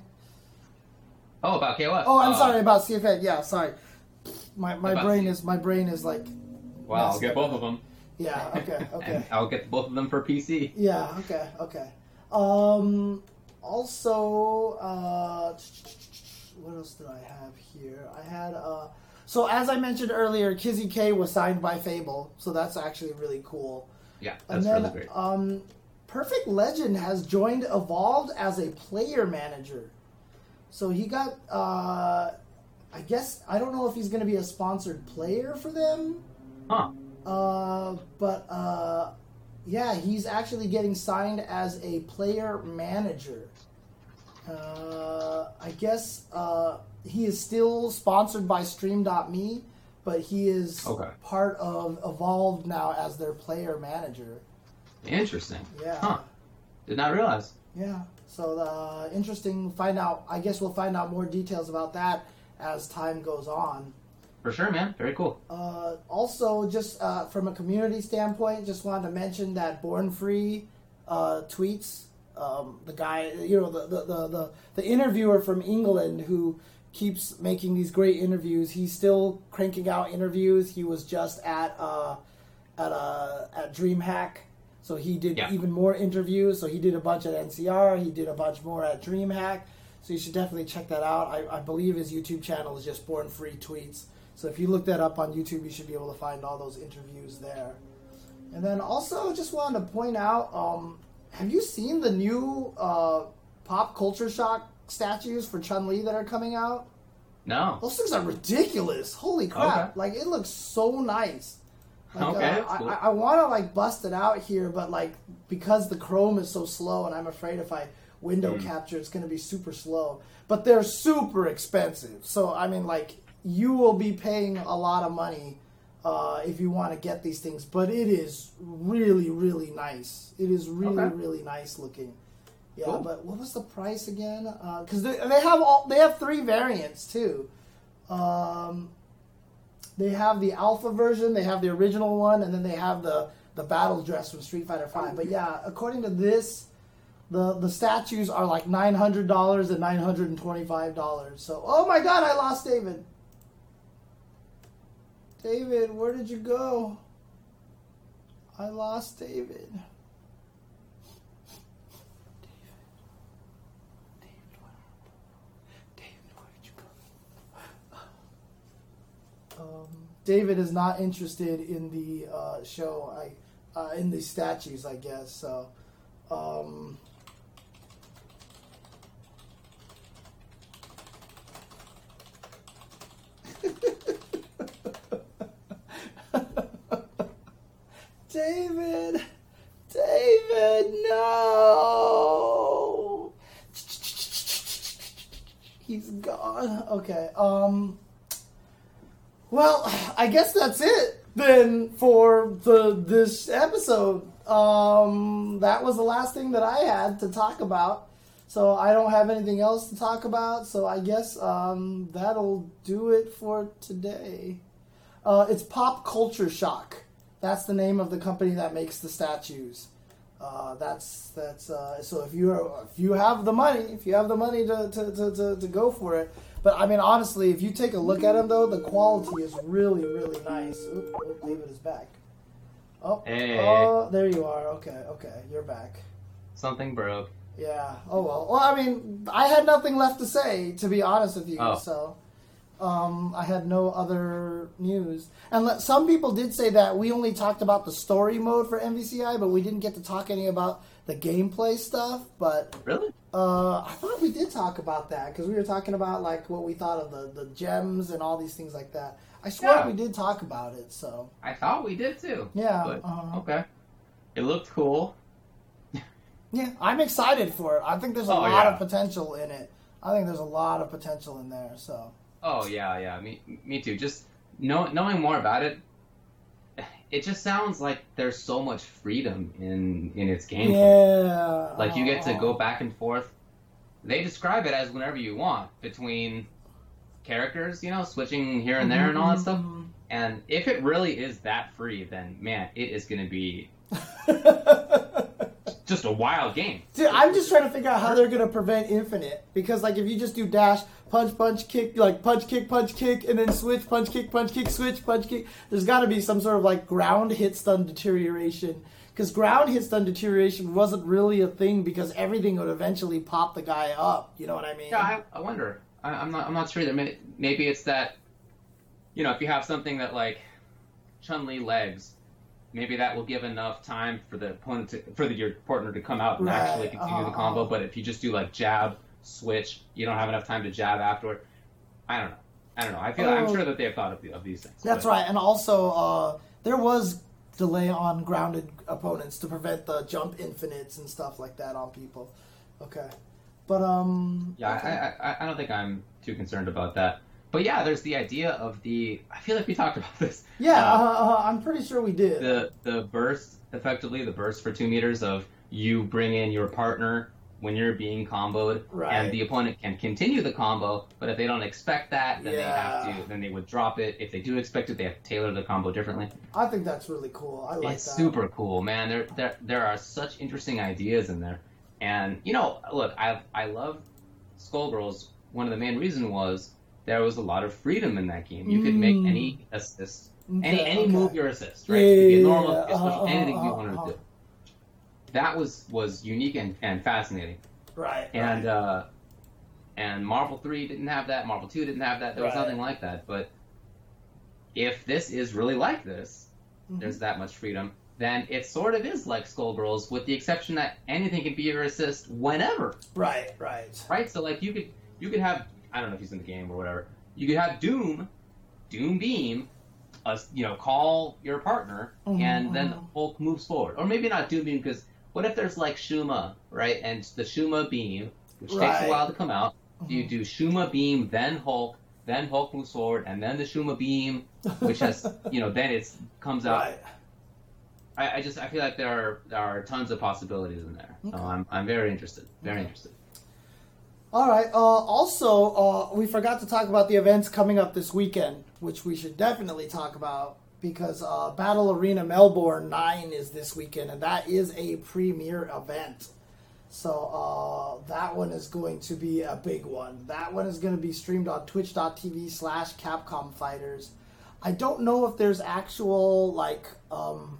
Oh, about KOF.
Oh, I'm
Uh,
sorry about CFN. Yeah, sorry. My my brain is my brain is like
Well, I'll get both of them.
yeah. Okay. Okay.
And I'll get both of them for PC.
Yeah. Okay. Okay. Um. Also, uh, what else did I have here? I had uh. So as I mentioned earlier, Kizzy K was signed by Fable, so that's actually really cool.
Yeah,
And
that's
then,
really great.
um, Perfect Legend has joined Evolved as a player manager. So he got, uh, I guess, I don't know if he's going to be a sponsored player for them.
Huh.
Uh, but, uh, yeah, he's actually getting signed as a player manager. Uh, I guess uh, he is still sponsored by Stream.me, but he is
Okay.
part of Evolved now as their player manager.
Interesting.
Yeah.
Huh. Did not realize.
Yeah. So uh, interesting. Find out. I guess we'll find out more details about that as time goes on.
For sure, man. Very cool.
Uh, also, just uh, from a community standpoint, just wanted to mention that Born Free uh, tweets um, the guy, you know, the, the, the, the, the interviewer from England who keeps making these great interviews. He's still cranking out interviews. He was just at uh, at uh, at DreamHack, so he did
Yeah.
even more interviews. So he did a bunch at NCR. He did a bunch more at DreamHack. So you should definitely check that out. I, I believe his YouTube channel is just Born Free Tweets. So if you look that up on YouTube, you should be able to find all those interviews there. And then also, just wanted to point out, um, have you seen the new uh, pop culture shock statues for Chun Li that are coming out?
No.
Those things are ridiculous. Holy crap!
Okay.
Like it looks so nice. Like,
Okay,
uh,
cool.
I, I want to like bust it out here, but like because the Chrome is so slow, and I'm afraid if I window
Mm.
capture, it's going to be super slow. But they're super expensive, so I mean, like you will be paying a lot of money uh, if you want to get these things. But it is really, really nice. It is really,
Okay.
really nice looking. Yeah,
Cool.
but what was the price again? Because they, they have all they have three variants too. Um, they have the alpha version, they have the original one, and then they have the the battle dress from Street Fighter Five. But yeah, according to this, the the statues are like nine hundred dollars and nine hundred and twenty five dollars. So oh my god, I lost David. David, where did you go? I lost David. David, where did you go? Um, David is not interested in the uh, show. I uh, in the statues, I guess. So, um, David, David, no. He's gone. Okay. Um. Well, I guess that's it. then for the this episode, um, that was the last thing that I had to talk about. So I don't have anything else to talk about. So I guess um, that'll do it for today. Uh, it's Pop Culture Shock. That's the name of the company that makes the statues. Uh, that's that's uh, so if you are, if you have the money, if you have the money to, to, to, to, to go for it. But I mean, honestly, if you take a look at them though, the quality is really really nice. Oop, oop, David is back. Oh,
Hey.
oh, there you are. Okay, okay, you're back.
Something broke.
Yeah. Oh well. Well, I mean, I had nothing left to say to be honest with you.
Oh.
So, um, I had no other news. And let, some people did say that we only talked about the story mode for MVCI, but we didn't get to talk any about the gameplay stuff. But
Really?
uh, I thought we did talk about that because we were talking about like what we thought of the the gems and all these things like that. I swear
Yeah.
we did talk about it. So
I thought we did too.
Yeah,
But,
uh-huh.
okay. It looked cool.
yeah, I'm excited for it. I think there's a
Oh,
lot
yeah.
of potential in it. I think there's a lot of potential in there. So.
Oh yeah, yeah. Me, me too. Just know, knowing more about it, it just sounds like there's so much freedom in in its gameplay.
Yeah.
Like you get to go back and forth. They describe it as whenever you want between characters, you know, switching here and there and all that stuff.
Mhm.
And if it really is that free, then man, it is going to be just a wild game.
Dude, I'm just trying to figure out how they're gonna prevent infinite because, like, if you just do dash, punch, punch, kick, like punch, kick, punch, kick, and then switch, punch, kick, punch, kick, switch, punch, kick. There's got to be some sort of like ground hit stun deterioration because ground hit stun deterioration wasn't really a thing because everything would eventually pop the guy up. You know what I mean?
Yeah, I, I wonder. I, I'm not. I'm not sure. That may, maybe it's that. You know, if you have something that like Chun Li legs, maybe that will give enough time for the opponent to, for the, your partner to come out and
Right,
actually continue
uh-huh,
the combo.
uh-huh.
But if you just do like jab, switch, you don't have enough time to jab afterward. I don't know. I don't know. I feel. I'm
Oh.
sure that they have thought of, the, of these things.
That's
but-
right, and also uh, there was delay on grounded opponents to prevent the jump infinites and stuff like that on people. Okay, but um,
Yeah,
okay.
I, I, I don't think I'm too concerned about that. But yeah, there's the idea of the. I feel like we talked about this.
yeah,
Uh,
uh, uh, I'm pretty sure we did.
the the burst effectively the burst for two meters of you bring in your partner when you're being comboed
Right.
and the opponent can continue the combo but if they don't expect that then they have to then they would drop it if they do expect it they have to tailor the combo differently
I think that's really cool. I like
it's
that.
super cool man there, there there are such interesting ideas in there and you know look i i love skullgirls one of the main reasons was there was a lot of freedom in that game you could make
Mm.
any assist any any
okay.
move your assist, right?
Yeah,
it could be a normal
yeah.
assist,
Uh-huh,
anything you
uh-huh,
wanted
uh-huh.
to do. That was was unique and, and fascinating.
Right.
And
right.
uh, and Marvel three didn't have that. Marvel two didn't have that. There was
Right.
nothing like that. But if this is really like this,
Mhm.
there's that much freedom. Then it sort of is like Skullgirls, with the exception that anything can be your assist whenever,
right, right.
right? So like you could you could have I don't know if he's in the game or whatever. You could have Doom, Doom Beam, uh, you know, call your partner,
Mhm,
and then
mhm.
Hulk moves forward. Or maybe not Doom Beam because what if there's like Shuma, right? And the Shuma Beam, which takes a while to come out. You
Mhm.
do Shuma Beam, then Hulk, then Hulk moves forward, and then the Shuma Beam, which has you know then it comes out.
Right.
I, I just I feel like there are there are tons of possibilities in there. So I'm I'm very interested, very
Okay.
interested.
All right. Uh, also, uh, we forgot to talk about the events coming up this weekend, which we should definitely talk about because uh, Battle Arena Melbourne 9 is this weekend, and that is a premier event. So uh, that one is going to be a big one. That one is going to be streamed on twitch.tv slash Capcom Fighters. I don't know if there's actual, like, um,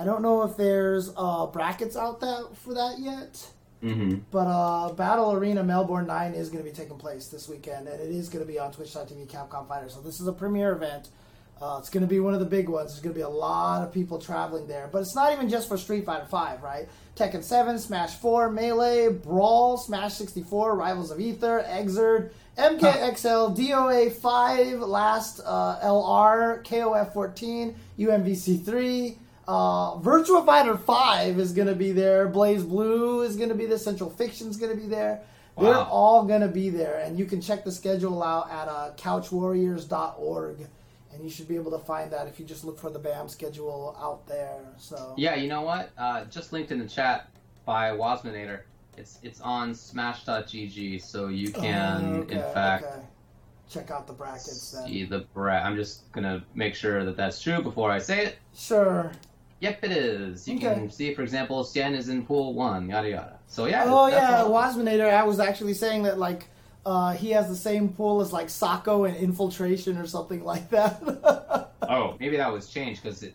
I don't know if there's uh, brackets out that for that yet.
Mm-hmm.
But uh, Battle Arena Melbourne 9 is going to be taking place this weekend, and it is going to be on Twitch.tv Capcom Fighter. So this is a premiere event. Uh, it's going to be one of the big ones. There's going to be a lot of people traveling there. But it's not even just for Street Fighter 5, right? Tekken 7, Smash 4, Melee, Brawl, Smash 64, Rivals of Aether, Xrd, MKXL, DOA 5, Last uh, LR, KOF 14, UMVC 3. Uh, Virtua Fighter 5 is going to be there. BlazBlue is going to be there. Central Fiction is going to be there. They're all going to be there. And you can check the schedule out at uh, couchwarriors.org. and you should be able to find that if you just look for the BAM schedule out there. So
Yeah, you know what? Uh, just linked in the chat by Wasminator. It's it's on Smash.gg, so you can
Oh, okay,
in fact
okay. check out the brackets then.
see the bra. I'm just gonna make sure that that's true before I say it.
Sure.
Yep, it is. You
Okay.
can see, for example, Xian is in pool one, yada yada. So yeah.
Oh yeah,
all.
Wasminator. I was actually saying that like uh, he has the same pool as like Sako and Infiltration or something like that.
Oh, maybe that was changed because it.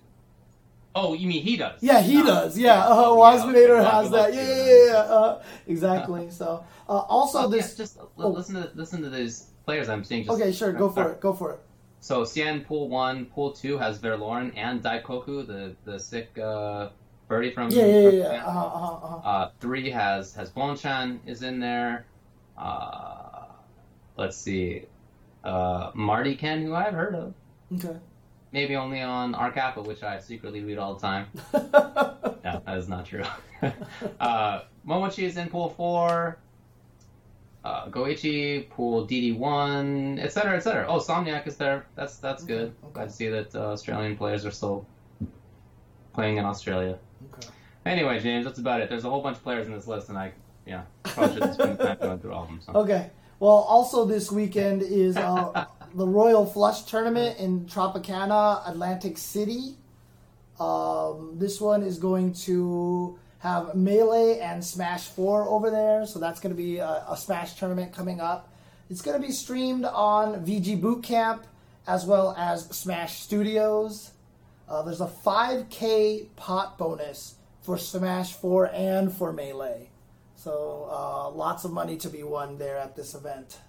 Oh, you mean he does?
yeah, he
No.
does. Yeah, uh,
Oh, yeah.
Wasminator has that. Yeah, yeah, yeah. yeah. Uh, exactly. So uh, also
Oh,
this.
just
oh.
listen to listen to these players I'm seeing. Just,
Okay, sure. Go for it. Go for it.
So Xian pool one, pool two has Verloren and Daikoku, the the sick uh, birdie from
Yeah, yeah, yeah. yeah.
Japan.
Uh, uh,
three has has Bonchan is in there. Uh, let's see, uh, Marty Ken, who I've heard of,
Okay.
maybe only on R Kappa, which I secretly read all the time. No, that is not true. uh, Momochi is in pool four. Uh, Goichi, pool DD1, etc., etc. Oh, Somniac is there. That's that's
Okay,
good.
okay.
Glad to see that uh, Australian players are still playing in Australia.
okay.
Anyway, James, that's about it. There's a whole bunch of players in this list, and I, yeah, probably shouldn't spend time going through all of them. So.
Okay. Well, also this weekend is uh, the Royal Flush Tournament in Tropicana, Atlantic City. Um, this one is going to have Melee and Smash 4 over there, so that's going to be a, a Smash tournament coming up. It's going to be streamed on VG Bootcamp as well as Smash Studios. Uh, there's a 5K pot bonus for Smash 4 and for Melee. So uh, lots of money to be won there at this event.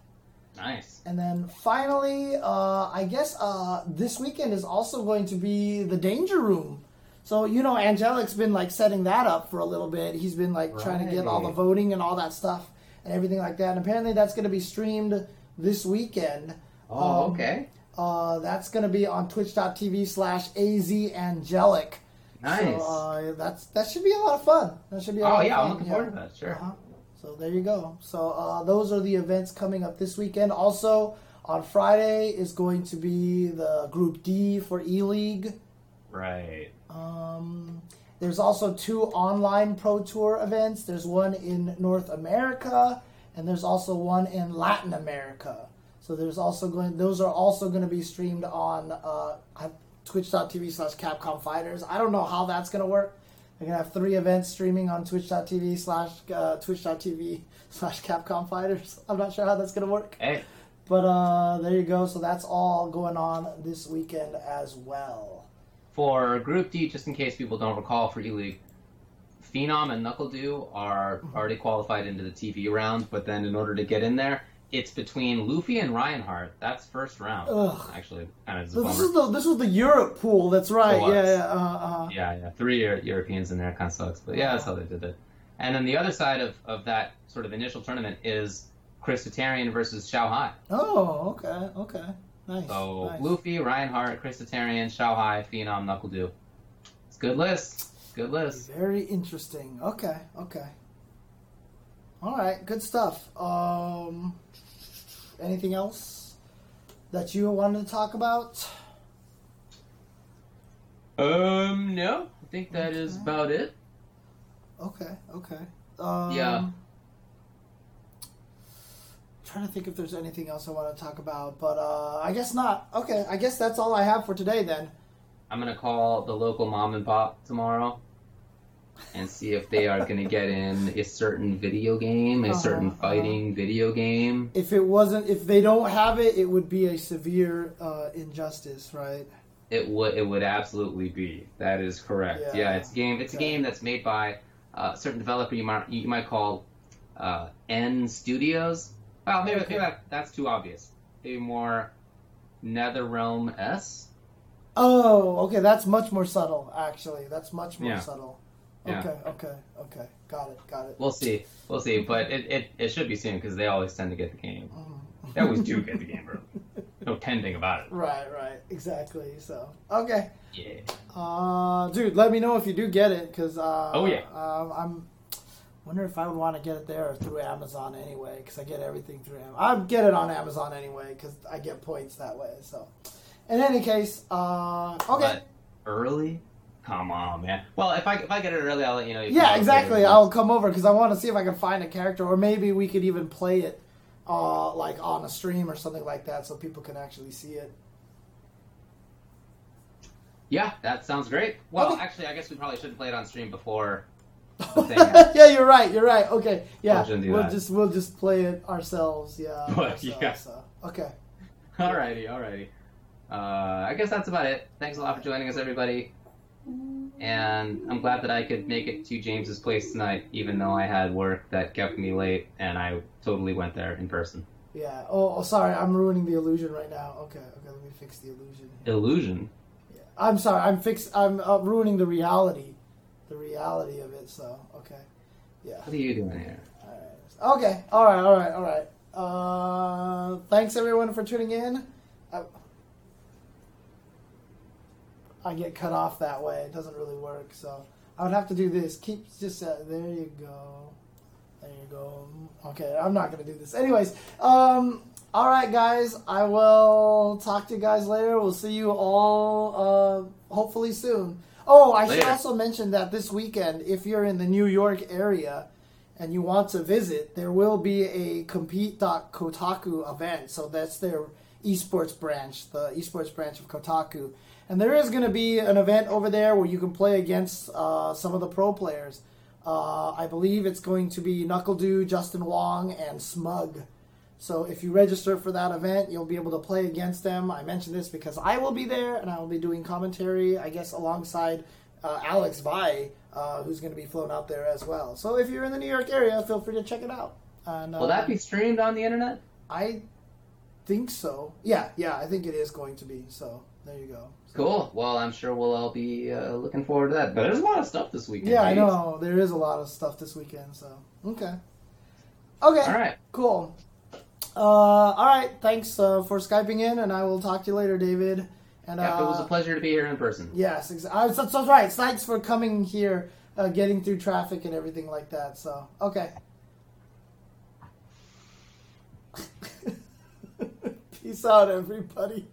Nice.
And then finally, uh, I guess uh, this weekend is also going to be the Danger Room. So you know, Angelic's been like setting that up for a little bit. He's been like trying to get all the voting and all that stuff and everything like that. And apparently, that's going to be streamed this weekend.
Oh,
Um,
okay.
Uh, that's going to be on Twitch.tv slash azangelic.
Nice.
So uh, that's that should be a lot of fun. That should be. A
oh
lot of
yeah,
fun.
I'm looking forward to that. Sure.
Uh-huh. So there you go. So uh, those are the events coming up this weekend. Also on Friday is going to be the Group D for E League.
Right.
Um, there's also two online Pro Tour events. There's one in North America, and there's also one in Latin America. So there's also going; those are also going to be streamed on uh, Twitch.tv slash Capcom Fighters. I don't know how that's going to work. They're going to have three events streaming on Twitch.tv slash uh, Twitch.tv slash Capcom Fighters. I'm not sure how that's going to work.
Hey.
But uh, there you go. So that's all going on this weekend as well.
For Group D, just in case people don't recall for E League, Phenom and NuckleDu are already qualified into the TV round, but then in order to get in there, it's between Luffy and Reinhardt. That's first round.
Ugh.
Actually, kind of
So this is the this was the Europe pool. That's right. Yeah, yeah. Uh, uh,
Yeah, yeah. Three Euro- Europeans in there kind of sucks, but yeah, that's how they did it. And then the other side of, of that sort of initial tournament is Chris Tatarian versus Xiaohai.
oh, okay, okay, nice.
So
nice.
Luffy, Reinhardt, Chris Tatarian, Xiaohai, Phenom, NuckleDu. It's a good list. Good list.
Very interesting. Okay, okay. All right, good stuff. Um, anything else that you wanted to talk about?
Um, no. I think that is
Okay.
about it.
Okay, okay. Um,
Yeah.
Trying to think if there's anything else I want to talk about, but uh, I guess not. Okay, I guess that's all I have for today then.
I'm gonna call the local mom and pop tomorrow and see if they are gonna get in a certain video game, a
Uh-huh,
certain
uh-huh.
fighting video game.
If it wasn't, if they don't have it, it would be a severe uh, injustice, right?
It would it would absolutely be. That is correct.
Yeah.
Yeah, it's a game. It's
Okay.
a game that's made by uh, a certain developer you might you might call uh, N Studios. Well, maybe,
Okay.
maybe that, that's too obvious. Maybe more NetherRealm S.
Oh, okay, that's much more subtle. Actually, that's much more
Yeah.
subtle.
Yeah.
Okay, okay, okay. Got it, got it.
We'll see. We'll see. But it, it, it should be soon because they always tend to get the game.
Mm.
They always do get the game, bro. No tending about it.
Right, right, exactly. So, okay,
Yeah.
uh, dude, let me know if you do get it, because uh,
Oh, yeah.
um, I'm wonder if I would want to get it there or through Amazon anyway, because I get everything through Amazon. I would get it on Amazon anyway, because I get points that way. So, in any case, uh, okay.
But early? Come on, man. Well, if I if I get it early, I'll let you know.
Yeah, exactly. I'll come over because I want to see if I can find a character, or maybe we could even play it, uh, like on a stream or something like that, so people can actually see it.
Yeah, that sounds great. Well,
Okay.
actually, I guess we probably shouldn't play it on stream before the thing. happens.
yeah, you're right. You're right. Okay, yeah,
We
we'll just we'll just play it ourselves. Yeah,
But,
ourselves,
yeah.
so. Okay.
alrighty, alrighty. Uh, I guess that's about it. Thanks a lot for joining us, everybody. And I'm glad that I could make it to James's place tonight, even though I had work that kept me late, and I totally went there in person.
Yeah. Oh, oh, sorry. I'm ruining the illusion right now. Okay. Okay. Let me fix the illusion.
Illusion.
Yeah. I'm sorry. I'm fix. I'm uh, ruining the reality, the reality of it. So okay. Yeah.
What are you doing here?
Okay. All right. All right. All right. Uh, thanks everyone for tuning in. I, I get cut off that way. It doesn't really work. So I would have to do this. Keep just uh, there. You go. There you go. Okay. I'm not gonna do this. Anyways. Um. All right, guys. I will talk to you guys later. We'll see you all uh, hopefully soon. Oh, I should also mention that this weekend, if you're in the New York area and you want to visit, there will be a Compete.Kotaku event. So that's their esports branch, the esports branch of Kotaku. And there is going to be an event over there where you can play against uh, some of the pro players. Uh, I believe it's going to be NuckleDu, Justin Wong, and Smug. So if you register for that event, you'll be able to play against them. I mention this because I will be there and I will be doing commentary, I guess, alongside uh, Alex Valle, uh, who's going to be flown out there as well. So if you're in the New York area, feel free to check it out. And, uh,
Will that be streamed on the internet?
I think so. Yeah, yeah, I think it is going to be. So there you go. So-
Cool. Well, I'm sure we'll all be uh, looking forward to that. But there's a lot of stuff this weekend.
Yeah, I know. There is a lot of stuff this weekend. So okay, okay,
All right.
cool. Uh, all right, thanks uh, for skyping in, and I will talk to you later, David. And
Yeah,
uh,
it was a pleasure to be here in person.
Yes, ex- uh, that's, that's right. Thanks for coming here, uh, getting through traffic and everything like that. So okay. Peace out, everybody.